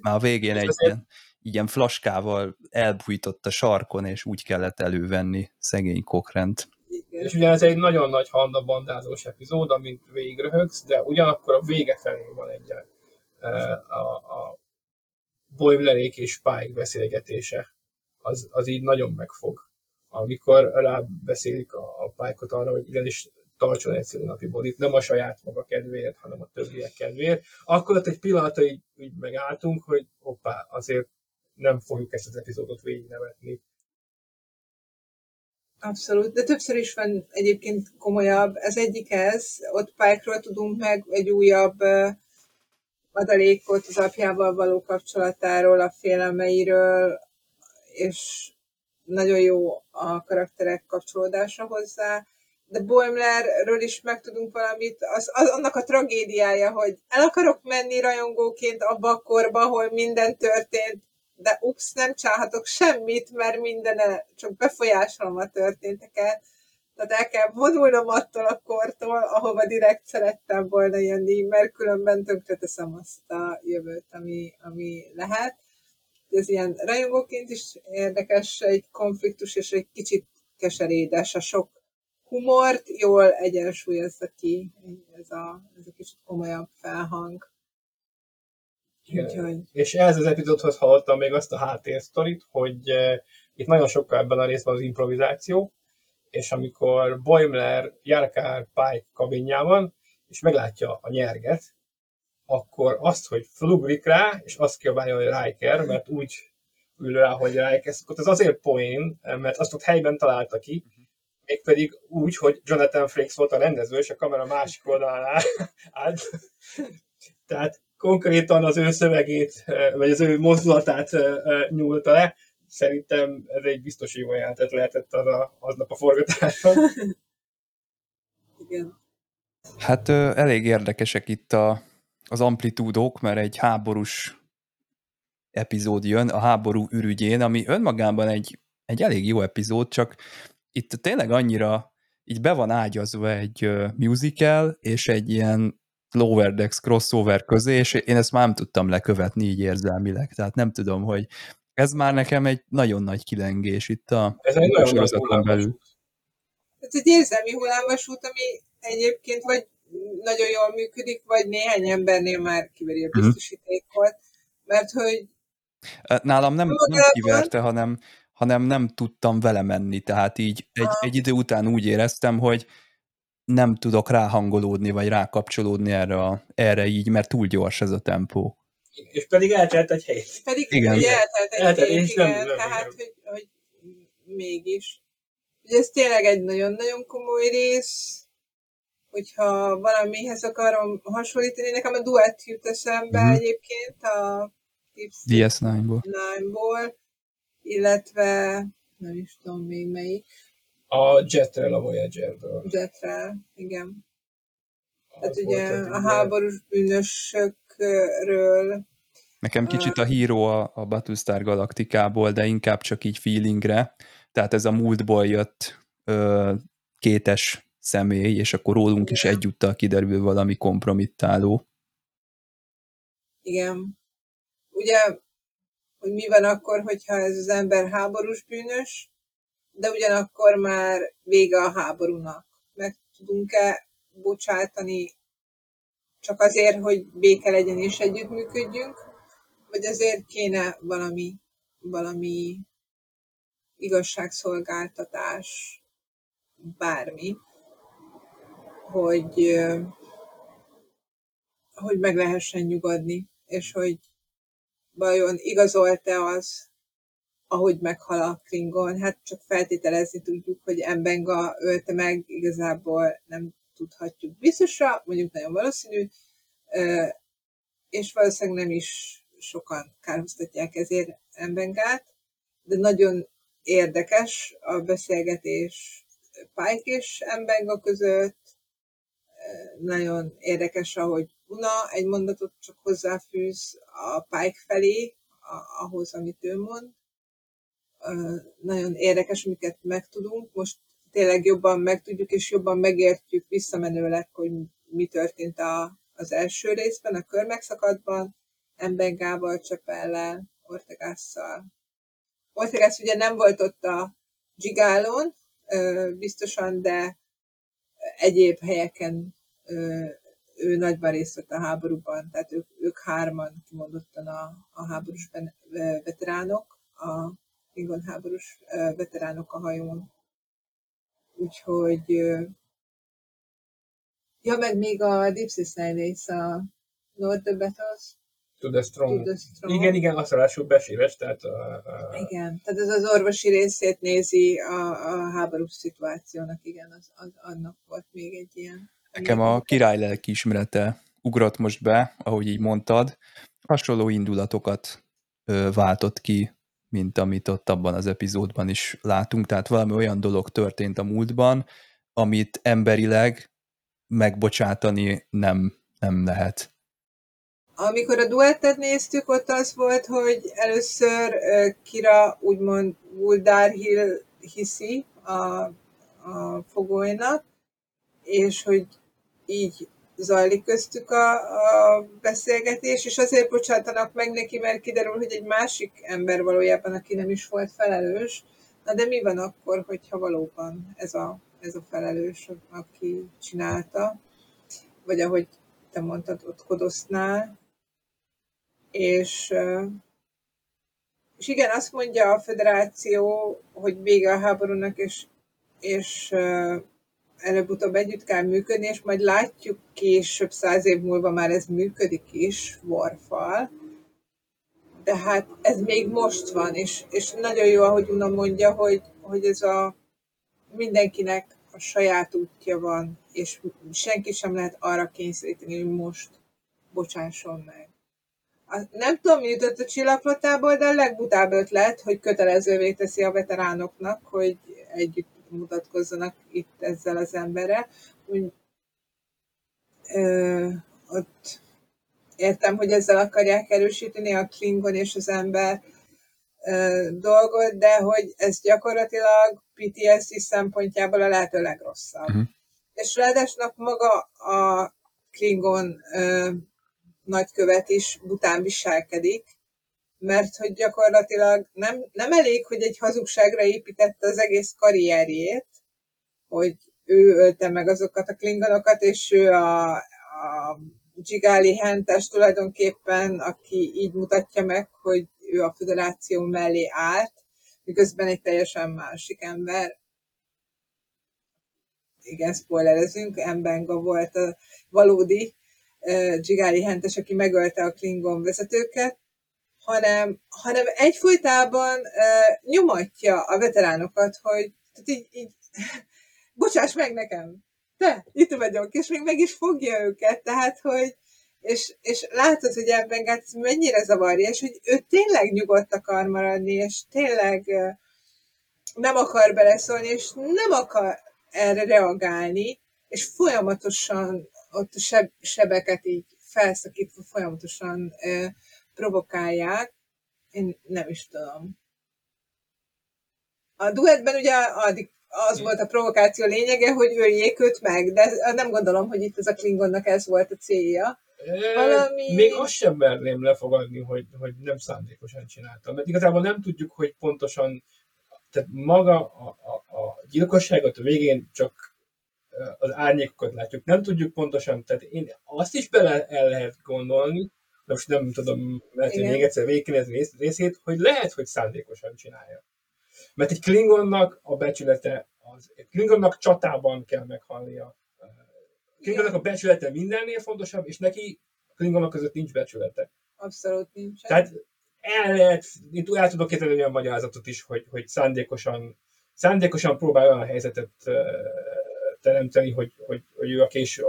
Már a végén egy ilyen, ilyen flaskával elbújtott a sarkon, és úgy kellett elővenni szegény Cochrant. És ugye ez egy nagyon nagy handa bandázós epizód, amint végigröhögsz, de ugyanakkor a vége felé van egy a, a Boimlerék és Pike beszélgetése, az, az így nagyon megfog. Amikor rábeszélik a, a Pike-ot arra, hogy igenis tartson egy napi bodit, nem a saját maga kedvéért, hanem a többiek kedvéért, akkor ott egy pillanatra így, így megálltunk, hogy hoppá, azért nem fogjuk ezt az epizódot végignevetni. Abszolút, de többször is van egyébként komolyabb. Ez egyik ez, ott Pike-ról tudunk meg egy újabb adalékot az apjával való kapcsolatáról, a félelmeiről, és nagyon jó a karakterek kapcsolódása hozzá. De Boimlerről is megtudunk valamit, az, az, annak a tragédiája, hogy el akarok menni rajongóként abba a korba, ahol minden történt, de ups, nem csinálhatok semmit, mert minden csak befolyásolom a történteket tehát el kell vonulnom attól a kortól, ahova direkt szerettem volna jönni, mert különben tönkreteszem azt a jövőt, ami, ami lehet. Ez ilyen rajongóként is érdekes egy konfliktus, és egy kicsit keserédes. A sok humort jól egyensúlyozza ki ez a, ez a kicsit komolyabb felhang. Úgyhogy... És ehhez az epizódhoz hallottam még azt a háttérsztorit, hogy uh, itt nagyon sokkal ebben a részben az improvizáció, és amikor Boimler járkál Pike kabinjában, és meglátja a nyerget, akkor azt, hogy flugrik rá, és azt kiabálja, hogy Riker, mert úgy ül rá, hogy Riker, akkor az azért poén, mert azt ott helyben találta ki, mégpedig úgy, hogy Jonathan Frakes volt a rendező, és a kamera másik oldalán állt. Tehát konkrétan az ő szövegét, vagy az ő mozdulatát nyúlta le, szerintem ez egy biztos jó jelentet lehetett az a, aznap a forgatáson. (laughs) Igen. Hát elég érdekesek itt a, az amplitúdók, mert egy háborús epizód jön a háború ürügyén, ami önmagában egy, egy elég jó epizód, csak itt tényleg annyira így be van ágyazva egy musical és egy ilyen Lower Decks crossover közé, és én ezt már nem tudtam lekövetni így érzelmileg, tehát nem tudom, hogy ez már nekem egy nagyon nagy kilengés itt a Ez egy nagyon sorozaton belül. Ez egy érzelmi hullámvasút, ami egyébként vagy nagyon jól működik, vagy néhány embernél már kiveri a mhm. biztosítékot, mert hogy Nálam nem, nem kiverte, hanem, hanem nem tudtam vele menni, tehát így egy, egy idő után úgy éreztem, hogy nem tudok ráhangolódni, vagy rákapcsolódni erre, a, erre így, mert túl gyors ez a tempó. És pedig eltelt egy hét. Pedig igen. Ugye eltelt egy eltelt, hét, igen, nem, nem, tehát, nem. Hogy, hogy mégis. Ugye ez tényleg egy nagyon-nagyon komoly rész, hogyha valamihez akarom hasonlítani, nekem a duett jut eszembe mm-hmm. egyébként a DS9-ból. 9-ból, illetve nem is tudom még melyik. A Jetrel, a Voyager-ből. Jetrel, igen. Tehát ugye a háborús bűnösökről Nekem kicsit a híró a, a Battlestar Galaktikából, de inkább csak így feelingre. Tehát ez a múltból jött ö, kétes személy, és akkor rólunk is egyúttal kiderül valami kompromittáló. Igen. Ugye, hogy mi van akkor, hogyha ez az ember háborús bűnös, de ugyanakkor már vége a háborúnak. Meg tudunk-e bocsátani csak azért, hogy béke legyen és együttműködjünk? vagy azért kéne valami valami igazságszolgáltatás, bármi, hogy, hogy meg lehessen nyugodni, és hogy vajon igazolta az, ahogy meghal a Klingon. Hát csak feltételezni tudjuk, hogy Embenga ölte meg, igazából nem tudhatjuk biztosra, mondjuk nagyon valószínű, és valószínűleg nem is sokan kárhoztatják ezért Embengát, de nagyon érdekes a beszélgetés Pike és Embenga között, nagyon érdekes, ahogy Una egy mondatot csak hozzáfűz a Pike felé, ahhoz, amit ő mond. Nagyon érdekes, amiket megtudunk. Most tényleg jobban megtudjuk, és jobban megértjük visszamenőleg, hogy mi történt a, az első részben, a körmegszakadban, Embengával, Csepellel, Ortegásszal. Ortegász ugye nem volt ott a Gigálon, biztosan, de egyéb helyeken ő nagyban részt vett a háborúban, tehát ők, ők hárman kimondottan a, a háborús veteránok, a Klingon háborús veteránok a hajón. Úgyhogy ja, meg még a Deep Sea rész, a North the Battles, To the strong. To the strong. Igen, igen, azt ráadásul beséves, tehát... A, a... Igen, tehát ez az orvosi részét nézi a, a háborús szituációnak, igen, az, az, annak volt még egy ilyen... Nekem a király lelkiismerete ugrott most be, ahogy így mondtad, hasonló indulatokat ö, váltott ki, mint amit ott abban az epizódban is látunk, tehát valami olyan dolog történt a múltban, amit emberileg megbocsátani nem, nem lehet. Amikor a duettet néztük, ott az volt, hogy először Kira úgymond Guldár hiszi a, a fogolynak, és hogy így zajlik köztük a, a beszélgetés, és azért bocsátanak meg neki, mert kiderül, hogy egy másik ember valójában, aki nem is volt felelős. Na de mi van akkor, hogyha valóban ez a, ez a felelős, aki csinálta? Vagy ahogy te mondtad, ott kodosznál, és, és igen, azt mondja a federáció, hogy vége a háborúnak, és, és előbb-utóbb együtt kell működni, és majd látjuk később, száz év múlva már ez működik is, Warfal. De hát ez még most van, és, és nagyon jó, ahogy Una mondja, hogy, hogy ez a mindenkinek a saját útja van, és senki sem lehet arra kényszeríteni, hogy most bocsásson meg nem tudom, mi jutott a csillagflottából, de a legbutább ötlet, hogy kötelezővé teszi a veteránoknak, hogy együtt mutatkozzanak itt ezzel az emberrel. Úgy, ö, ott értem, hogy ezzel akarják erősíteni a Klingon és az ember ö, dolgot, de hogy ez gyakorlatilag PTSD szempontjából a lehető legrosszabb. Uh-huh. És ráadásul maga a Klingon ö, nagykövet is bután viselkedik, mert hogy gyakorlatilag nem, nem elég, hogy egy hazugságra építette az egész karrierjét, hogy ő ölte meg azokat a klingonokat, és ő a, a Gigali Hentes tulajdonképpen, aki így mutatja meg, hogy ő a föderáció mellé állt, miközben egy teljesen másik ember. Igen, spoilerezünk, Embenga volt a valódi Gigáli Hentes, aki megölte a Klingon vezetőket, hanem, hanem egyfolytában uh, nyomatja a veteránokat, hogy tehát így, így (laughs) bocsáss meg nekem, te, itt vagyok, és még meg is fogja őket, tehát, hogy és, és látod, hogy ebben ez mennyire zavarja, és hogy ő tényleg nyugodt akar maradni, és tényleg uh, nem akar beleszólni, és nem akar erre reagálni, és folyamatosan ott a seb, sebeket így felszakítva folyamatosan ö, provokálják. Én nem is tudom. A duettben ugye addig az volt a provokáció lényege, hogy öljék őt meg, de nem gondolom, hogy itt az a Klingonnak ez volt a célja. Valami... Még azt sem merném lefogadni, hogy, hogy nem szándékosan csináltam, mert igazából nem tudjuk, hogy pontosan, tehát maga a, a, a gyilkosságot a végén csak az árnyékokat látjuk. Nem tudjuk pontosan, tehát én azt is bele el lehet gondolni, most nem tudom, lehet, hogy még egyszer végignézni részét, hogy lehet, hogy szándékosan csinálja. Mert egy Klingonnak a becsülete, az, egy Klingonnak csatában kell meghalnia. Klingonnak a becsülete mindennél fontosabb, és neki a Klingonok között nincs becsülete. Abszolút nincs. Tehát el lehet, én el tudok képzelni olyan magyarázatot is, hogy, hogy szándékosan, szándékosan próbál olyan helyzetet teremteni, hogy, hogy, hogy ő a késő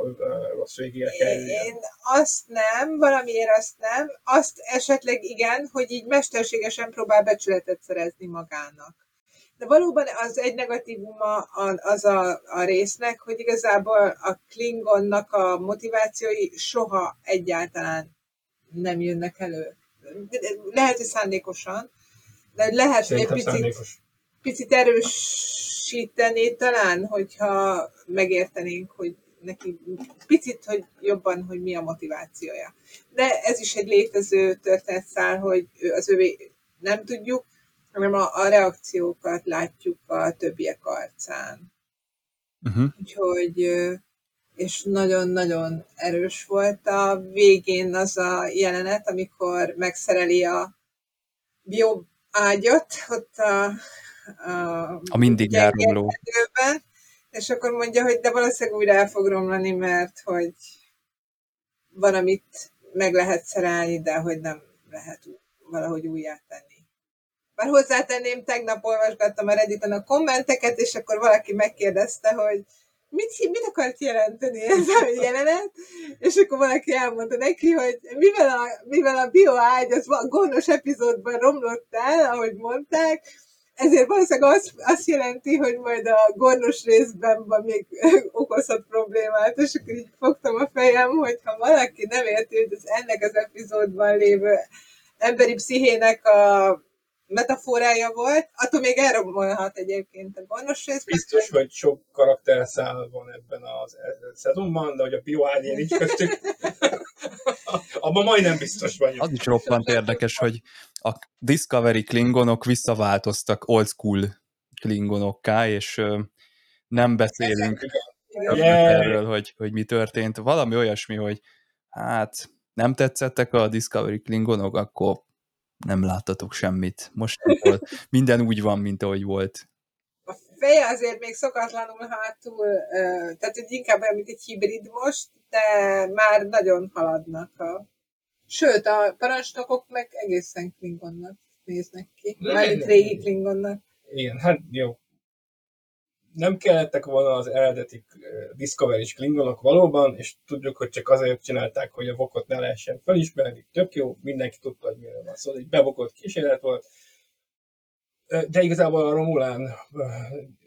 rossz végére kerüljen. Én azt nem, valamiért azt nem, azt esetleg igen, hogy így mesterségesen próbál becsületet szerezni magának. De valóban az egy negatívuma az a, a résznek, hogy igazából a Klingonnak a motivációi soha egyáltalán nem jönnek elő. Lehet, hogy szándékosan, de lehet, hogy egy picit, picit erősíteni talán, hogyha megértenénk, hogy neki picit, hogy jobban, hogy mi a motivációja. De ez is egy létező történetszál, hogy az övé nem tudjuk, hanem a, a reakciókat látjuk a többiek arcán. Uh-huh. Úgyhogy, és nagyon-nagyon erős volt a végén az a jelenet, amikor megszereli a bio ágyat, ott a, a, mindig járuló. És akkor mondja, hogy de valószínűleg újra el fog romlani, mert hogy van, amit meg lehet szerelni, de hogy nem lehet valahogy újjá tenni. Bár hozzátenném, tegnap olvasgattam a reddit a kommenteket, és akkor valaki megkérdezte, hogy mit, mit akart jelenteni ez a jelenet, és akkor valaki elmondta neki, hogy mivel a, mivel a bioágy az a gonosz epizódban romlott el, ahogy mondták, ezért valószínűleg azt, azt jelenti, hogy majd a gornos részben van még (laughs) okozhat problémát, és akkor így fogtam a fejem, hogy ha valaki nem érti, hogy az ennek az epizódban lévő emberi pszichének a metaforája volt, attól még elromolhat egyébként a gonosz rész. Biztos, hogy sok karakterszál van ebben az szezonban, de hogy a bioágyén nincs köztük. (laughs) Abban majdnem biztos vagyok. Az is roppant érdekes, hogy a Discovery klingonok visszaváltoztak old school klingonokká, és nem beszélünk yeah. erről, hogy, hogy mi történt. Valami olyasmi, hogy hát nem tetszettek a Discovery klingonok, akkor nem láttatok semmit. Most minden úgy van, mint ahogy volt. A feje azért még szokatlanul hátul, tehát hogy inkább olyan, mint egy hibrid most, de már nagyon haladnak a... Sőt, a parancsnokok meg egészen klingonnak néznek ki. Mármint régi klingonnak. Igen, hát jó nem kellettek volna az eredeti discovery klingonok valóban, és tudjuk, hogy csak azért csinálták, hogy a vokot ne lehessen felismerni, tök jó, mindenki tudta, hogy miről van szó, szóval egy bevokott kísérlet volt, de igazából a Romulán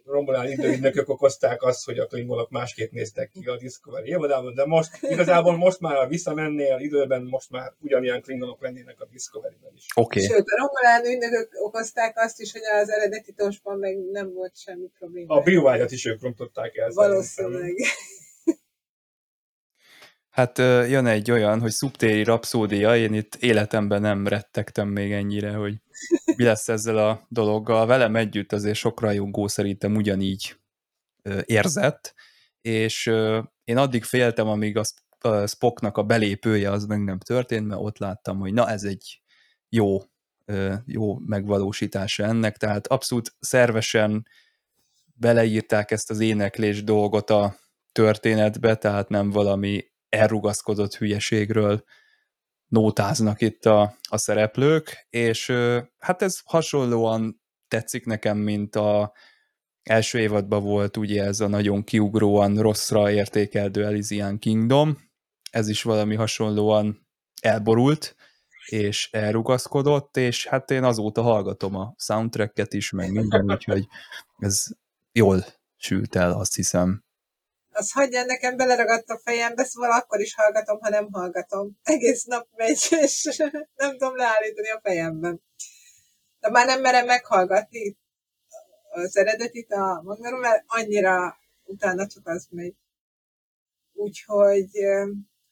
Romulán időügynökök okozták azt, hogy a klingonok másképp néztek ki a Discovery évadában, de most igazából most már visszamennél időben, most már ugyanilyen klingonok lennének a Discovery-ben is. Okay. Sőt, a Romulán ügynökök okozták azt is, hogy az eredeti tosban meg nem volt semmi probléma. A biovágyat is ők rontották el. Valószínűleg. Hát jön egy olyan, hogy szubtéri rapszódia, én itt életemben nem rettegtem még ennyire, hogy mi lesz ezzel a dologgal. Velem együtt azért sok rajongó szerintem ugyanígy érzett, és én addig féltem, amíg a Spocknak a belépője az meg nem történt, mert ott láttam, hogy na ez egy jó, jó megvalósítása ennek, tehát abszolút szervesen beleírták ezt az éneklés dolgot a történetbe, tehát nem valami elrugaszkodott hülyeségről nótáznak itt a, a szereplők, és hát ez hasonlóan tetszik nekem, mint a első évadban volt ugye ez a nagyon kiugróan rosszra értékelő Elysian Kingdom, ez is valami hasonlóan elborult, és elrugaszkodott, és hát én azóta hallgatom a soundtracket is, meg minden, úgyhogy ez jól sült el, azt hiszem az hagyja nekem beleragadt a fejembe, szóval akkor is hallgatom, ha nem hallgatom. (laughs) Egész nap megy, és (laughs) nem tudom leállítani a fejemben. De már nem merem meghallgatni az eredetit a magnaról, mert annyira utána csak az megy. Úgyhogy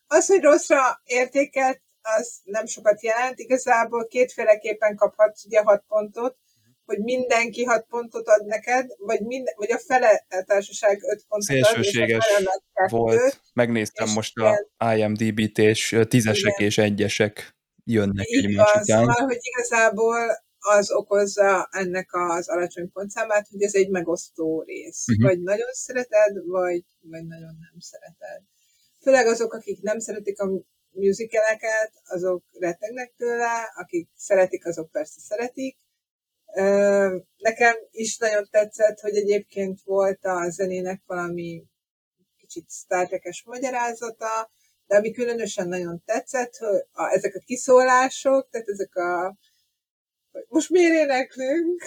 az, hogy rosszra értékelt, az nem sokat jelent. Igazából kétféleképpen kaphatsz ugye hat pontot. Hogy mindenki hat pontot ad neked, vagy, minden, vagy a fele a társaság öt pontot Szélsőséges ad, fele volt. Megnéztem és most a IMDB-t, és tízesek Igen. és egyesek jönnek Így egymás van, után. szóval, hogy igazából az okozza ennek az alacsony pontszámát, hogy ez egy megosztó rész. Uh-huh. Vagy nagyon szereted, vagy, vagy nagyon nem szereted. Főleg azok, akik nem szeretik a musicaleket, azok rettegnek tőle, akik szeretik, azok persze szeretik. Nekem is nagyon tetszett, hogy egyébként volt a zenének valami kicsit Star Trek-es magyarázata, de ami különösen nagyon tetszett, hogy a, ezek a kiszólások, tehát ezek a hogy most miért éneklünk,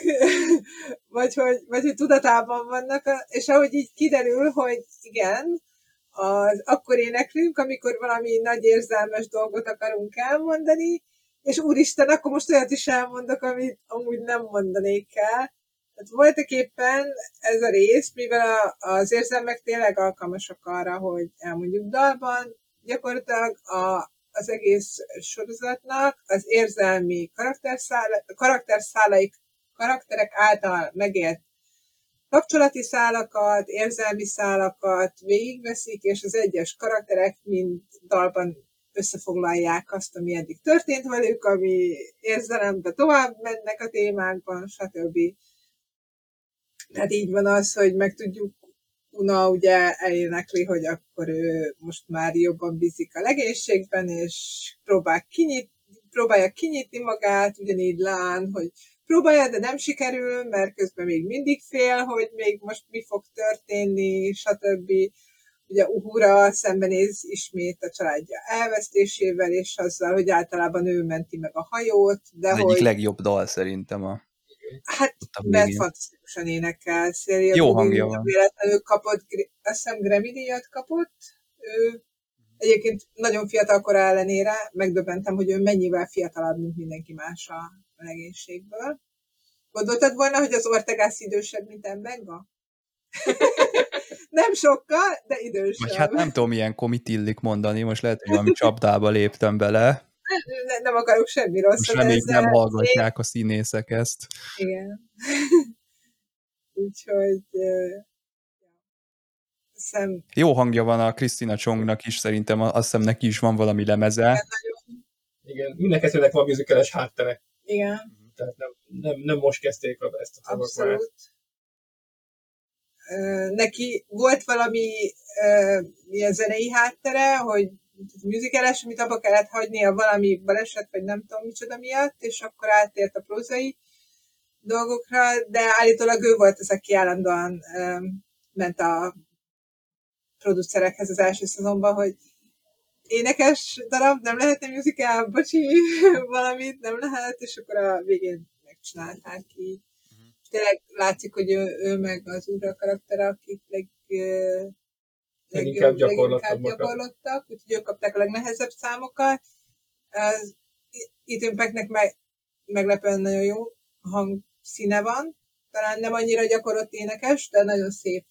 (laughs) vagy, hogy, vagy hogy tudatában vannak, és ahogy így kiderül, hogy igen, az, akkor éneklünk, amikor valami nagy érzelmes dolgot akarunk elmondani, és úristen, akkor most olyat is elmondok, amit amúgy nem mondanék el. Tehát voltak éppen ez a rész, mivel a, az érzelmek tényleg alkalmasak arra, hogy elmondjuk dalban, gyakorlatilag a, az egész sorozatnak az érzelmi karakterszála, karakterszálaik, karakterek által megélt kapcsolati szálakat, érzelmi szálakat végigveszik, és az egyes karakterek mind dalban összefoglalják azt, ami eddig történt velük, ami érzelembe tovább mennek a témákban, stb. Tehát így van az, hogy meg tudjuk, Una ugye elénekli, hogy akkor ő most már jobban bízik a legénységben, és próbál kinyit, próbálja kinyitni magát, ugyanígy Lán, hogy próbálja, de nem sikerül, mert közben még mindig fél, hogy még most mi fog történni, stb. Ugye Uhura szembenéz ismét a családja elvesztésével, és azzal, hogy általában ő menti meg a hajót, de Az hogy... egyik legjobb dal szerintem a, Hát, a mert végén. fantasztikusan énekel. Celia Jó hangja van. Véletlenül kapott, azt hiszem Grammy díjat kapott. Ő egyébként nagyon fiatal kora ellenére megdöbbentem, hogy ő mennyivel fiatalabb, mint mindenki más a legénységből. Gondoltad volna, hogy az Ortegász idősebb, mint Embenga? (laughs) nem sokkal, de idősebb. Vagy hát nem tudom, milyen komit illik mondani, most lehet, hogy valami csapdába léptem bele. Ne- nem akarok semmi rosszat Most reméljük ezzel. nem hallgatják a színészek ezt. Igen. (laughs) Úgyhogy szem, Jó hangja van a Krisztina Csongnak is, szerintem azt hiszem neki is van valami lemeze. Igen, mindenkettőnek van musicales háttere, igen, tehát nem, nem, nem most kezdték ezt a abszolút. Ö, Neki volt valami ilyen zenei háttere, hogy musicales, amit abba kellett hagynia valami baleset, vagy nem tudom micsoda miatt, és akkor átért a prózai dolgokra, de állítólag ő volt az, aki állandóan ment a producerekhez az első szezonban, hogy énekes darab, nem lehetne musical, bocsi, (laughs) valamit nem lehet, és akkor a végén megcsinálták így. Tényleg látszik, hogy ő, ő meg az úrra karaktere, akik leg, Leginkább gyakorlottak, úgyhogy ők kapták a legnehezebb számokat. Az Pecknek meg, meglepően nagyon jó hangszíne van, talán nem annyira gyakorlott énekes, de nagyon szép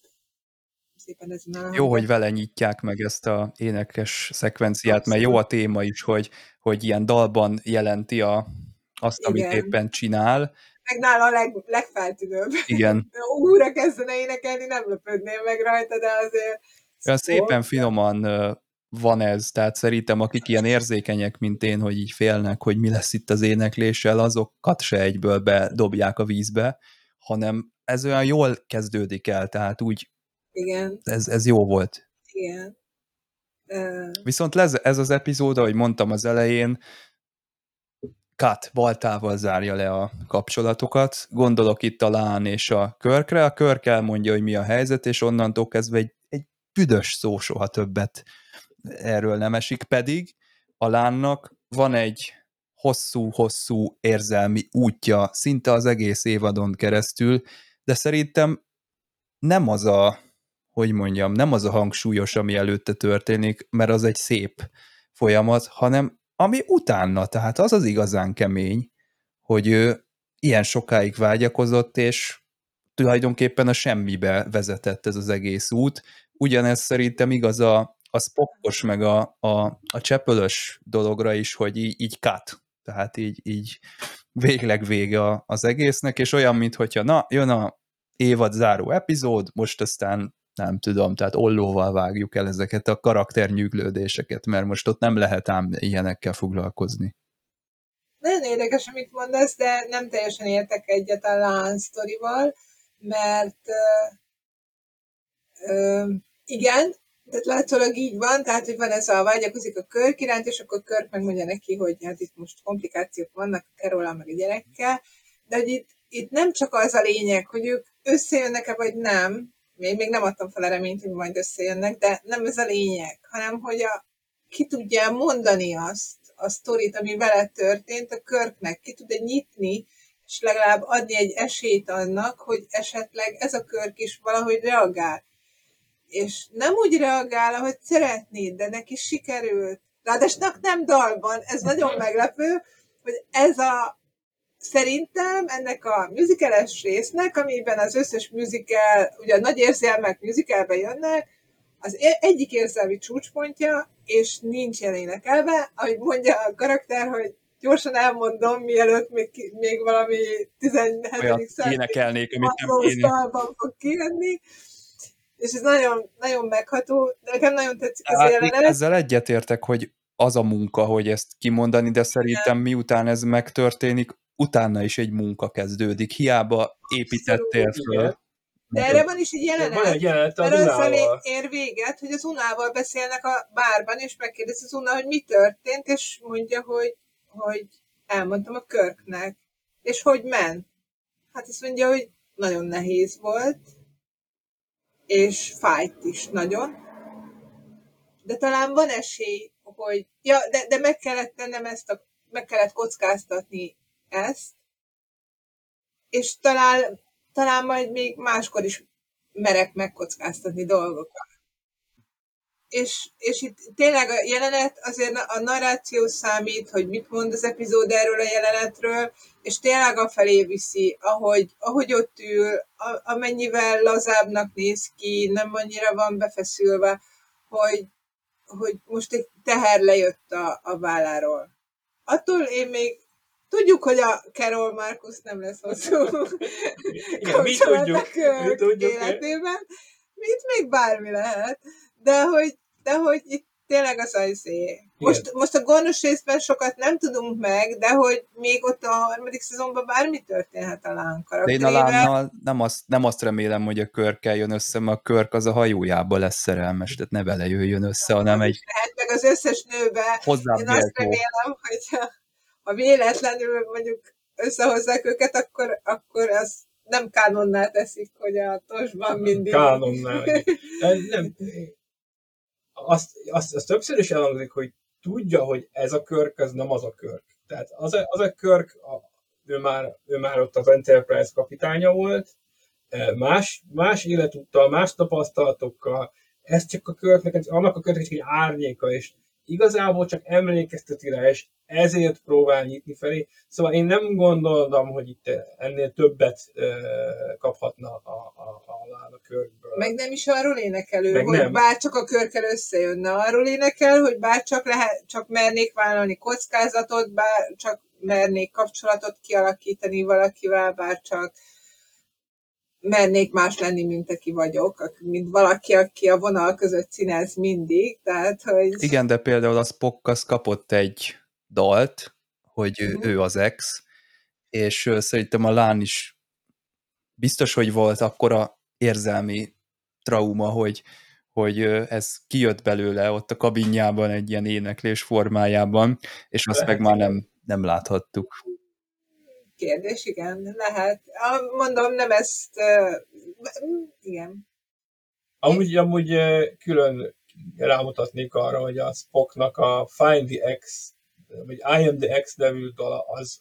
szépen ezen a Jó, hogy vele nyitják meg ezt a énekes szekvenciát, mert jó a téma is, hogy, hogy ilyen dalban jelenti a, azt, amit Igen. éppen csinál. Meg nála a leg, legfeltűnőbb. Igen, (laughs) Újra kezdene énekelni, nem lepődném meg rajta, de azért... olyan szépen finoman van ez, tehát szerintem akik ilyen érzékenyek, mint én, hogy így félnek, hogy mi lesz itt az énekléssel, azokat se egyből bedobják a vízbe, hanem ez olyan jól kezdődik el, tehát úgy Igen, ez, ez jó volt. igen. Viszont lez, ez az epizód, ahogy mondtam az elején, Kat baltával zárja le a kapcsolatokat. Gondolok itt a Lán és a Körkre. A Körk elmondja, hogy mi a helyzet, és onnantól kezdve egy, egy büdös szó soha többet erről nem esik, pedig a Lánnak van egy hosszú-hosszú érzelmi útja, szinte az egész évadon keresztül, de szerintem nem az a, hogy mondjam, nem az a hangsúlyos, ami előtte történik, mert az egy szép folyamat, hanem ami utána, tehát az az igazán kemény, hogy ő ilyen sokáig vágyakozott, és tulajdonképpen a semmibe vezetett ez az egész út. Ugyanez szerintem igaz a, a spokkos, meg a, a, a csepölös dologra is, hogy így, így cut, tehát így, így végleg vége az egésznek, és olyan, mintha na, jön a évad záró epizód, most aztán nem tudom, tehát ollóval vágjuk el ezeket a karakternyűglődéseket, mert most ott nem lehet ám ilyenekkel foglalkozni. Nagyon érdekes, amit mondasz, de nem teljesen értek egyet a Lán sztorival, mert uh, uh, igen, tehát látszólag így van, tehát, hogy van ez a vágyakozik a Körk iránt, és akkor Körk megmondja neki, hogy hát itt most komplikációk vannak a Kerola meg a gyerekkel, de hogy itt, itt nem csak az a lényeg, hogy ők összejönnek-e vagy nem, még, még nem adtam fel a reményt, hogy majd összejönnek, de nem ez a lényeg, hanem hogy a, ki tudja mondani azt, a sztorit, ami vele történt, a körknek ki tud nyitni, és legalább adni egy esélyt annak, hogy esetleg ez a körk is valahogy reagál. És nem úgy reagál, ahogy szeretnéd, de neki sikerült. Ráadásul nem dalban, ez nagyon meglepő, hogy ez a szerintem ennek a musicales résznek, amiben az összes musical, ugye a nagy érzelmek musicalbe jönnek, az egyik érzelmi csúcspontja, és nincs elénekelve, ahogy mondja a karakter, hogy gyorsan elmondom, mielőtt még, még valami 17. századi énekelnék, amit nem fog kijönni. És ez nagyon, nagyon megható, de nekem nagyon tetszik az hát, jelenet. Ezzel egyetértek, hogy az a munka, hogy ezt kimondani, de szerintem miután ez megtörténik, utána is egy munka kezdődik. Hiába építettél föl. De erre van is egy jelenet, van egy jelenet mert azzal ér véget, hogy az Unával beszélnek a bárban, és megkérdezi az Una, hogy mi történt, és mondja, hogy, hogy elmondtam a Körknek. És hogy ment? Hát azt mondja, hogy nagyon nehéz volt, és fájt is nagyon. De talán van esély, hogy ja, de, de meg kellett tennem ezt a, meg kellett kockáztatni ezt, és talán, talán majd még máskor is merek megkockáztatni dolgokat. És, és itt tényleg a jelenet, azért a narráció számít, hogy mit mond az epizód erről a jelenetről, és tényleg a felé viszi, ahogy, ahogy ott ül, a, amennyivel lazábbnak néz ki, nem annyira van befeszülve, hogy, hogy most egy teher lejött a, a válláról. Attól én még Tudjuk, hogy a Carol Marcus nem lesz hosszú Igen, mi tudjuk, mi tudjuk életében. Mit még bármi lehet. De hogy, de hogy itt tényleg az ajszé. Most, most a gonosz részben sokat nem tudunk meg, de hogy még ott a harmadik szezonban bármi történhet a lán De én a lánnal nem azt, nem azt remélem, hogy a körkel jön össze, mert a körk az a hajójába lesz szerelmes, tehát ne vele jöjjön össze, hanem egy... Hát meg az összes nőbe. Én azt remélem, hogy ha véletlenül mondjuk összehozzák őket, akkor, akkor az nem kánonnál teszik, hogy a tosban mindig... Kánonnál. (laughs) nem. Azt, azt, azt többször is elhangzik, hogy tudja, hogy ez a körk, az nem az a körk. Tehát az a, az a körk, a, ő, már, ő már ott az Enterprise kapitánya volt, e, más, más életúttal, más tapasztalatokkal, ez csak a körknek, annak a körknek egy árnyéka, és igazából csak emlékezteti rá, és ezért próbál nyitni felé. Szóval én nem gondolom, hogy itt ennél többet kaphatna a, a, a, a körből. Meg nem is arról énekelő, Meg hogy nem. bár csak a körkel összejönne, arról énekel, hogy bár csak, lehet, csak mernék vállalni kockázatot, bár csak mernék kapcsolatot kialakítani valakivel, bár csak mernék más lenni, mint aki vagyok, mint valaki, aki a vonal között színez mindig, tehát, hogy... Igen, de például a Spock az kapott egy dalt, hogy ő, uh-huh. ő az ex, és szerintem a Lán is biztos, hogy volt akkora érzelmi trauma, hogy, hogy ez kijött belőle ott a kabinjában egy ilyen éneklés formájában, és azt meg már nem, nem láthattuk. Kérdés, igen, lehet. Mondom, nem ezt, igen. Amúgy, amúgy külön rámutatnék arra, hogy a Spocknak a Find the X vagy I am the X nevű dala, az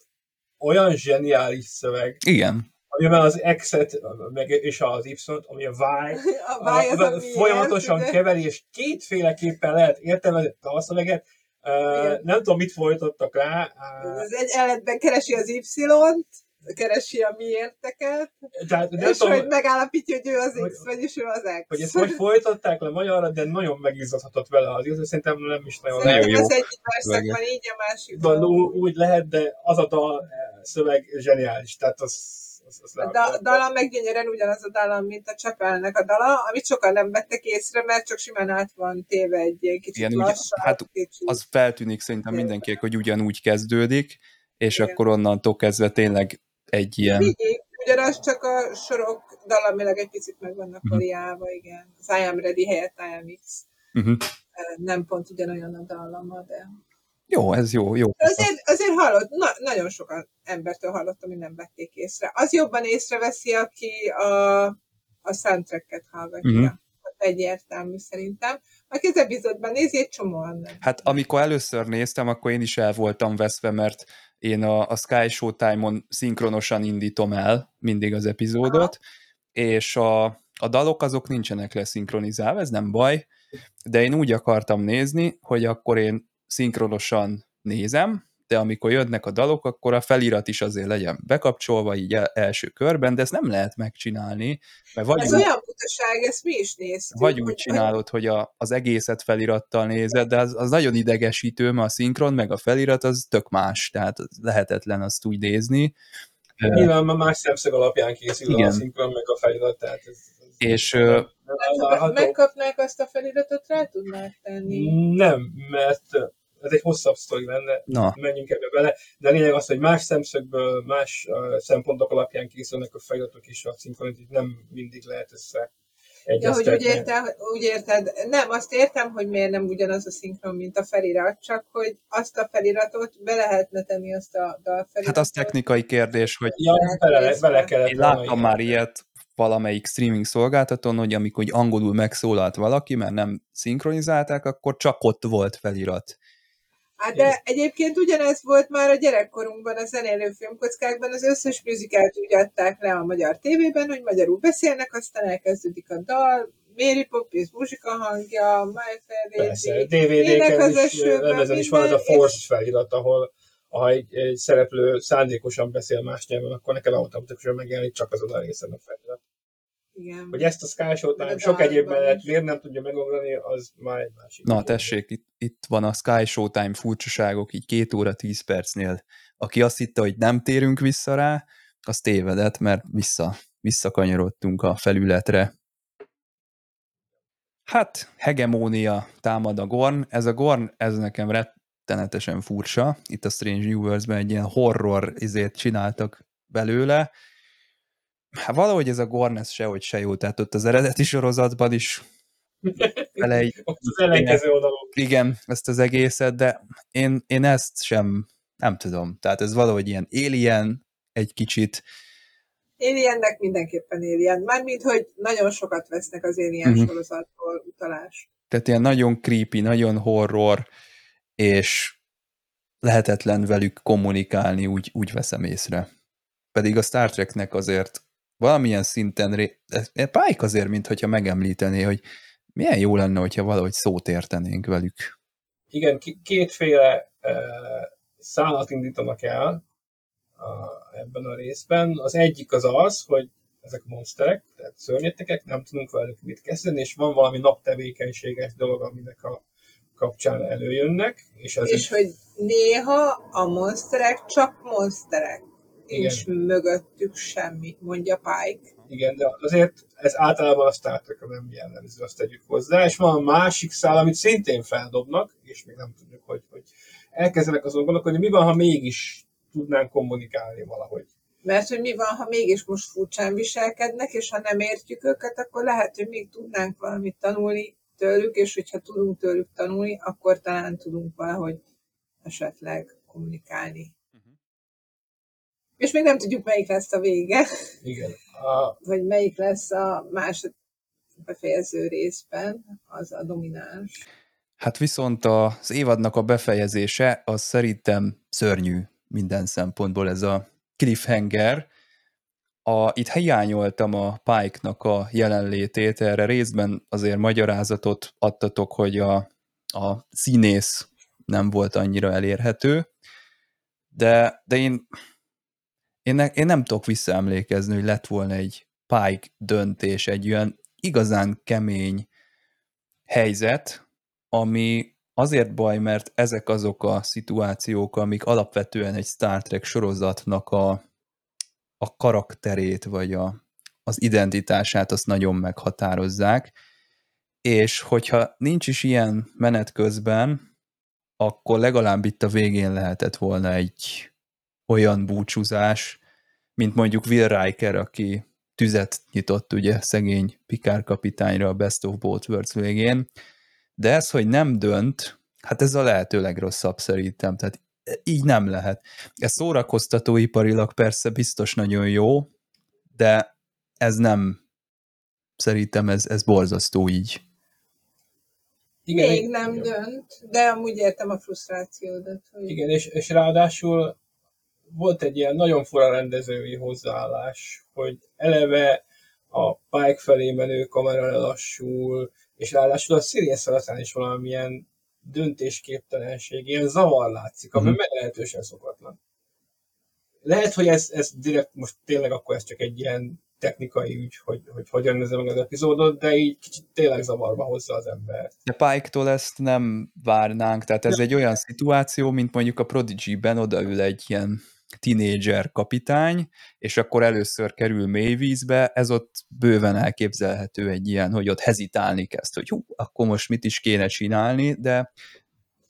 olyan zseniális szöveg. Igen. Amiben az X-et meg, és az Y-t, ami a Y, (laughs) a y az, a folyamatosan keveri, és kétféleképpen lehet értelmezni a szöveget. Uh, nem tudom, mit folytattak rá. Uh, az egy ellenben keresi az Y-t, keresi a miérteket, Tehát, nem és tudom, hogy megállapítja, hogy ő az hogy- X, vagyis ő az X. hogy ezt hogy folytatták le magyarra, de nagyon megizgathatott vele az illető, szerintem nem is nagyon Nagyon Szerintem jó az egyik verszak szövege. van így, a másik úgy lehet, de az a dal eh, szöveg zseniális, tehát az, az, az A da- dala meg gyönyörűen ugyanaz a dala, mint a Csepelnek a dala, amit sokan nem vettek észre, mert csak simán át van téve egy ilyen kicsit Igen, lassabb, hát kicsit. Az feltűnik szerintem mindenkinek, hogy ugyanúgy kezdődik, és Igen. akkor onnantól kezdve tényleg egy ilyen... Végig, ugyanaz csak a sorok dalamilag egy picit meg vannak Mhm. variálva, igen. Az I am ready helyett I am X. Uh-huh. Nem pont ugyanolyan a dallama, de... Jó, ez jó, jó. De azért, azért hallott, na, nagyon sokan embertől hallottam, hogy nem vették észre. Az jobban észreveszi, aki a, a soundtracket hallgatja. Mhm. Uh-huh. Egyértelmű szerintem. Aki az epizódban nézi, egy csomóan nem. Hát amikor először néztem, akkor én is el voltam veszve, mert én a, a Sky Showtime-on szinkronosan indítom el mindig az epizódot, és a, a dalok azok nincsenek leszinkronizálva, ez nem baj, de én úgy akartam nézni, hogy akkor én szinkronosan nézem, de amikor jönnek a dalok, akkor a felirat is azért legyen bekapcsolva így el, első körben, de ezt nem lehet megcsinálni, mert vagy Ez úgy, olyan butaság, ezt mi is néztük. vagy úgy csinálod, hogy a, az egészet felirattal nézed, de az, az nagyon idegesítő, mert a szinkron meg a felirat az tök más, tehát lehetetlen azt úgy nézni. Nyilván már más szemszög alapján készül Igen. a szinkron, meg a felirat, tehát ez, ez És nem megkapnák azt a feliratot, rá tudnák tenni. Nem, mert ez egy hosszabb sztori lenne, na, menjünk ebbe bele, de a lényeg az, hogy más szemszögből, más uh, szempontok alapján készülnek a feliratok is, a szinkronit nem mindig lehet össze Ja, hogy úgy, érte, úgy érted, nem, azt értem, hogy miért nem ugyanaz a szinkron, mint a felirat, csak hogy azt a feliratot be lehetne tenni azt a dalfeliratot. hát az technikai kérdés, hogy Ja, bele, bele kellett én láttam már ilyet valamelyik streaming szolgáltatón, hogy amikor angolul megszólalt valaki, mert nem szinkronizálták, akkor csak ott volt felirat. Hát de egyébként ugyanez volt már a gyerekkorunkban, a zenélő filmkockákban, az összes műzikát úgy adták le a magyar tévében, hogy magyarul beszélnek, aztán elkezdődik a dal, Mary Poppins muzsika hangja, My Fair Lady, DVD-ken is, esőben, lemezen is van ez a minden, forced felirat, ahol ha egy, egy szereplő szándékosan beszél más nyelven, akkor neked automatikusan megjelenik csak azon a részen a felirat. Igen. Hogy ezt a Sky Showtime De sok egyéb mellett is. miért nem tudja megugrani, az már egy másik. Na, tessék, itt, itt van a Sky Showtime furcsaságok, így két óra, tíz percnél. Aki azt hitte, hogy nem térünk vissza rá, az tévedett, mert vissza, visszakanyarodtunk a felületre. Hát, hegemónia támad a Gorn. Ez a Gorn, ez nekem rettenetesen furcsa. Itt a Strange Universe-ben egy ilyen horror izét csináltak belőle. Hát valahogy ez a Gorn, ez sehogy se jó. Tehát ott az eredeti sorozatban is (laughs) Ott az ellenkező oldalon. igen, ezt az egészet, de én, én ezt sem, nem tudom. Tehát ez valahogy ilyen alien, egy kicsit, Aliennek mindenképpen Alien. Mármint, hogy nagyon sokat vesznek az Alien Mhm. sorozatból utalás. tehát ilyen nagyon creepy, nagyon horror, és lehetetlen velük kommunikálni, úgy, úgy veszem észre. Pedig a Star Treknek azért valamilyen szinten, ré... de Pike azért, mint hogyha megemlítené, hogy milyen jó lenne, hogyha valahogy szót értenénk velük. Igen, kétféle uh, szállat indítanak el a, ebben a részben. Az egyik az az, hogy ezek monsterek, tehát szörnyetekek, nem tudunk velük mit kezdeni, és van valami naptevékenységes dolog, aminek a kapcsán előjönnek, és ez És hogy néha a monsterek csak monsterek. Nincs mögöttük semmi, mondja Pike. Igen, de azért ez általában a Star Trek nem jellemző, azt tegyük hozzá, és van a másik szál, amit szintén feldobnak, és még nem tudjuk, hogy, hogy elkezdenek azon gondolkodni, mi van, ha mégis tudnánk kommunikálni valahogy. Mert hogy mi van, ha mégis most furcsán viselkednek, és ha nem értjük őket, akkor lehet, hogy még tudnánk valamit tanulni tőlük, és hogyha tudunk tőlük tanulni, akkor talán tudunk valahogy esetleg kommunikálni. És még nem tudjuk, melyik lesz a vége, Igen. A, vagy melyik lesz a másod befejező részben, az a domináns. Hát viszont az évadnak a befejezése az szerintem szörnyű minden szempontból ez a cliffhanger. A, itt hiányoltam a Pike-nak a jelenlétét, erre részben azért magyarázatot adtatok, hogy a, a színész nem volt annyira elérhető, de, de én én, ne, én nem tudok visszaemlékezni, hogy lett volna egy Pike döntés, egy olyan igazán kemény helyzet, ami azért baj, mert ezek azok a szituációk, amik alapvetően egy Star Trek sorozatnak a, a karakterét, vagy a, az identitását azt nagyon meghatározzák, és hogyha nincs is ilyen menet közben, akkor legalább itt a végén lehetett volna egy olyan búcsúzás, mint mondjuk Will Riker, aki tüzet nyitott ugye szegény Pikár kapitányra a Best of Both Worlds végén, de ez, hogy nem dönt, hát ez a lehető legrosszabb szerintem, tehát így nem lehet. Ez szórakoztatóiparilag persze biztos nagyon jó, de ez nem, szerintem ez, ez borzasztó így. Igen, Még nem igen. dönt, de amúgy értem a frusztrációdat. Hogy... Igen, és, és ráadásul volt egy ilyen nagyon fura rendezői hozzáállás, hogy eleve a Pike felé menő kamera lelassul, és ráadásul a Sirius aztán is valamilyen döntésképtelenség, ilyen zavar látszik, ami mm. meglehetősen szokatlan. Lehet, hogy ez, ez direkt most tényleg akkor ez csak egy ilyen technikai ügy, hogy, hogy hogyan nézze meg az epizódot, de így kicsit tényleg zavarba hozza az ember. De Pike-tól ezt nem várnánk, tehát ez de. egy olyan szituáció, mint mondjuk a Prodigy-ben odaül egy ilyen tinédzser kapitány, és akkor először kerül mélyvízbe, ez ott bőven elképzelhető egy ilyen, hogy ott hezitálni kezd, hogy hú, akkor most mit is kéne csinálni, de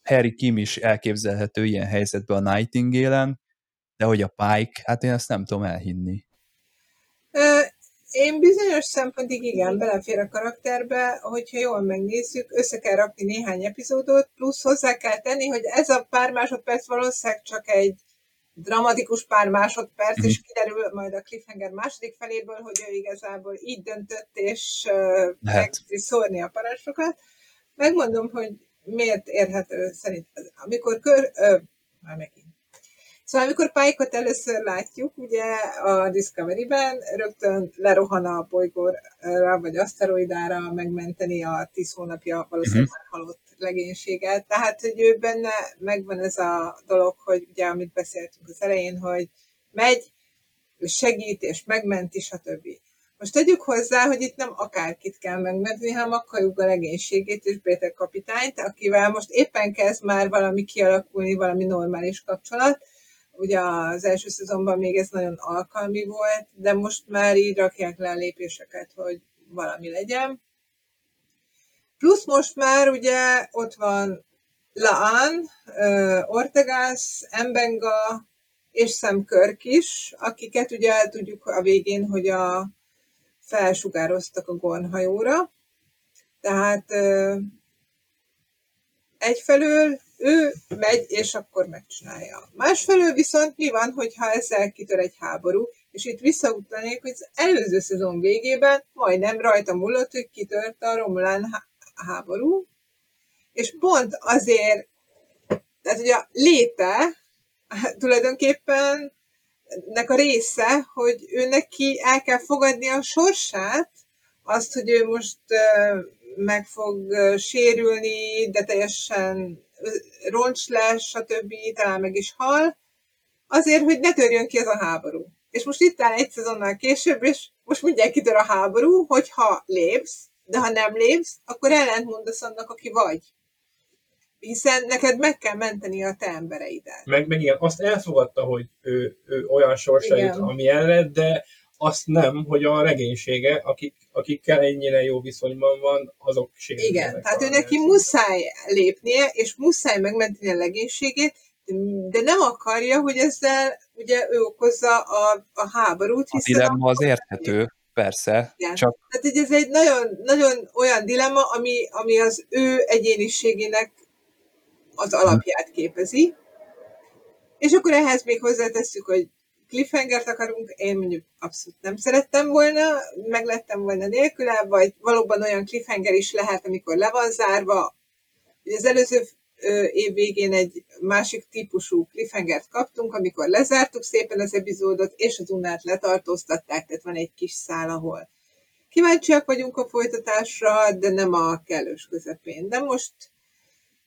Harry Kim is elképzelhető ilyen helyzetben a Nightingale-en, de hogy a Pike, hát én ezt nem tudom elhinni. Én bizonyos szempontig igen, belefér a karakterbe, hogyha jól megnézzük, össze kell rakni néhány epizódot, plusz hozzá kell tenni, hogy ez a pár másodperc valószínűleg csak egy dramatikus pár másodperc, mm-hmm. és mhm. kiderül majd a cliffhanger második feléből, hogy ő igazából így döntött, és megkezdi szórni a parancsokat. Megmondom, hogy miért érhető szerint. Amikor kör... Ö, már megint. Szóval amikor Pike-ot először látjuk, ugye a Discovery-ben rögtön lerohan a bolygóra, vagy aszteroidára megmenteni a tíz hónapja valószínűleg uh-huh. halott legénységet. Tehát, hogy ő benne megvan ez a dolog, hogy ugye, amit beszéltünk az elején, hogy megy, segít, és megmenti, stb. Most tegyük hozzá, hogy itt nem akárkit kell megmenteni, hanem akarjuk a legénységét és Péter kapitányt, akivel most éppen kezd már valami kialakulni, valami normális kapcsolat, Ugye az első szezonban még ez nagyon alkalmi volt, de most már így rakják le a lépéseket, hogy valami legyen. Plusz most már ugye ott van Laan, Ortegas, Embenga és Sam Kirk is, akiket ugye tudjuk a végén, hogy a felsugároztak a gornhajóra. Tehát egyfelől ő megy, és akkor megcsinálja. Másfelől viszont mi van, hogyha ezzel kitör egy háború, és itt visszautanék, hogy az előző szezon végében majdnem rajta múlott, hogy kitört a Romulán háború, és pont azért, tehát hogy a léte tulajdonképpen nek a része, hogy ő neki el kell fogadni a sorsát, azt, hogy ő most meg fog sérülni, de teljesen roncs lesz, stb. talán meg is hal, azért, hogy ne törjön ki ez a háború. És most itt áll egy szezonnal később, és most mindjárt kitör a háború, hogyha lépsz, de ha nem lépsz, akkor ellentmondasz annak, aki vagy. Hiszen neked meg kell menteni a te embereidet. Meg, meg igen, azt elfogadta, hogy ő, ő olyan sorsait, amilyenre, de azt nem, hogy a regénysége, akik, akikkel ennyire jó viszonyban van, azok sérülnek. Igen, tehát ő neki muszáj lépnie, és muszáj megmenteni a legénységét, de nem akarja, hogy ezzel ugye ő okozza a, a háborút. A dilemma az érthető, persze. Igen. Csak... Tehát ez egy nagyon, nagyon olyan dilemma, ami, ami az ő egyéniségének az alapját képezi. És akkor ehhez még hozzátesszük, hogy cliffhangert akarunk, én mondjuk abszolút nem szerettem volna, meg lettem volna nélküle, vagy valóban olyan cliffhanger is lehet, amikor le van zárva. Ugye az előző év végén egy másik típusú cliffhangert kaptunk, amikor lezártuk szépen az epizódot, és az unát letartóztatták, tehát van egy kis szál, ahol kíváncsiak vagyunk a folytatásra, de nem a kellős közepén. De most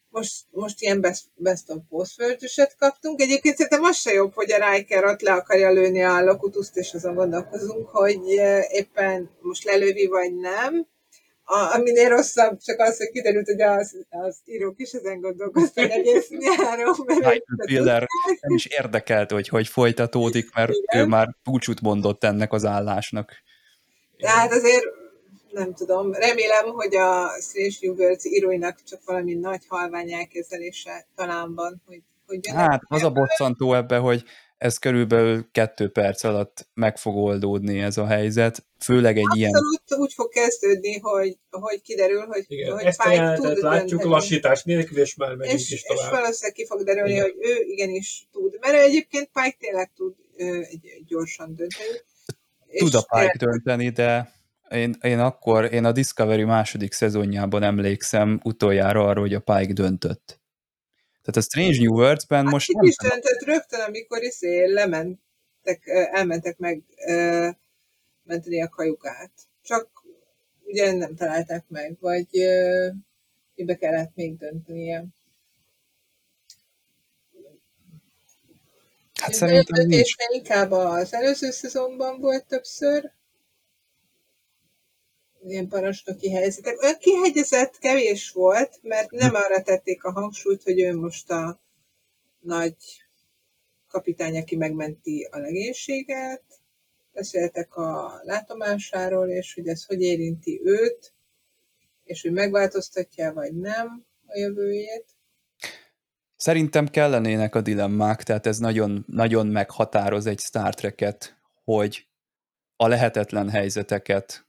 most, most ilyen best, of post kaptunk. Egyébként szerintem az se jobb, hogy a Riker ott le akarja lőni a Locutuszt, és azon gondolkozunk, hogy éppen most lelővi, vagy nem. A, aminél rosszabb csak az, hogy kiderült, hogy az, az írók is ezen gondolkoztak egész nyáron. Mert nem is érdekelt, hogy hogy folytatódik, mert Igen. ő már búcsút mondott ennek az állásnak. Tehát azért nem tudom, remélem, hogy a Strange New Worlds íróinak csak valami nagy halvány elkezelése talán van, hogy, hogy Hát, az a bosszantó ebbe, hogy ez körülbelül kettő perc alatt meg fog oldódni ez a helyzet, főleg egy Abszolút ilyen... Abszolút úgy fog kezdődni, hogy, hogy kiderül, hogy, Igen, hogy ezt Pike tud látjuk dönteni. lassítás nélkül, és már megyünk és, is tovább. És valószínűleg ki fog derülni, Igen. hogy ő igenis tud. Mert egyébként Pike tényleg tud ő, gyorsan dönteni. Tud a Pike dönteni, de én, én akkor, én a Discovery második szezonjában emlékszem utoljára arra, hogy a Pike döntött. Tehát a Strange New Worlds-ben hát most nem... is döntött rögtön, amikor iszé lementek, elmentek meg menteni a kajukát. Csak ugye nem találták meg, vagy mibe kellett még döntenie. Hát szerintem nincs. inkább az előző szezonban volt többször, ilyen parancsnoki helyzetek. Olyan kihegyezett kevés volt, mert nem hm. arra tették a hangsúlyt, hogy ő most a nagy kapitány, aki megmenti a legénységet. Beszéltek a látomásáról, és hogy ez hogy érinti őt, és hogy megváltoztatja, vagy nem a jövőjét. Szerintem kellenének a dilemmák, tehát ez nagyon, nagyon meghatároz egy Star Trek-et, hogy a lehetetlen helyzeteket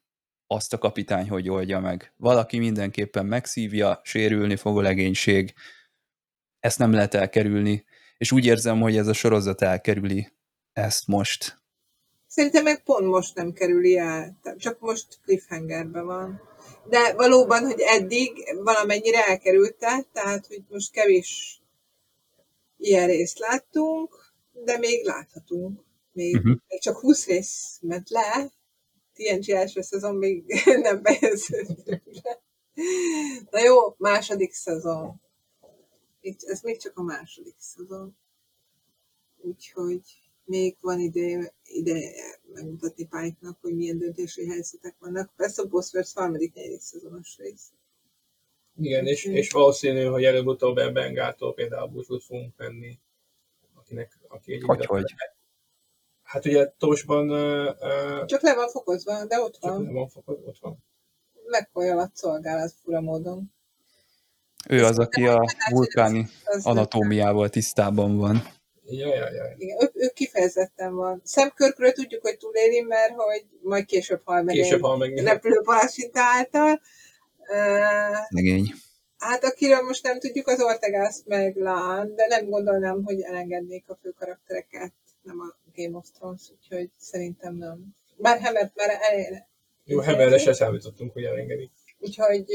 azt a kapitány hogy oldja meg. Valaki mindenképpen megszívja, sérülni fog a legénység, ezt nem lehet elkerülni, és úgy érzem, hogy ez a sorozat elkerüli ezt most. Szerintem meg pont most nem kerüli el, csak most cliffhangerben van. De valóban, hogy eddig valamennyire elkerülte, tehát, hogy most kevés ilyen részt láttunk, de még láthatunk. Még, uh-huh. még csak 20 rész ment le, TNG első szezon még (laughs) nem fejeződött Na jó, második szezon. Ez még csak a második szezon. Úgyhogy még van ide, ideje megmutatni Pike-nak, hogy milyen döntési helyzetek vannak. Persze a Bosworth harmadik, negyedik szezonos rész. Igen, és, és valószínű, hogy előbb-utóbb Bengától például búcsút fogunk venni, akinek, aki egy hogy, hogy? Hát ugye Tosban... Uh, Csak le van fokozva, de ott van. Csak le van fokozva, ott van. Megfoly alatt szolgálat fura módon. Ő az, aki a vulkáni anatómiával tisztában van. Igen, ő, ő kifejezetten van. Szemkörkről tudjuk, hogy túléli, mert hogy majd később hal meg később hal meg repülőpalásita által. Uh, Hát akiről most nem tudjuk, az Ortegász meg Lán, de nem gondolnám, hogy elengednék a fő karaktereket, nem a Game of Thrones, úgyhogy szerintem nem. Bár Hammer már el... Jó, Hammerre se számítottunk, hogy elengedi. Úgyhogy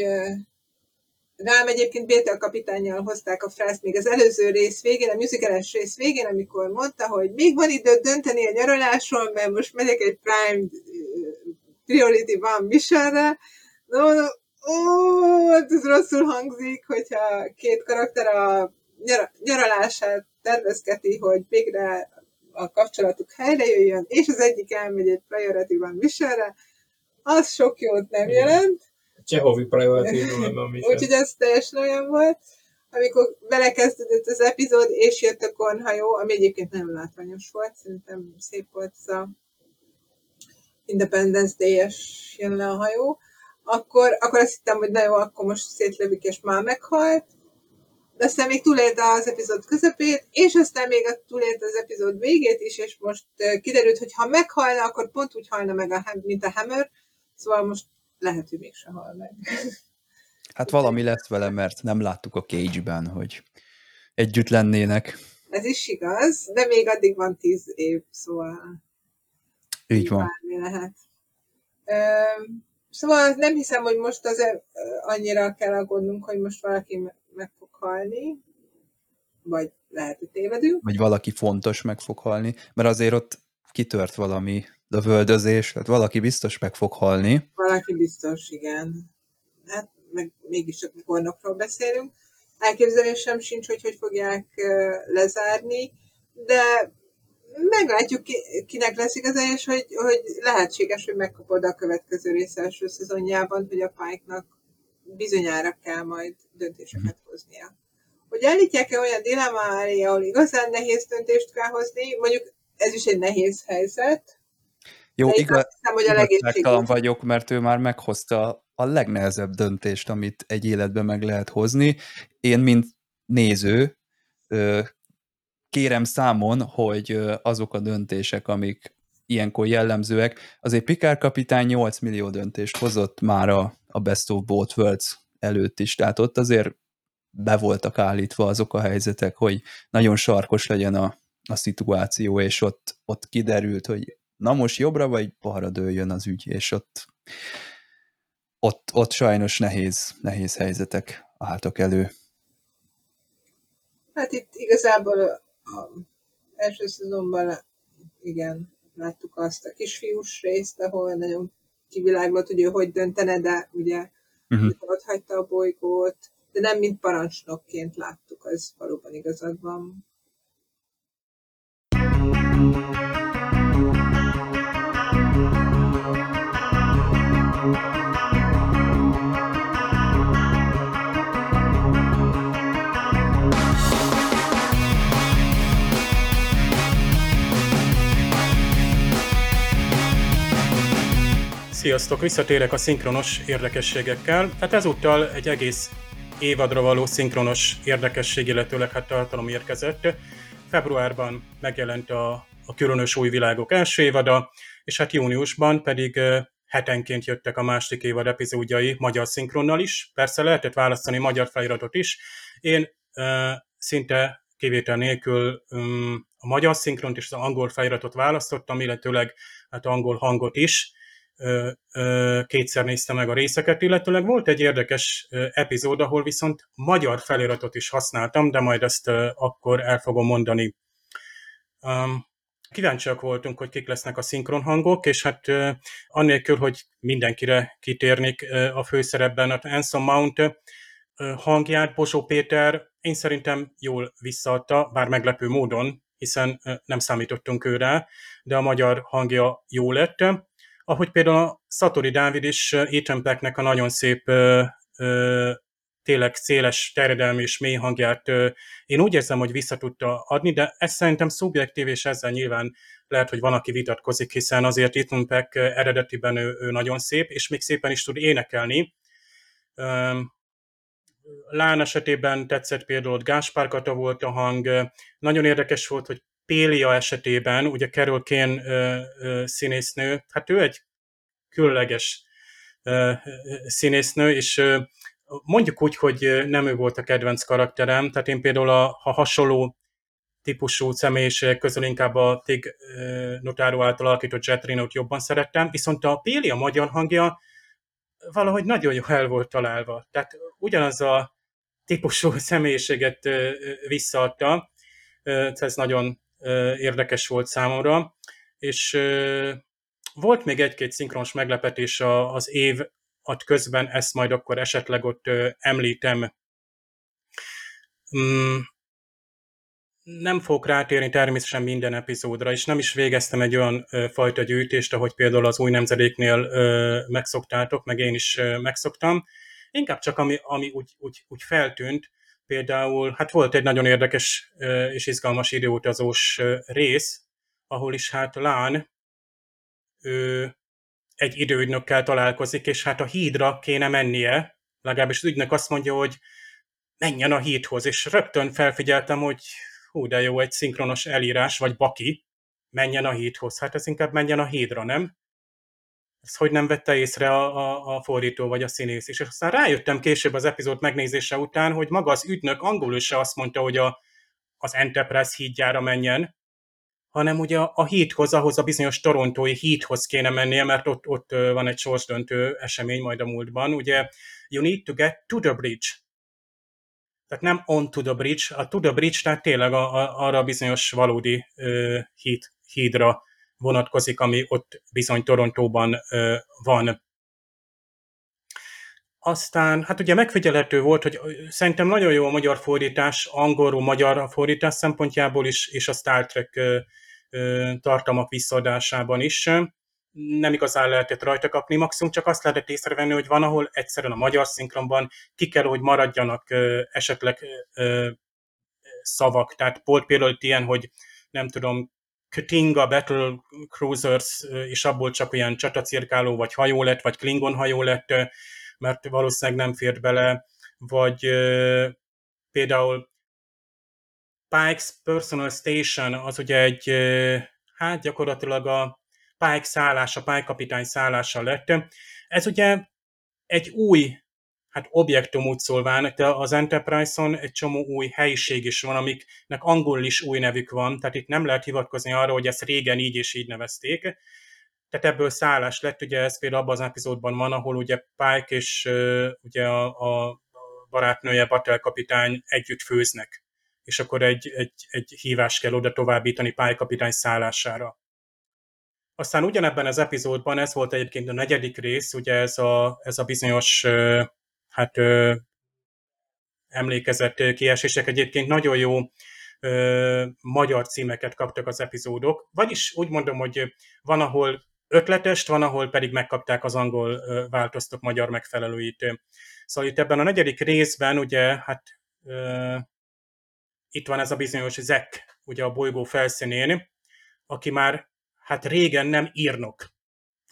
rám egyébként Bétel kapitányjal hozták a frász még az előző rész végén, a musicales rész végén, amikor mondta, hogy még van idő dönteni a nyaralásról, mert most megyek egy Prime Priority van missionre. No, no, ó, hát ez rosszul hangzik, hogyha két karakter a nyaralását tervezgeti, hogy végre a kapcsolatuk helyre jöjjön, és az egyik elmegy egy priority van missionre, az sok jót nem jelent. Csehovi van mission. Úgyhogy ez teljesen olyan volt. Amikor belekezdődött az epizód, és jött a kornhajó, ami egyébként nem látványos volt, szerintem szép volt ez a Independence Day-es jön le a hajó, akkor, akkor azt hittem, hogy na jó, akkor most szétlövik, és már meghalt, de aztán még túlélte az epizód közepét, és aztán még túlélte az epizód végét is, és most kiderült, hogy ha meghalna, akkor pont úgy halna meg, a, mint a Hammer, szóval most lehet, hogy mégsem hal meg. (laughs) Hát valami lesz vele, mert nem láttuk a Cage-ben, hogy együtt lennének. Ez is igaz, de még addig van tíz év, szóval így van. lehet. Szóval nem hiszem, hogy most az annyira kell aggódnunk, hogy most valaki meg fog halni, vagy lehet, hogy tévedünk. Vagy valaki fontos meg fog halni, mert azért ott kitört valami lövöldözés, tehát valaki biztos meg fog halni. Valaki biztos, igen. Hát meg mégiscsak kornokról beszélünk. elképzelésem sincs, hogy hogy fogják lezárni, de meglátjuk, kinek lesz igaza, és hogy, hogy lehetséges, hogy megkapod a következő rész első szezonjában, hogy a Pike-nak bizonyára kell majd döntéseket hoznia. Hogy állítják-e olyan dilemma elé, ahol igazán nehéz döntést kell hozni, mondjuk ez is egy nehéz helyzet, jó, igaz, hiszem, hogy a legészségtelen vagyok, mert ő már meghozta a legnehezebb döntést, amit egy életben meg lehet hozni. Én, mint néző, kérem számon, hogy azok a döntések, amik ilyenkor jellemzőek, azért Pikár kapitány 8 millió döntést hozott már a, a Best of Both Worlds előtt is, tehát ott azért be voltak állítva azok a helyzetek, hogy nagyon sarkos legyen a, a szituáció, és ott, ott kiderült, hogy na most jobbra vagy balra dőljön az ügy, és ott, ott, ott sajnos nehéz, nehéz helyzetek álltak elő. Hát itt igazából a első szezonban igen, láttuk azt a kisfiús részt, ahol nagyon kiviláglott, hogy ő hogy döntene, de ugye uh-huh. ott hagyta a bolygót, de nem mint parancsnokként láttuk, ez valóban igazad van. Sziasztok, visszatérek a szinkronos érdekességekkel. Tehát ezúttal egy egész évadra való szinkronos érdekesség, illetőleg hát tartalom érkezett. Februárban megjelent a, a Különös Új Világok első évada, és hát júniusban pedig hetenként jöttek a második évad epizódjai magyar szinkronnal is. Persze lehetett választani magyar feliratot is. Én uh, szinte kivétel nélkül um, a magyar szinkront és az angol feliratot választottam, illetőleg hát angol hangot is kétszer nézte meg a részeket, illetőleg volt egy érdekes epizód, ahol viszont magyar feliratot is használtam, de majd ezt akkor el fogom mondani. Kíváncsiak voltunk, hogy kik lesznek a szinkron hangok, és hát annélkül, hogy mindenkire kitérnék a főszerepben, a Anson Mount hangját Bosó Péter én szerintem jól visszaadta, bár meglepő módon, hiszen nem számítottunk őre, de a magyar hangja jó lett. Ahogy például a Szatori Dávid is Ethan Pecknek a nagyon szép tényleg széles terjedelmi és mély hangját én úgy érzem, hogy vissza tudta adni, de ez szerintem szubjektív, és ezzel nyilván lehet, hogy van, aki vitatkozik, hiszen azért Ethan Peck eredetiben ő, ő nagyon szép, és még szépen is tud énekelni. Lán esetében tetszett például, hogy Gáspár Kata volt a hang. Nagyon érdekes volt, hogy Pélia esetében, ugye Carol Kane színésznő, hát ő egy különleges színésznő, és mondjuk úgy, hogy nem ő volt a kedvenc karakterem, tehát én például a, a hasonló típusú személyiség közül inkább a Tig Notáró által alakított Jet Reno-t jobban szerettem, viszont a Pélia magyar hangja valahogy nagyon jó el volt találva. Tehát ugyanaz a típusú (laughs) személyiséget visszaadta, ez nagyon érdekes volt számomra, és volt még egy-két szinkronos meglepetés az év ad közben, ezt majd akkor esetleg ott említem. Mm, nem fogok rátérni természetesen minden epizódra, és nem is végeztem egy olyan fajta gyűjtést, ahogy például az új nemzedéknél megszoktátok, meg én is megszoktam. Inkább csak ami, ami úgy, úgy, úgy feltűnt, Például, hát volt egy nagyon érdekes és izgalmas időutazós rész, ahol is hát Lán ő egy időügynökkel találkozik, és hát a hídra kéne mennie, legalábbis az ügynök azt mondja, hogy menjen a hídhoz, és rögtön felfigyeltem, hogy hú, de jó, egy szinkronos elírás, vagy baki, menjen a hídhoz. Hát ez inkább menjen a hídra, nem? ezt hogy nem vette észre a, a, a fordító vagy a színész is. És aztán rájöttem később az epizód megnézése után, hogy maga az ügynök angolul se azt mondta, hogy a, az Enterprise hídjára menjen, hanem ugye a, a hídhoz, ahhoz a bizonyos torontói hídhoz kéne mennie, mert ott, ott van egy sorsdöntő esemény majd a múltban. Ugye, you need to get to the bridge. Tehát nem on to the bridge, a to the bridge, tehát tényleg a, a, arra a bizonyos valódi uh, híd, hídra vonatkozik, ami ott bizony Torontóban van. aztán, hát ugye megfigyelhető volt, hogy szerintem nagyon jó a magyar fordítás, angolul magyar fordítás szempontjából is, és a Star Trek tartalmak visszaadásában is. Nem igazán lehetett rajta kapni, maximum csak azt lehetett észrevenni, hogy van, ahol egyszerűen a magyar szinkronban ki kell, hogy maradjanak esetleg szavak. Tehát volt például ilyen, hogy nem tudom, Katinga Battle Cruisers, és abból csak olyan csatacirkáló, vagy hajó lett, vagy Klingon hajó lett, mert valószínűleg nem fért bele, vagy például Pike's Personal Station az ugye egy, hát gyakorlatilag a Pike szállása, Pike kapitány szállása lett. Ez ugye egy új hát objektum úgy szólván, de az Enterprise-on egy csomó új helyiség is van, amiknek angol is új nevük van, tehát itt nem lehet hivatkozni arra, hogy ezt régen így és így nevezték. Tehát ebből szállás lett, ugye ez például abban az epizódban van, ahol ugye Pike és ugye a, a barátnője, Batel kapitány együtt főznek, és akkor egy, egy, egy hívás kell oda továbbítani Pike kapitány szállására. Aztán ugyanebben az epizódban, ez volt egyébként a negyedik rész, ugye ez a, ez a bizonyos hát emlékezett kiesések egyébként nagyon jó magyar címeket kaptak az epizódok, vagyis úgy mondom, hogy van, ahol ötletest, van, ahol pedig megkapták az angol ö, változtok magyar megfelelőit. Szóval itt ebben a negyedik részben ugye, hát itt van ez a bizonyos Zek, ugye a bolygó felszínén, aki már hát régen nem írnok.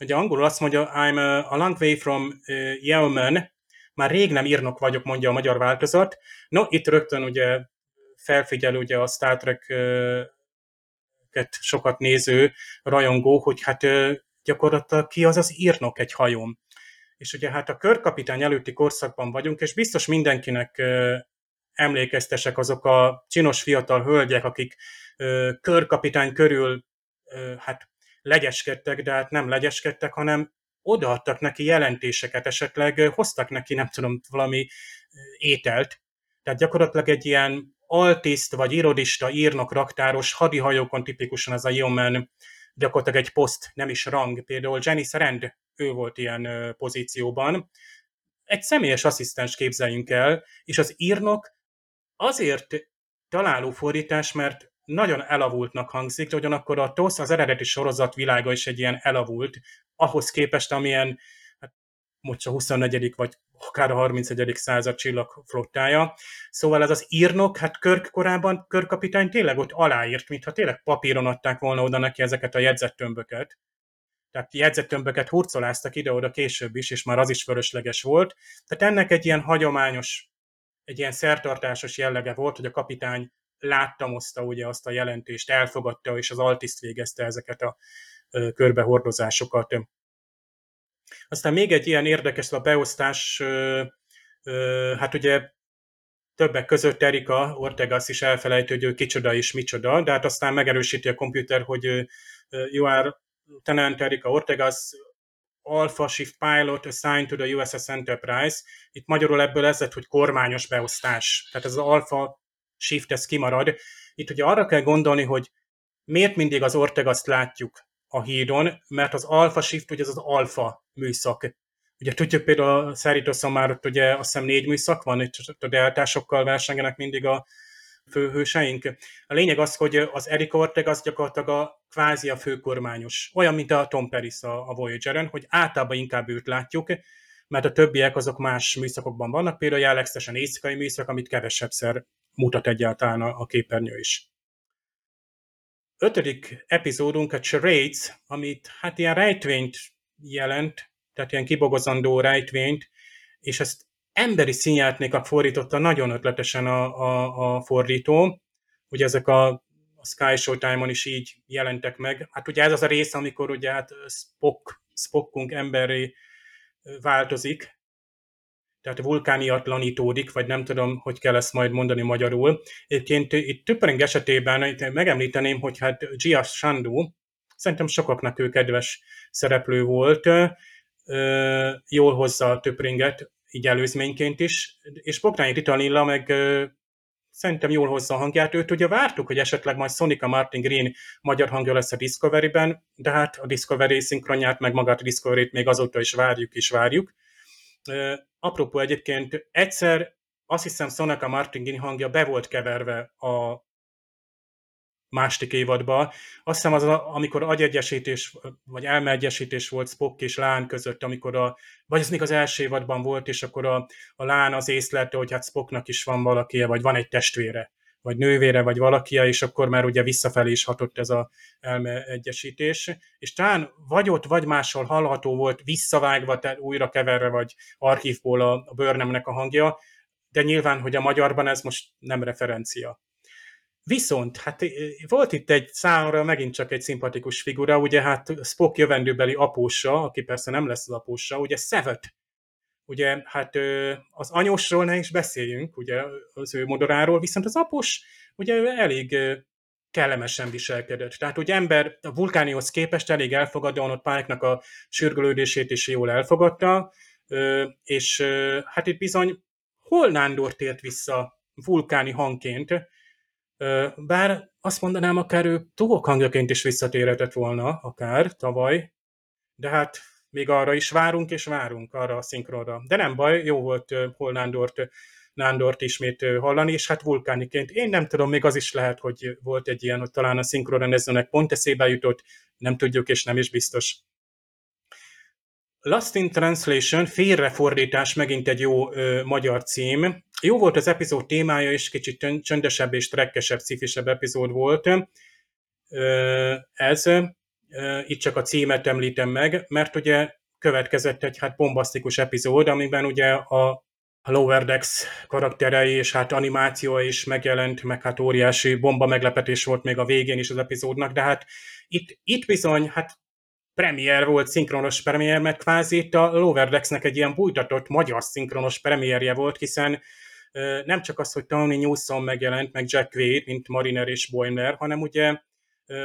Ugye angolul azt mondja, I'm a, a long way from uh, Yeoman, már rég nem írnok vagyok, mondja a magyar változat. No, itt rögtön ugye felfigyel ugye a Star trek sokat néző rajongó, hogy hát gyakorlatilag ki az az írnok egy hajón. És ugye hát a körkapitány előtti korszakban vagyunk, és biztos mindenkinek emlékeztesek azok a csinos fiatal hölgyek, akik körkapitány körül hát legyeskedtek, de hát nem legyeskedtek, hanem odaadtak neki jelentéseket, esetleg hoztak neki, nem tudom, valami ételt. Tehát gyakorlatilag egy ilyen altiszt vagy irodista, írnok, raktáros, hadihajókon tipikusan az a yeoman, gyakorlatilag egy poszt, nem is rang. Például Jenny Rand, ő volt ilyen pozícióban. Egy személyes asszisztens képzeljünk el, és az írnok azért találó fordítás, mert nagyon elavultnak hangzik, de ugyanakkor a TOSZ, az eredeti sorozat világa is egy ilyen elavult, ahhoz képest, amilyen hát, most a 24. vagy akár a 31. század csillagflottája. Szóval ez az írnok, hát Körk korában Körkapitány tényleg ott aláírt, mintha tényleg papíron adták volna oda neki ezeket a jegyzettömböket. Tehát jegyzettömböket hurcoláztak ide-oda később is, és már az is fölösleges volt. Tehát ennek egy ilyen hagyományos, egy ilyen szertartásos jellege volt, hogy a kapitány láttamozta ugye azt a jelentést, elfogadta, és az altiszt végezte ezeket a körbehordozásokat. Aztán még egy ilyen érdekes a beosztás, hát ugye többek között Erika Ortegas is elfelejtő, hogy ő kicsoda és micsoda, de hát aztán megerősíti a komputer, hogy are Lieutenant Erika Ortegas, Alpha Shift Pilot assigned to the USS Enterprise. Itt magyarul ebből ez lett, hogy kormányos beosztás. Tehát ez az Alpha Shift, ez kimarad. Itt ugye arra kell gondolni, hogy miért mindig az Ortegaszt látjuk a hídon, mert az Alpha Shift ugye az az alfa műszak. Ugye tudjuk például a Szeritoszon már ott ugye azt hiszem négy műszak van, és a deltásokkal versengenek mindig a főhőseink. A lényeg az, hogy az Eric Ortega az gyakorlatilag a kvázi a főkormányos. Olyan, mint a Tom Paris a, a Voyager-en, hogy általában inkább őt látjuk, mert a többiek azok más műszakokban vannak, például jellegzetesen éjszakai műszak, amit kevesebbszer mutat egyáltalán a, a képernyő is ötödik epizódunk a Charades, amit hát ilyen rejtvényt jelent, tehát ilyen kibogozandó rejtvényt, és ezt emberi színjátéknak fordította nagyon ötletesen a, a, a fordító. Ugye ezek a, a Sky Showtime-on is így jelentek meg. Hát ugye ez az a rész, amikor ugye hát Spock, Spockunk emberi változik, tehát vulkániatlanítódik, vagy nem tudom, hogy kell ezt majd mondani magyarul. Egyébként itt Töpering esetében megemlíteném, hogy hát Gia Sandu, szerintem sokaknak ő kedves szereplő volt, jól hozza a Töpringet, így előzményként is, és Bogdányi Ritalilla meg szerintem jól hozza a hangját. Őt ugye vártuk, hogy esetleg majd Sonika Martin Green magyar hangja lesz a Discovery-ben, de hát a Discovery szinkronját, meg magát a Discovery-t még azóta is várjuk és várjuk apropó egyébként, egyszer azt hiszem Sonaka Martingin hangja be volt keverve a második évadba. Azt hiszem az, amikor agyegyesítés, vagy elmeegyesítés volt Spock és Lán között, amikor a, vagy ez még az első évadban volt, és akkor a, a Lán az észlelte, hogy hát Spocknak is van valaki, vagy van egy testvére, vagy nővére, vagy valakia, és akkor már ugye visszafelé is hatott ez a elmeegyesítés. És talán vagy ott, vagy máshol hallható volt, visszavágva, tehát újra keverve, vagy archívból a, a Burnhamnek a hangja, de nyilván, hogy a magyarban ez most nem referencia. Viszont, hát volt itt egy számomra megint csak egy szimpatikus figura, ugye hát Spock jövendőbeli apósa, aki persze nem lesz az apósa, ugye Sevet. Ugye hát az anyósról ne is beszéljünk, ugye az ő modoráról, viszont az após ugye elég kellemesen viselkedett. Tehát ugye ember a vulkánihoz képest elég elfogadóan ott Pike-nak a sürgölődését is jól elfogadta, és hát itt bizony hol Nándor tért vissza vulkáni hangként, bár azt mondanám, akár ő hangjaként is visszatérhetett volna, akár tavaly, de hát még arra is várunk és várunk, arra a szinkronra. De nem baj, jó volt hol Nándort, ismét hallani, és hát vulkániként. Én nem tudom, még az is lehet, hogy volt egy ilyen, hogy talán a szinkronra nezőnek pont eszébe jutott, nem tudjuk, és nem is biztos. Lost in Translation, félrefordítás, megint egy jó ö, magyar cím. Jó volt az epizód témája, és kicsit csöndesebb és trekkesebb, szifisebb epizód volt. Ez, itt csak a címet említem meg, mert ugye következett egy hát bombasztikus epizód, amiben ugye a Lower Decks karakterei és hát animáció is megjelent, meg hát óriási bomba meglepetés volt még a végén is az epizódnak, de hát itt, itt bizony, hát premier volt, szinkronos premier, mert kvázi itt a Loverdexnek egy ilyen bújtatott magyar szinkronos premierje volt, hiszen nem csak az, hogy Tony Newsom megjelent, meg Jack Wade, mint Mariner és Boimler, hanem ugye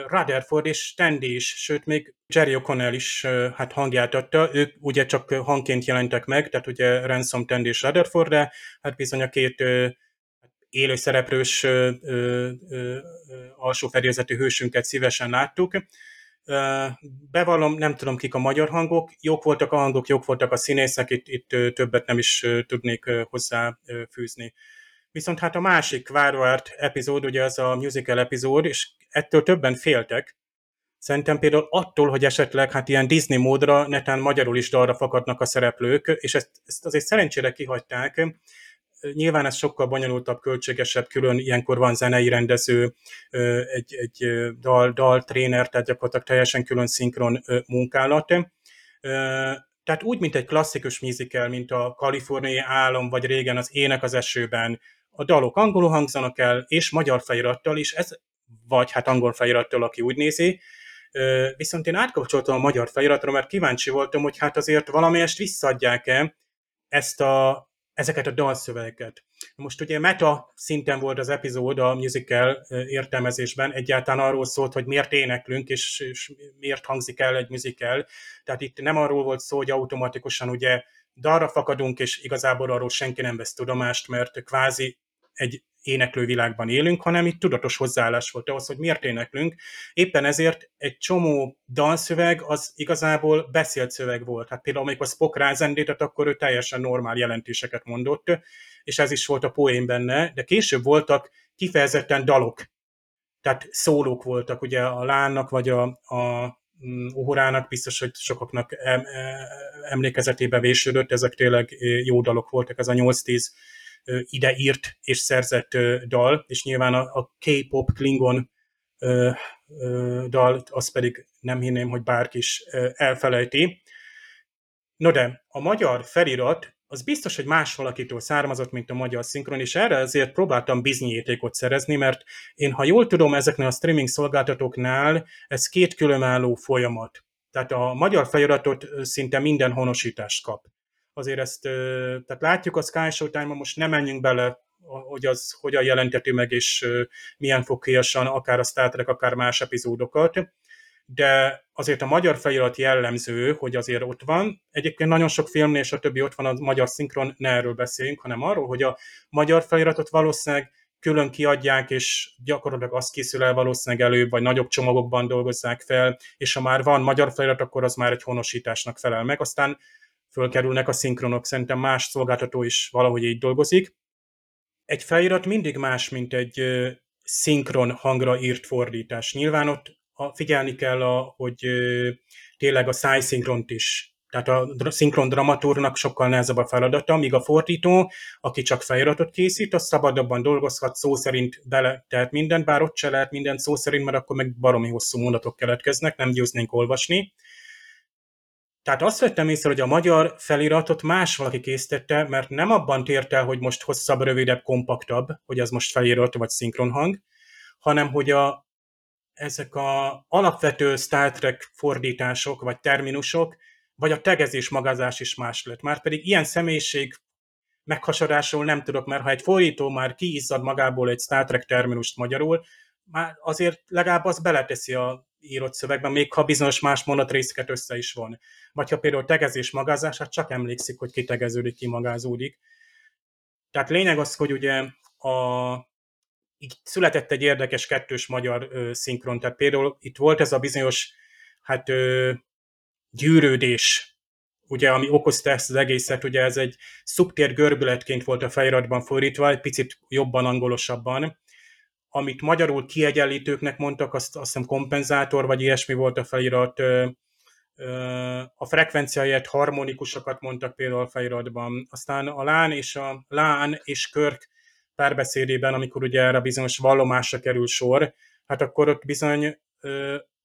Rutherford és Tandy is, sőt még Jerry O'Connell is hát hangját adta, ők ugye csak hangként jelentek meg, tehát ugye Ransom, Tandy és Rutherford, de hát bizony a két élő szereplős alsó fedélzetű hősünket szívesen láttuk. Bevallom, nem tudom kik a magyar hangok, jók voltak a hangok, jók voltak a színészek, itt, itt többet nem is tudnék hozzáfűzni. Viszont hát a másik várvárt epizód, ugye az a musical epizód, és ettől többen féltek. Szerintem például attól, hogy esetleg hát ilyen Disney módra netán magyarul is dalra fakadnak a szereplők, és ezt, ezt azért szerencsére kihagyták, Nyilván ez sokkal bonyolultabb, költségesebb, külön ilyenkor van zenei rendező, egy, egy dal, dal tréner, tehát gyakorlatilag teljesen külön szinkron munkálat. Tehát úgy, mint egy klasszikus musical, mint a Kaliforniai álom, vagy régen az Ének az esőben, a dalok angolul hangzanak el, és magyar felirattal is, ez, vagy hát angol felirattal, aki úgy nézi, Viszont én átkapcsoltam a magyar feliratra, mert kíváncsi voltam, hogy hát azért valamelyest visszaadják-e ezt a, ezeket a dalszövegeket. Most ugye meta szinten volt az epizód a musical értelmezésben, egyáltalán arról szólt, hogy miért éneklünk, és, és miért hangzik el egy musical. Tehát itt nem arról volt szó, hogy automatikusan ugye dalra fakadunk, és igazából arról senki nem vesz tudomást, mert kvázi egy éneklő világban élünk, hanem itt tudatos hozzáállás volt ahhoz, hogy miért éneklünk. Éppen ezért egy csomó dalszöveg az igazából beszélt szöveg volt. Hát például amikor Spock rázendített, akkor ő teljesen normál jelentéseket mondott, és ez is volt a poén benne, de később voltak kifejezetten dalok. Tehát szólók voltak, ugye a Lánnak vagy a, a mm, Uhorának biztos, hogy sokaknak em, emlékezetébe vésődött, ezek tényleg jó dalok voltak, ez a 8-10 ide írt és szerzett dal, és nyilván a, a K-pop Klingon dal, azt pedig nem hinném, hogy bárki is elfelejti. No de, a magyar felirat az biztos, hogy más valakitől származott, mint a magyar szinkron, és erre azért próbáltam bizonyítékot szerezni, mert én, ha jól tudom, ezeknél a streaming szolgáltatóknál ez két különálló folyamat. Tehát a magyar feliratot szinte minden honosítást kap azért ezt, tehát látjuk a Sky showtime most nem menjünk bele, hogy az hogyan jelenteti meg, és milyen foghíjasan, akár a Star Trek, akár más epizódokat, de azért a magyar felirat jellemző, hogy azért ott van. Egyébként nagyon sok filmnél és a többi ott van a magyar szinkron, ne erről beszéljünk, hanem arról, hogy a magyar feliratot valószínűleg külön kiadják, és gyakorlatilag azt készül el valószínűleg előbb, vagy nagyobb csomagokban dolgozzák fel, és ha már van magyar felirat, akkor az már egy honosításnak felel meg. Aztán fölkerülnek a szinkronok. Szerintem más szolgáltató is valahogy így dolgozik. Egy felirat mindig más, mint egy szinkron hangra írt fordítás. Nyilván ott figyelni kell, a, hogy tényleg a szájszinkront is tehát a szinkron dramatúrnak sokkal nehezebb a feladata, míg a fordító, aki csak feliratot készít, az szabadabban dolgozhat, szó szerint bele tehet mindent, bár ott se lehet mindent szó szerint, mert akkor meg baromi hosszú mondatok keletkeznek, nem győznénk olvasni. Tehát azt vettem észre, hogy a magyar feliratot más valaki készítette, mert nem abban tért el, hogy most hosszabb, rövidebb, kompaktabb, hogy az most felirat vagy szinkronhang, hanem hogy a, ezek a alapvető Star Trek fordítások vagy terminusok vagy a tegezés magazás is más lett. Már pedig ilyen személyiség meghasadásról nem tudok, mert ha egy fordító már kiizzad magából egy Star Trek terminust magyarul, már azért legalább az beleteszi a írott szövegben, még ha bizonyos más mondatrészeket össze is van. Vagy ha például tegezés magázás, hát csak emlékszik, hogy kitegeződik, kimagázódik. Tehát lényeg az, hogy ugye a, így született egy érdekes kettős magyar ö, szinkron. Tehát például itt volt ez a bizonyos hát ö, gyűrődés, ugye, ami okozta ezt az egészet, ugye ez egy szubtér görbületként volt a feliratban fordítva, egy picit jobban, angolosabban, amit magyarul kiegyenlítőknek mondtak, azt, azt hiszem kompenzátor, vagy ilyesmi volt a felirat, a frekvenciáját harmonikusokat mondtak például a feliratban. Aztán a Lán és a Lán és Körk párbeszédében, amikor ugye erre bizonyos vallomásra kerül sor, hát akkor ott bizony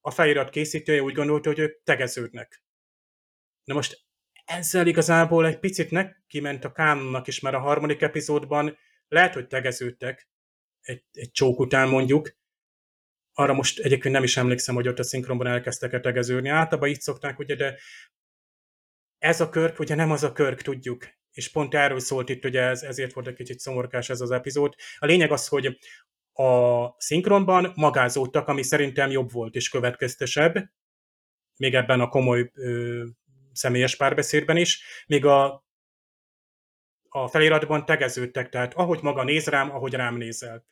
a felirat készítője úgy gondolta, hogy ők tegeződnek. Na most ezzel igazából egy picit kiment a kánonnak is, mert a harmadik epizódban lehet, hogy tegeződtek egy, egy csók után mondjuk, arra most egyébként nem is emlékszem, hogy ott a szinkronban elkezdtek-e tegeződni. Általában így szokták, ugye, de ez a körk, ugye nem az a körk, tudjuk. És pont erről szólt itt, ugye ez, ezért volt egy kicsit szomorkás ez az epizód. A lényeg az, hogy a szinkronban magázódtak, ami szerintem jobb volt és következtesebb, még ebben a komoly ö, személyes párbeszédben is, még a, a feliratban tegeződtek, tehát ahogy maga néz rám, ahogy rám nézel.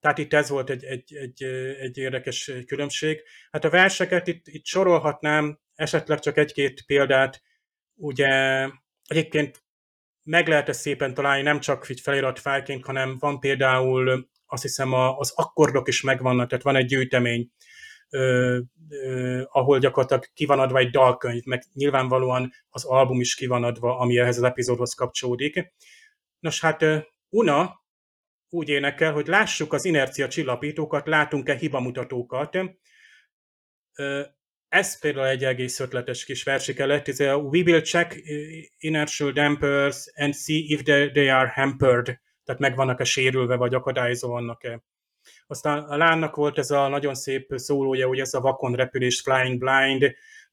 Tehát itt ez volt egy, egy, egy, egy érdekes különbség. Hát a verseket itt, itt sorolhatnám, esetleg csak egy-két példát. Ugye egyébként meg lehet ezt szépen találni, nem csak feliratfájként, hanem van például azt hiszem az akkordok is megvannak, tehát van egy gyűjtemény, ö, ö, ahol gyakorlatilag ki van adva egy dalkönyv, meg nyilvánvalóan az album is ki van adva, ami ehhez az epizódhoz kapcsolódik. Nos hát Una úgy énekel, hogy lássuk az inercia csillapítókat, látunk-e hibamutatókat. Ez például egy egész ötletes kis versike lett, ez a We will check inertial dampers and see if they are hampered tehát meg vannak-e sérülve, vagy akadályozó vannak-e. Aztán a lánnak volt ez a nagyon szép szólója, hogy ez a vakon repülés, flying blind,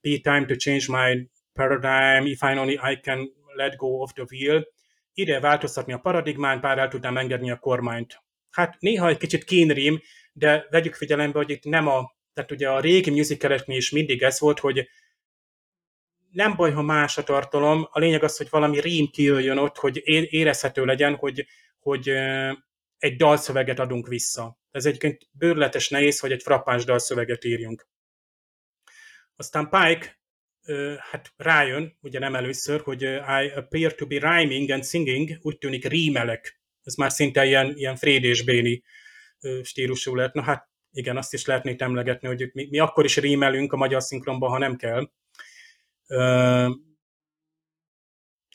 be time to change my paradigm, if I only I can let go of the wheel. Ide változtatni a paradigmán, bár el tudnám engedni a kormányt. Hát néha egy kicsit kínrím, de vegyük figyelembe, hogy itt nem a, tehát ugye a régi musicaleknél is mindig ez volt, hogy nem baj, ha más a tartalom, a lényeg az, hogy valami rím kijöjjön ott, hogy érezhető legyen, hogy hogy egy dalszöveget adunk vissza. Ez egyébként bőrletes nehéz, hogy egy frappáns dalszöveget írjunk. Aztán Pike hát rájön, ugye nem először, hogy I appear to be rhyming and singing, úgy tűnik rímelek. Ez már szinte ilyen, ilyen Fréd és Béni stílusú lett. Na hát igen, azt is lehetné emlegetni, hogy mi, mi akkor is rímelünk a magyar szinkronban, ha nem kell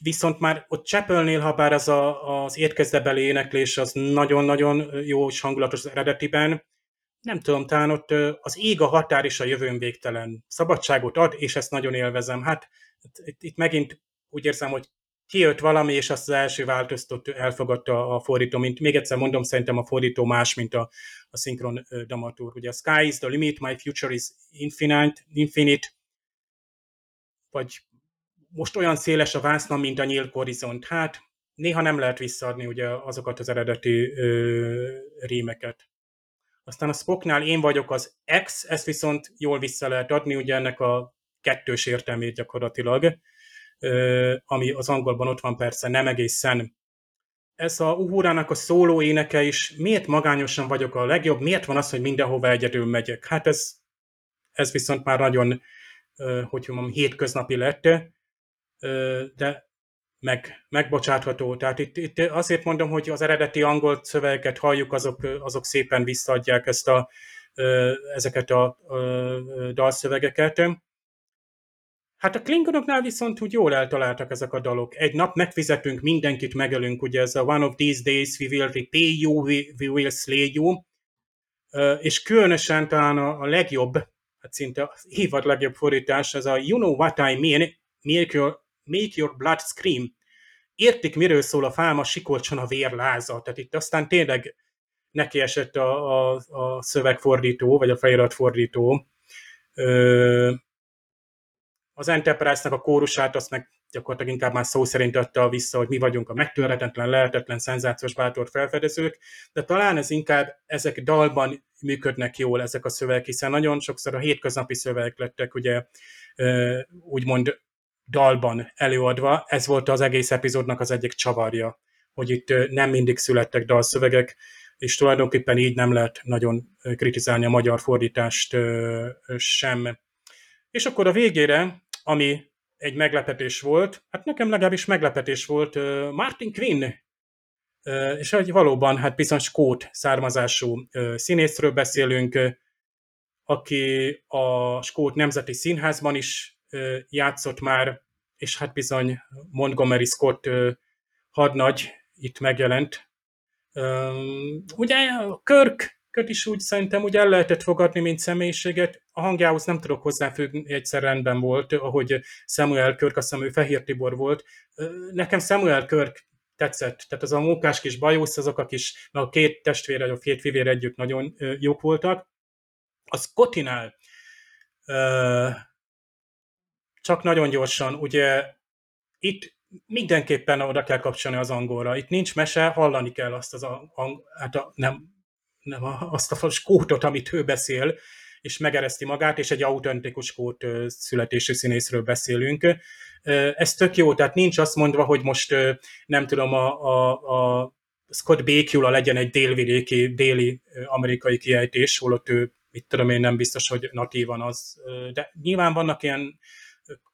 viszont már ott Chapelnél, ha bár az a, az érkezdebeli éneklés az nagyon-nagyon jó és hangulatos az eredetiben, nem tudom, talán ott az ég a határ és a jövőn végtelen. Szabadságot ad, és ezt nagyon élvezem. Hát itt, itt megint úgy érzem, hogy kijött valami, és azt az első változtat elfogadta a fordító, mint még egyszer mondom, szerintem a fordító más, mint a, a szinkron dramaturg. Ugye a sky is the limit, my future is infinite, infinite vagy most olyan széles a vászna, mint a nyílt horizont. Hát néha nem lehet visszaadni ugye azokat az eredeti ö, rímeket. Aztán a Spocknál én vagyok az X, ezt viszont jól vissza lehet adni, ugye ennek a kettős értelmét gyakorlatilag, ö, ami az angolban ott van persze, nem egészen. Ez a Uhurának a szóló éneke is, miért magányosan vagyok a legjobb, miért van az, hogy mindenhova egyedül megyek? Hát ez, ez viszont már nagyon, hogy mondjam, hétköznapi lett de meg, megbocsátható. Tehát itt, itt azért mondom, hogy az eredeti angol szövegeket halljuk, azok, azok szépen visszaadják ezt a, ezeket a dalszövegeket. Hát a Klingonoknál viszont úgy jól eltaláltak ezek a dalok. Egy nap megfizetünk, mindenkit megölünk, ugye ez a One of these days we will repay you, we, we will slay you. És különösen talán a, a legjobb, hát szinte a évad legjobb fordítás, ez a You know what I mean, your, make your blood scream. Értik, miről szól a fálma, sikolcson a vérláza. Tehát itt aztán tényleg neki esett a, a, a szövegfordító, vagy a feliratfordító. Az Enterprise-nak a kórusát azt meg gyakorlatilag inkább már szó szerint adta vissza, hogy mi vagyunk a megtörhetetlen, lehetetlen, szenzációs bátor felfedezők, de talán ez inkább ezek dalban működnek jól ezek a szövegek, hiszen nagyon sokszor a hétköznapi szövegek lettek ugye úgymond dalban előadva. Ez volt az egész epizódnak az egyik csavarja, hogy itt nem mindig születtek dalszövegek, és tulajdonképpen így nem lehet nagyon kritizálni a magyar fordítást sem. És akkor a végére, ami egy meglepetés volt, hát nekem legalábbis meglepetés volt Martin Quinn, és hogy valóban hát bizony skót származású színészről beszélünk, aki a Skót Nemzeti Színházban is játszott már, és hát bizony Montgomery Scott hadnagy itt megjelent. Ugye Kirk köt is úgy szerintem úgy el lehetett fogadni, mint személyiséget. A hangjához nem tudok hozzáfüggni, egyszer rendben volt, ahogy Samuel Körk, azt hiszem ő Fehér Tibor volt. Nekem Samuel Körk tetszett, tehát az a mókás kis bajusz, azok a kis, a két testvére, a két fivér együtt nagyon jók voltak. A Scottinál csak nagyon gyorsan, ugye itt mindenképpen oda kell kapcsolni az angolra. Itt nincs mese, hallani kell azt az, ang- hát a, nem, nem a, azt a skótot, amit ő beszél, és megereszti magát, és egy autentikus skót születésű színészről beszélünk. Ez tök jó, tehát nincs azt mondva, hogy most nem tudom, a, a, a Scott Bakula legyen egy délvidéki, déli amerikai kiejtés, holott ő, mit tudom én, nem biztos, hogy natívan az, de nyilván vannak ilyen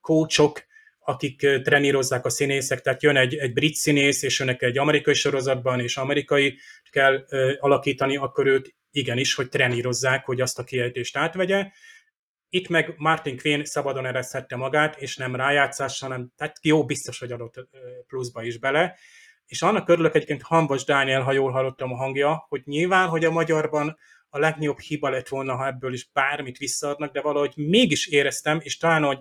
kócsok, akik trenírozzák a színészek, tehát jön egy, egy brit színész, és jönnek egy amerikai sorozatban, és amerikai kell ö, alakítani, akkor őt igenis, hogy trenírozzák, hogy azt a kiejtést átvegye. Itt meg Martin Quinn szabadon ereszthette magát, és nem rájátszás, hanem tehát jó, biztos, hogy adott pluszba is bele. És annak örülök egyébként Hanvas Dániel, ha jól hallottam a hangja, hogy nyilván, hogy a magyarban a legnagyobb hiba lett volna, ha ebből is bármit visszaadnak, de valahogy mégis éreztem, és talán, hogy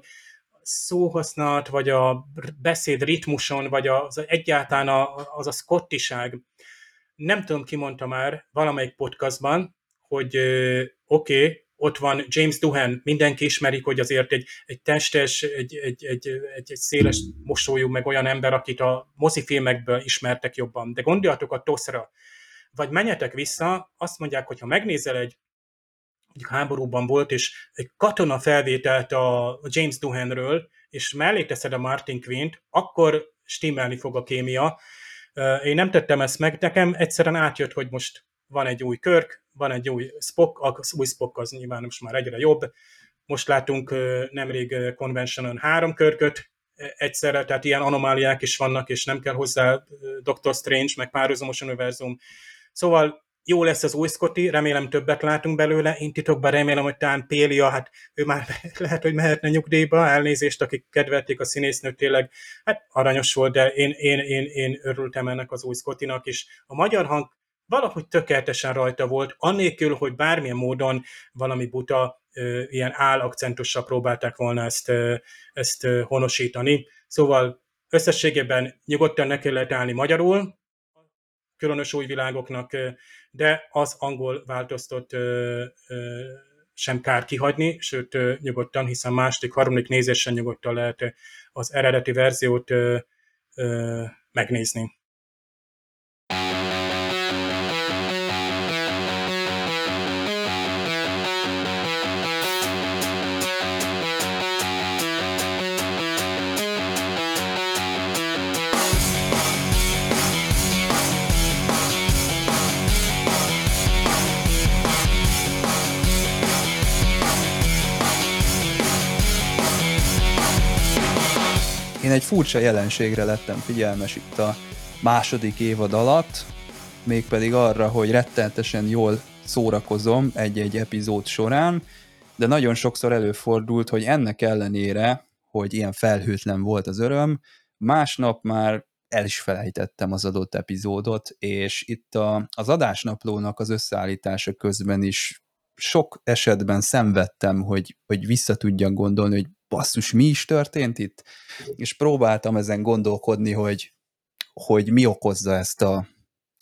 szóhasználat, vagy a beszéd ritmuson, vagy az egyáltalán a, az a szkottiság. Nem tudom, ki mondta már valamelyik podcastban, hogy oké, okay, ott van James Duhan, mindenki ismerik, hogy azért egy, egy testes, egy, egy, egy, egy, egy széles mosolyú, meg olyan ember, akit a mozifilmekből ismertek jobban. De gondoljatok a Toszra, vagy menjetek vissza, azt mondják, hogy ha megnézel egy háborúban volt, és egy katona felvételt a James Duhanről, és mellé teszed a Martin Quint, akkor stimmelni fog a kémia. Én nem tettem ezt meg, nekem egyszerűen átjött, hogy most van egy új Körk, van egy új Spock, az új Spock az nyilván most már egyre jobb. Most látunk nemrég Conventionon három körköt egyszerre, tehát ilyen anomáliák is vannak, és nem kell hozzá Doctor Strange, meg párhuzamos univerzum. Szóval jó lesz az új Scotty, remélem többet látunk belőle, én titokban remélem, hogy talán Pélia, hát ő már (laughs) lehet, hogy mehetne nyugdíjba, elnézést, akik kedvelték a színésznőt, tényleg, hát aranyos volt, de én, én, én, én örültem ennek az új Scottinak is. A magyar hang valahogy tökéletesen rajta volt, annélkül, hogy bármilyen módon valami buta, ilyen állakcentussal próbálták volna ezt, ezt honosítani. Szóval összességében nyugodtan neki lehet állni magyarul, különös új világoknak, de az angol változtott sem kár kihagyni, sőt nyugodtan, hiszen második, harmadik nézésen nyugodtan lehet az eredeti verziót megnézni. Én egy furcsa jelenségre lettem figyelmes itt a második évad alatt, mégpedig arra, hogy rettenetesen jól szórakozom egy-egy epizód során, de nagyon sokszor előfordult, hogy ennek ellenére, hogy ilyen felhőtlen volt az öröm, másnap már el is felejtettem az adott epizódot, és itt a, az adásnaplónak az összeállítása közben is sok esetben szenvedtem, hogy, hogy vissza tudjak gondolni, hogy basszus, mi is történt itt? És próbáltam ezen gondolkodni, hogy, hogy mi okozza ezt a,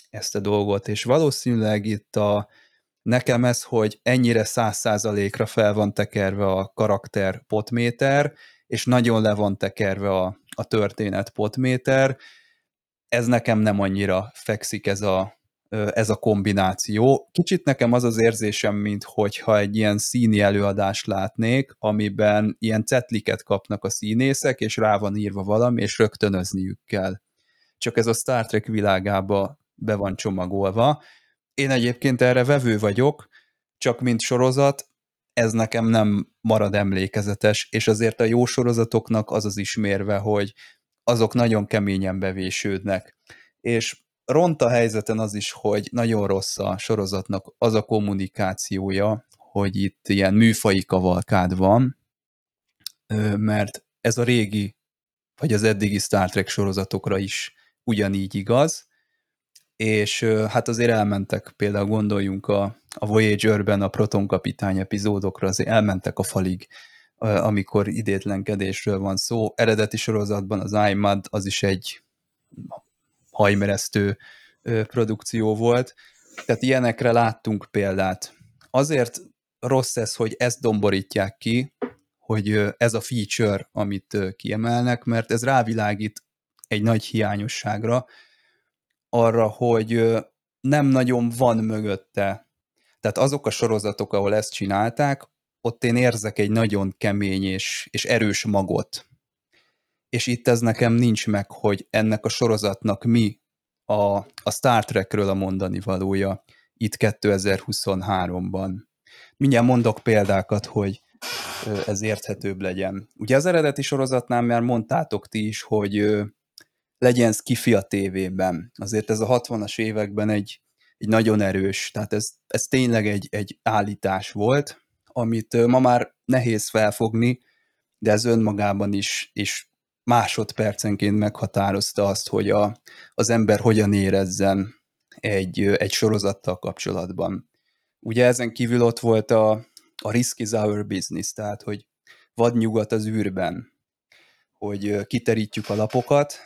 ezt a dolgot, és valószínűleg itt a, nekem ez, hogy ennyire száz százalékra fel van tekerve a karakter potméter, és nagyon le van tekerve a, a történet potméter, ez nekem nem annyira fekszik ez a, ez a kombináció. Kicsit nekem az az érzésem, mint hogyha egy ilyen színi előadást látnék, amiben ilyen cetliket kapnak a színészek, és rá van írva valami, és rögtönözniük kell. Csak ez a Star Trek világába be van csomagolva. Én egyébként erre vevő vagyok, csak mint sorozat, ez nekem nem marad emlékezetes, és azért a jó sorozatoknak az az ismérve, hogy azok nagyon keményen bevésődnek. És ront a helyzeten az is, hogy nagyon rossz a sorozatnak az a kommunikációja, hogy itt ilyen műfai kavalkád van, mert ez a régi, vagy az eddigi Star Trek sorozatokra is ugyanígy igaz, és hát azért elmentek, például gondoljunk a, a Voyager-ben a Proton kapitány epizódokra, azért elmentek a falig, amikor idétlenkedésről van szó. Eredeti sorozatban az iMud az is egy hajmeresztő produkció volt, tehát ilyenekre láttunk példát. Azért rossz ez, hogy ezt domborítják ki, hogy ez a feature, amit kiemelnek, mert ez rávilágít egy nagy hiányosságra, arra, hogy nem nagyon van mögötte. Tehát azok a sorozatok, ahol ezt csinálták, ott én érzek egy nagyon kemény és, és erős magot. És itt ez nekem nincs meg, hogy ennek a sorozatnak mi a, a Star Trekről a mondani valója itt 2023-ban. Mindjárt mondok példákat, hogy ez érthetőbb legyen. Ugye az eredeti sorozatnál már mondtátok ti is, hogy legyen skifi a tévében. Azért ez a 60-as években egy, egy nagyon erős, tehát ez, ez tényleg egy, egy állítás volt, amit ma már nehéz felfogni, de ez önmagában is, is másodpercenként meghatározta azt, hogy a, az ember hogyan érezzen egy, egy sorozattal kapcsolatban. Ugye ezen kívül ott volt a, a risk is our business, tehát hogy vad nyugat az űrben, hogy kiterítjük a lapokat,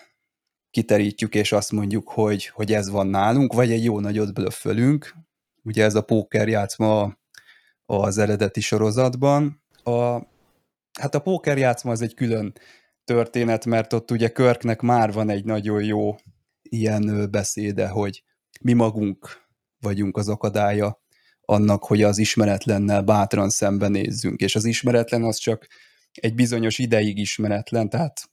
kiterítjük és azt mondjuk, hogy, hogy ez van nálunk, vagy egy jó nagyot blöffölünk. Ugye ez a póker játszma az eredeti sorozatban. A, hát a póker játszma az egy külön történet, mert ott ugye Körknek már van egy nagyon jó ilyen beszéde, hogy mi magunk vagyunk az akadálya annak, hogy az ismeretlennel bátran szembenézzünk, és az ismeretlen az csak egy bizonyos ideig ismeretlen, tehát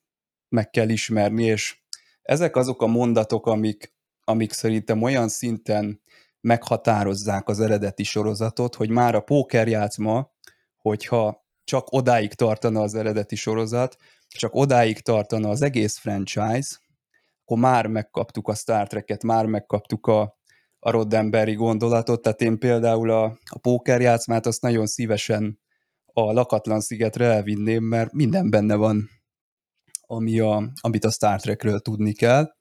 meg kell ismerni, és ezek azok a mondatok, amik, amik szerintem olyan szinten meghatározzák az eredeti sorozatot, hogy már a pókerjátszma, hogyha csak odáig tartana az eredeti sorozat, csak odáig tartana az egész franchise, akkor már megkaptuk a Star Trek-et, már megkaptuk a, a Roddenberry gondolatot, tehát én például a, a pókerjátszmát azt nagyon szívesen a lakatlan szigetre elvinném, mert minden benne van, ami a, amit a Star Trekről tudni kell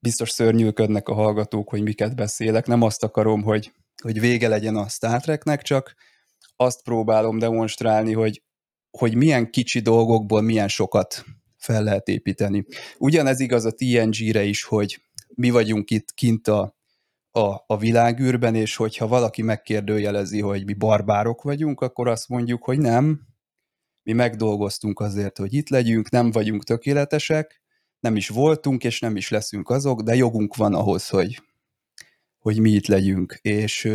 biztos szörnyűködnek a hallgatók, hogy miket beszélek. Nem azt akarom, hogy, hogy vége legyen a Star Treknek, csak azt próbálom demonstrálni, hogy, hogy milyen kicsi dolgokból milyen sokat fel lehet építeni. Ugyanez igaz a TNG-re is, hogy mi vagyunk itt kint a, a, a világűrben, és hogyha valaki megkérdőjelezi, hogy mi barbárok vagyunk, akkor azt mondjuk, hogy nem, mi megdolgoztunk azért, hogy itt legyünk, nem vagyunk tökéletesek, nem is voltunk, és nem is leszünk azok, de jogunk van ahhoz, hogy, hogy mi itt legyünk. És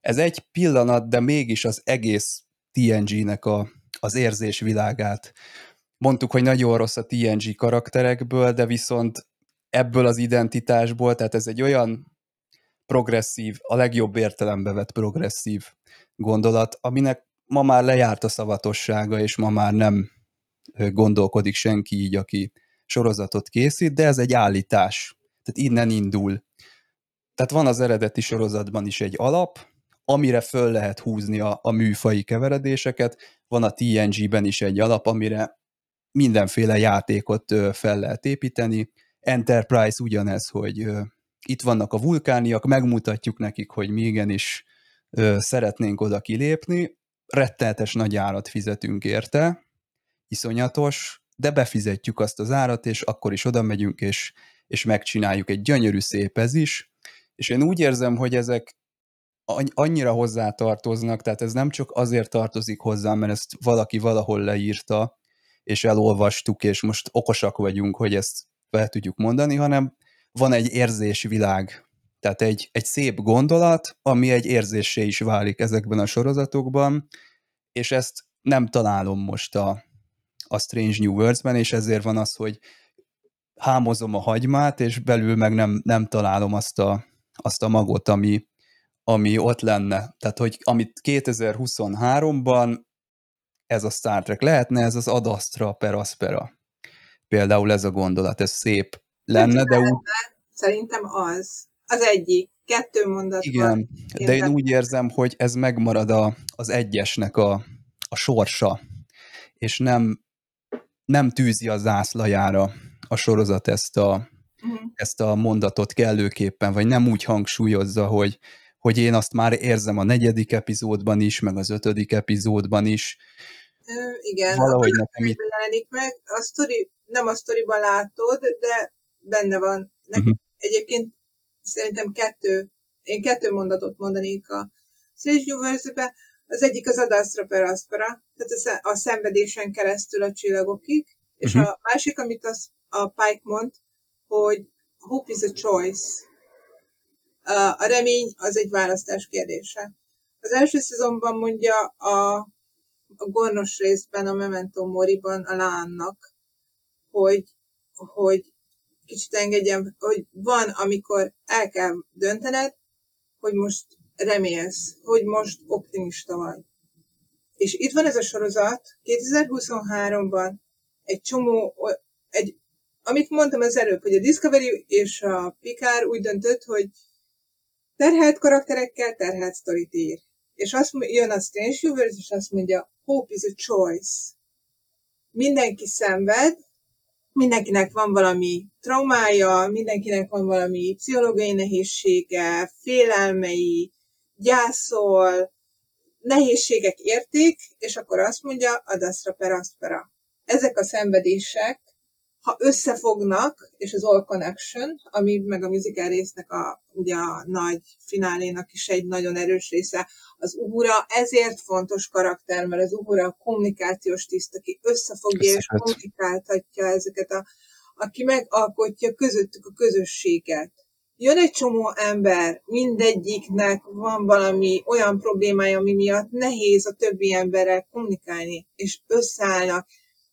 ez egy pillanat, de mégis az egész TNG-nek a, az érzés világát. Mondtuk, hogy nagyon rossz a TNG karakterekből, de viszont ebből az identitásból, tehát ez egy olyan progresszív, a legjobb értelembe vett progresszív gondolat, aminek ma már lejárt a szavatossága, és ma már nem gondolkodik senki így, aki sorozatot készít, de ez egy állítás. Tehát innen indul. Tehát van az eredeti sorozatban is egy alap, amire föl lehet húzni a, a műfai keveredéseket, van a TNG-ben is egy alap, amire mindenféle játékot fel lehet építeni. Enterprise ugyanez, hogy itt vannak a vulkániak, megmutatjuk nekik, hogy mi igenis szeretnénk oda kilépni, retteltes nagy árat fizetünk érte, iszonyatos, de befizetjük azt az árat, és akkor is oda megyünk, és, és megcsináljuk. Egy gyönyörű szép ez is, és én úgy érzem, hogy ezek annyira hozzá tartoznak, tehát ez nem csak azért tartozik hozzá, mert ezt valaki valahol leírta, és elolvastuk, és most okosak vagyunk, hogy ezt fel tudjuk mondani, hanem van egy érzésvilág, tehát egy, egy szép gondolat, ami egy érzésé is válik ezekben a sorozatokban, és ezt nem találom most a, a Strange New Worlds-ben, és ezért van az, hogy hámozom a hagymát, és belül meg nem, nem találom azt a, azt a magot, ami, ami ott lenne. Tehát, hogy amit 2023-ban ez a Star Trek lehetne, ez az Ad Astra per Aspera. Például ez a gondolat, ez szép lenne, de úgy... Szerintem az. Az egyik. Kettő mondat. Igen, de én úgy érzem, hogy ez megmarad a, az egyesnek a, a sorsa, és nem, nem tűzi a zászlajára a sorozat ezt a, uh-huh. ezt a mondatot kellőképpen, vagy nem úgy hangsúlyozza, hogy, hogy én azt már érzem a negyedik epizódban is, meg az ötödik epizódban is. Ö, igen, valahogy nekem itt... meg, a sztori, nem a sztoriban látod, de benne van. Nekem, uh-huh. Egyébként szerintem kettő, én kettő mondatot mondanék a Universe-be. Az egyik az Adastra per Aspera, tehát a szenvedésen keresztül a csillagokig, és uh-huh. a másik, amit az, a Pike mond, hogy hope is a choice. A remény az egy választás kérdése. Az első szezonban mondja a, a gornos részben, a Memento Moriban a Lánnak, hogy, hogy kicsit engedjem, hogy van, amikor el kell döntened, hogy most remélsz, hogy most optimista vagy. És itt van ez a sorozat, 2023-ban egy csomó, egy, amit mondtam az előbb, hogy a Discovery és a Picard úgy döntött, hogy terhelt karakterekkel terhelt sztorit ír. És azt jön a Strange Universe, és azt mondja, hope is a choice. Mindenki szenved, mindenkinek van valami traumája, mindenkinek van valami pszichológiai nehézsége, félelmei, gyászol, nehézségek érték, és akkor azt mondja, adaszra per aspera. Ezek a szenvedések, ha összefognak, és az All Connection, ami meg a musical résznek a, ugye a nagy finálénak is egy nagyon erős része, az Uhura ezért fontos karakter, mert az Uhura a kommunikációs tiszt, aki összefogja és kommunikáltatja ezeket a, aki megalkotja közöttük a közösséget. Jön egy csomó ember, mindegyiknek van valami olyan problémája, ami miatt nehéz a többi emberrel kommunikálni, és összeállnak,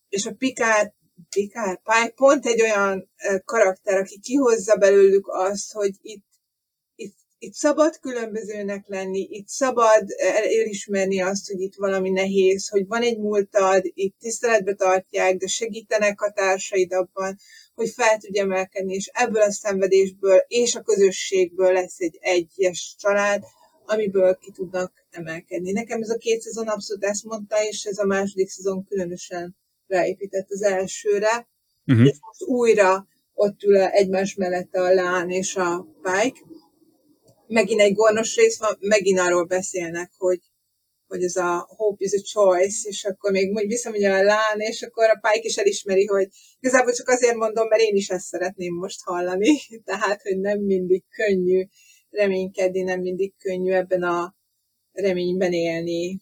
és a Pikár, Pikár, Pike pont egy olyan karakter, aki kihozza belőlük azt, hogy itt itt szabad különbözőnek lenni, itt szabad elismerni azt, hogy itt valami nehéz, hogy van egy múltad, itt tiszteletbe tartják, de segítenek a társaid abban, hogy fel tudj emelkedni, és ebből a szenvedésből és a közösségből lesz egy egyes család, amiből ki tudnak emelkedni. Nekem ez a két szezon abszolút ezt mondta, és ez a második szezon különösen ráépített az elsőre, uh-huh. és most újra ott ül egymás mellett a Lán és a Pike, megint egy gornos rész van, megint arról beszélnek, hogy, hogy ez a hope is a choice, és akkor még mondjuk visszamondja a lán, és akkor a Pike is elismeri, hogy igazából csak azért mondom, mert én is ezt szeretném most hallani, (laughs) tehát, hogy nem mindig könnyű reménykedni, nem mindig könnyű ebben a reményben élni.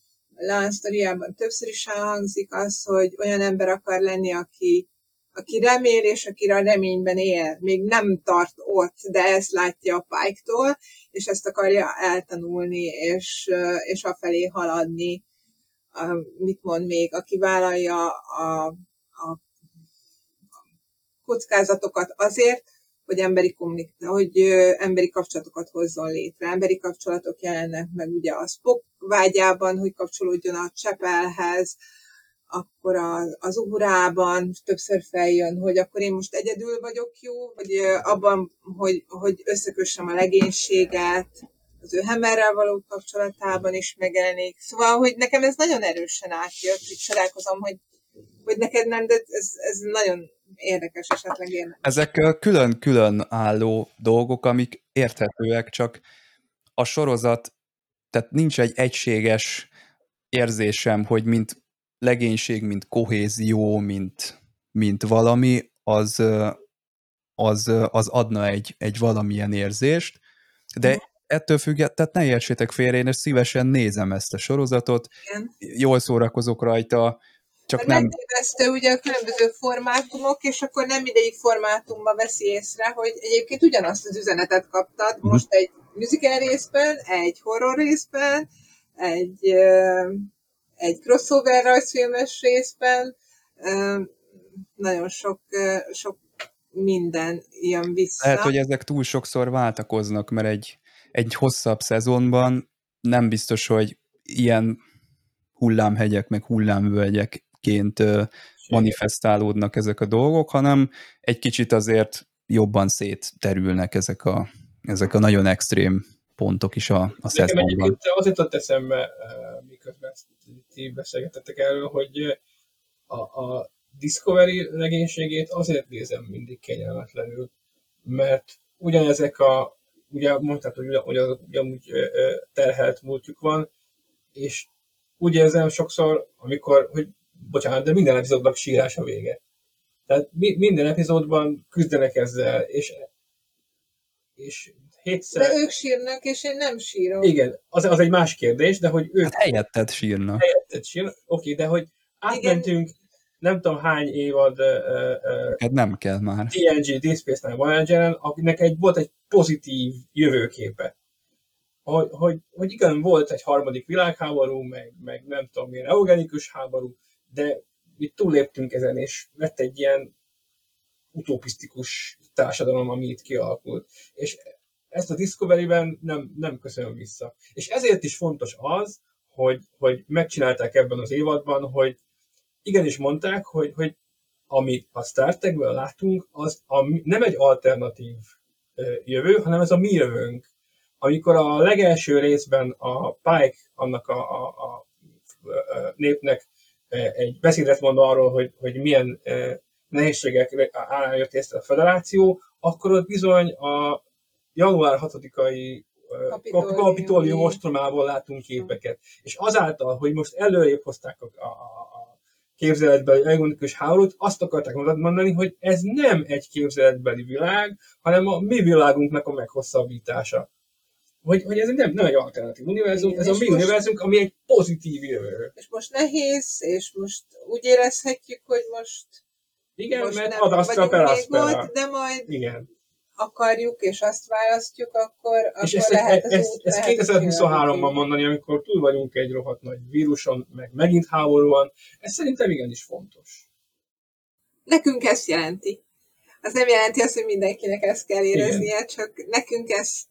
Sztoriában többször is elhangzik az, hogy olyan ember akar lenni, aki aki remél, és aki a reményben él. Még nem tart ott, de ezt látja a pike és ezt akarja eltanulni, és, és afelé haladni. Mit mond még? Aki vállalja a, a kockázatokat azért, hogy emberi, kommunik- hogy emberi kapcsolatokat hozzon létre. Emberi kapcsolatok jelennek meg ugye a Spock vágyában, hogy kapcsolódjon a Csepelhez, akkor az, az ugrában többször feljön, hogy akkor én most egyedül vagyok jó, vagy abban, hogy, hogy összekössem a legénységet, az ő Hemerrel való kapcsolatában is megjelenik. Szóval, hogy nekem ez nagyon erősen átjött, így csodálkozom, hogy, hogy neked nem, de ez, ez nagyon érdekes esetleg én. Ezek külön-külön álló dolgok, amik érthetőek, csak a sorozat, tehát nincs egy egységes érzésem, hogy mint legénység, mint kohézió, mint, mint valami, az, az, az adna egy, egy valamilyen érzést, de mhm. ettől függetlenül, tehát ne értsétek félre, én szívesen nézem ezt a sorozatot, Igen. jól szórakozok rajta, csak Mert nem... Megtévesztő ugye a különböző formátumok, és akkor nem mindegyik formátumba veszi észre, hogy egyébként ugyanazt az üzenetet kaptad, uh-huh. most egy musical részben, egy horror részben, egy, egy crossover rajzfilmes részben, nagyon sok, sok minden jön vissza. Lehet, hogy ezek túl sokszor váltakoznak, mert egy, egy hosszabb szezonban nem biztos, hogy ilyen hullámhegyek, meg hullámvölgyekként manifestálódnak ezek a dolgok, hanem egy kicsit azért jobban szétterülnek ezek a, ezek a nagyon extrém pontok is a, a szezonban. azért ott eszembe, miközben ti beszélgetettek erről, hogy a, a Discovery legénységét azért nézem mindig kényelmetlenül, mert ugyanezek a, ugye mondtad, hogy ugyan, ugyanúgy terhelt múltjuk van, és úgy érzem sokszor, amikor, hogy bocsánat, de minden epizódnak sírás a vége. Tehát mi, minden epizódban küzdenek ezzel, és, és hétszer... De ők sírnak, és én nem sírom. Igen, az, az egy más kérdés, de hogy ők... Hát helyetted sírnak. Helyetted sírnak, oké, de hogy átmentünk Igen. nem tudom hány évad uh, uh, nem kell már. TNG, Deep Space Nine Voyager-en, akinek egy, volt egy pozitív jövőképe. Hogy, hogy, hogy igen, volt egy harmadik világháború, meg, meg nem tudom milyen eugenikus háború, de mi túléptünk ezen, és lett egy ilyen utopisztikus társadalom, ami itt kialakult. És ezt a Discovery-ben nem, nem köszönöm vissza. És ezért is fontos az, hogy, hogy megcsinálták ebben az évadban, hogy igenis mondták, hogy, hogy amit a Star Trek-ből látunk, az a, nem egy alternatív jövő, hanem ez a mi jövőnk. Amikor a legelső részben a Pike annak a, a, a népnek egy beszédet mond arról, hogy, hogy milyen nehézségek álljon ezt a federáció, akkor ott bizony a január 6-ai kapitólium ostromából látunk képeket. És azáltal, hogy most előrébb hozták a, a, a képzeletbeli elektronikus háborút, azt akarták mondani, hogy ez nem egy képzeletbeli világ, hanem a mi világunknak a meghosszabbítása. Hogy, hogy ez nem, nem egy alternatív univerzum, Igen, ez a mi most, univerzum, ami egy pozitív jövő. És most nehéz, és most úgy érezhetjük, hogy most igen, most mert ad azt a de majd Igen akarjuk, és azt választjuk, akkor, és akkor ezt, lehet az ezt, út, ezt 2023-ban mondani, amikor túl vagyunk egy rohadt nagy víruson, meg megint háború van, ez szerintem igenis fontos. Nekünk ezt jelenti. Az nem jelenti azt, hogy mindenkinek ezt kell éreznie, Igen. csak nekünk ezt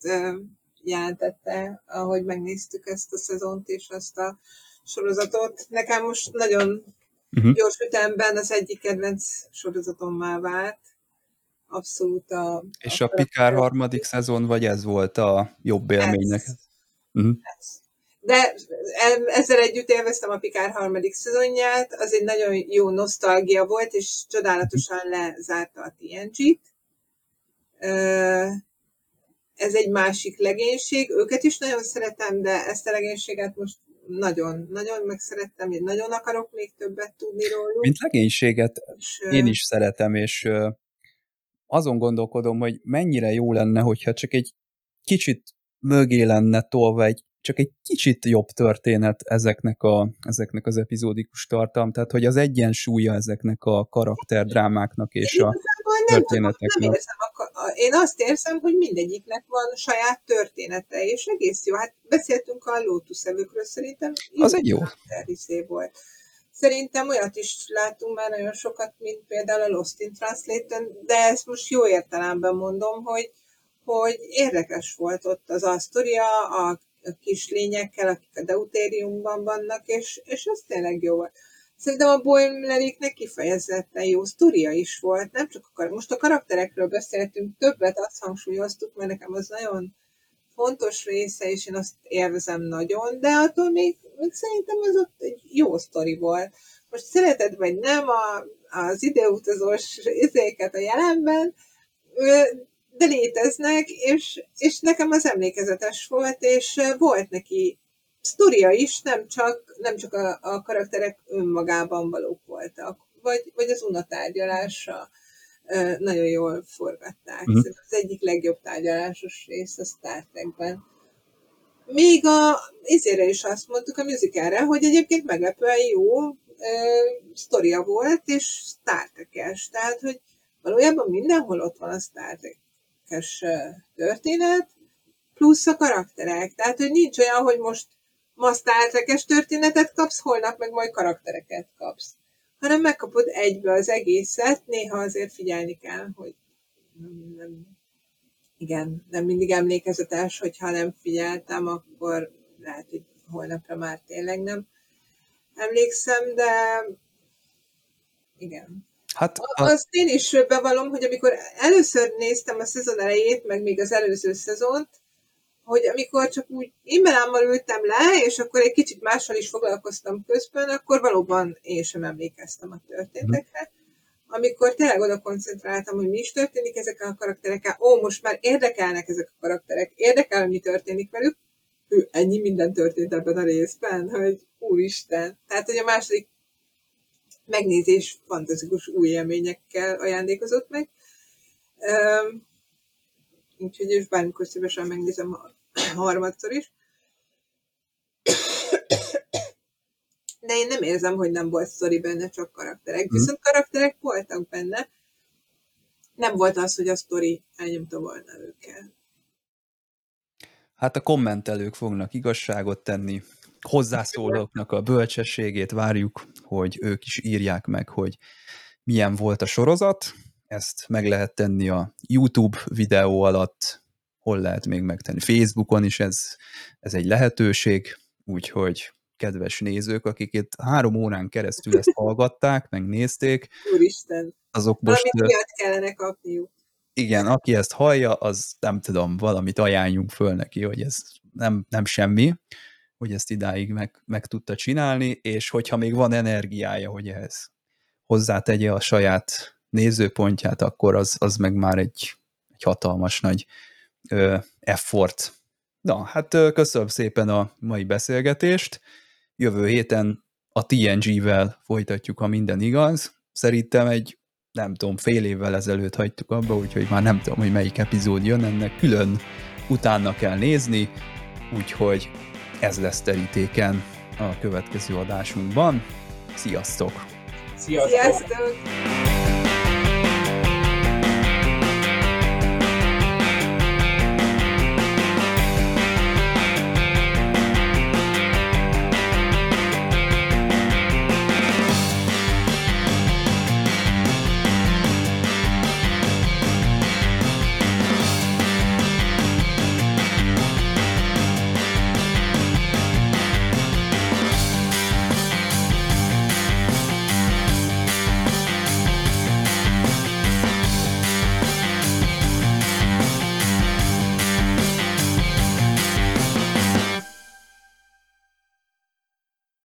jelentette, ahogy megnéztük ezt a szezont és ezt a sorozatot. Nekem most nagyon uh-huh. gyors ütemben az egyik kedvenc sorozatommal vált, abszolút a... És a, a Pikár harmadik szezon, vagy ez volt a jobb élménynek? Ez. Uh-huh. ez. De ezzel együtt élveztem a Pikár harmadik szezonját, az egy nagyon jó nosztalgia volt, és csodálatosan lezárta a TNG-t. Ez egy másik legénység, őket is nagyon szeretem, de ezt a legénységet most nagyon, nagyon megszerettem, én nagyon akarok még többet tudni róluk. Mint legénységet és, én is szeretem, és azon gondolkodom, hogy mennyire jó lenne, hogyha csak egy kicsit mögé lenne tolva egy csak egy kicsit jobb történet ezeknek, a, ezeknek az epizódikus tartalm, tehát hogy az egyensúlya ezeknek a karakterdrámáknak és a történeteknek. Nem érzem a, én azt érzem, hogy mindegyiknek van saját története, és egész jó. Hát beszéltünk a Lotus evőkről, szerintem az egy jó. volt. Szerintem olyat is látunk már nagyon sokat, mint például a Lost in Translation, de ezt most jó értelemben mondom, hogy, hogy érdekes volt ott az Astoria, a, a kis lényekkel, akik a deutériumban vannak, és, és ez tényleg jó volt. Szerintem a Boimleréknek kifejezetten jó sztoria is volt, nem csak a most a karakterekről beszéltünk, többet azt hangsúlyoztuk, mert nekem az nagyon fontos része, és én azt élvezem nagyon, de attól még, még szerintem az ott egy jó sztori volt. Most szereted vagy nem a, az ideutazós izéket a jelenben, de léteznek, és, és nekem az emlékezetes volt, és volt neki sztoria is, nem csak, nem csak a, a karakterek önmagában valók voltak, vagy, vagy az unatárgyalása nagyon jól forgatták. Mm. Az egyik legjobb tárgyalásos rész a Star Trekben. Még a izére is azt mondtuk a musicalre, hogy egyébként meglepően jó uh, sztoria volt, és Star Trek-es. Tehát, hogy valójában mindenhol ott van a Star Trek-es történet, plusz a karakterek. Tehát, hogy nincs olyan, hogy most ma Star történetet kapsz, holnap meg majd karaktereket kapsz. Hanem megkapod egybe az egészet, néha azért figyelni kell, hogy nem, nem, igen, nem mindig emlékezetes, hogyha nem figyeltem, akkor lehet, hogy holnapra már tényleg nem emlékszem, de igen. Hát, a... Azt én is bevallom, hogy amikor először néztem a szezon elejét, meg még az előző szezont, hogy amikor csak úgy immelámmal ültem le, és akkor egy kicsit mással is foglalkoztam közben, akkor valóban én sem emlékeztem a történtekre. Amikor tényleg oda koncentráltam, hogy mi is történik ezekkel a karakterekkel, ó, most már érdekelnek ezek a karakterek, érdekel, hogy mi történik velük, ő, ennyi minden történt ebben a részben, hogy úristen. Tehát, hogy a második megnézés fantasztikus új élményekkel ajándékozott meg. Um, úgyhogy és bármikor szívesen megnézem (clears throat) harmadszor is. De én nem érzem, hogy nem volt sztori benne, csak karakterek. Mhm. Viszont karakterek voltak benne. Nem volt az, hogy a sztori elnyomta volna őket. Hát a kommentelők fognak igazságot tenni, hozzászólóknak a bölcsességét várjuk, hogy ők is írják meg, hogy milyen volt a sorozat. Ezt meg lehet tenni a YouTube videó alatt, hol lehet még megtenni. Facebookon is ez, ez egy lehetőség, úgyhogy kedves nézők, akik itt három órán keresztül ezt (laughs) hallgatták, megnézték. Úristen, azok most... Valamit kellene kapniuk. Igen, aki ezt hallja, az nem tudom, valamit ajánljunk föl neki, hogy ez nem, nem semmi, hogy ezt idáig meg, meg tudta csinálni, és hogyha még van energiája, hogy ehhez hozzátegye a saját nézőpontját, akkor az, az meg már egy, egy hatalmas nagy ö, effort. Na, hát ö, köszönöm szépen a mai beszélgetést. Jövő héten a TNG-vel folytatjuk, ha minden igaz. Szerintem egy, nem tudom, fél évvel ezelőtt hagytuk abba, úgyhogy már nem tudom, hogy melyik epizód jön, ennek külön utána kell nézni, úgyhogy ez lesz terítéken a következő adásunkban. Sziasztok! Sziasztok! Sziasztok.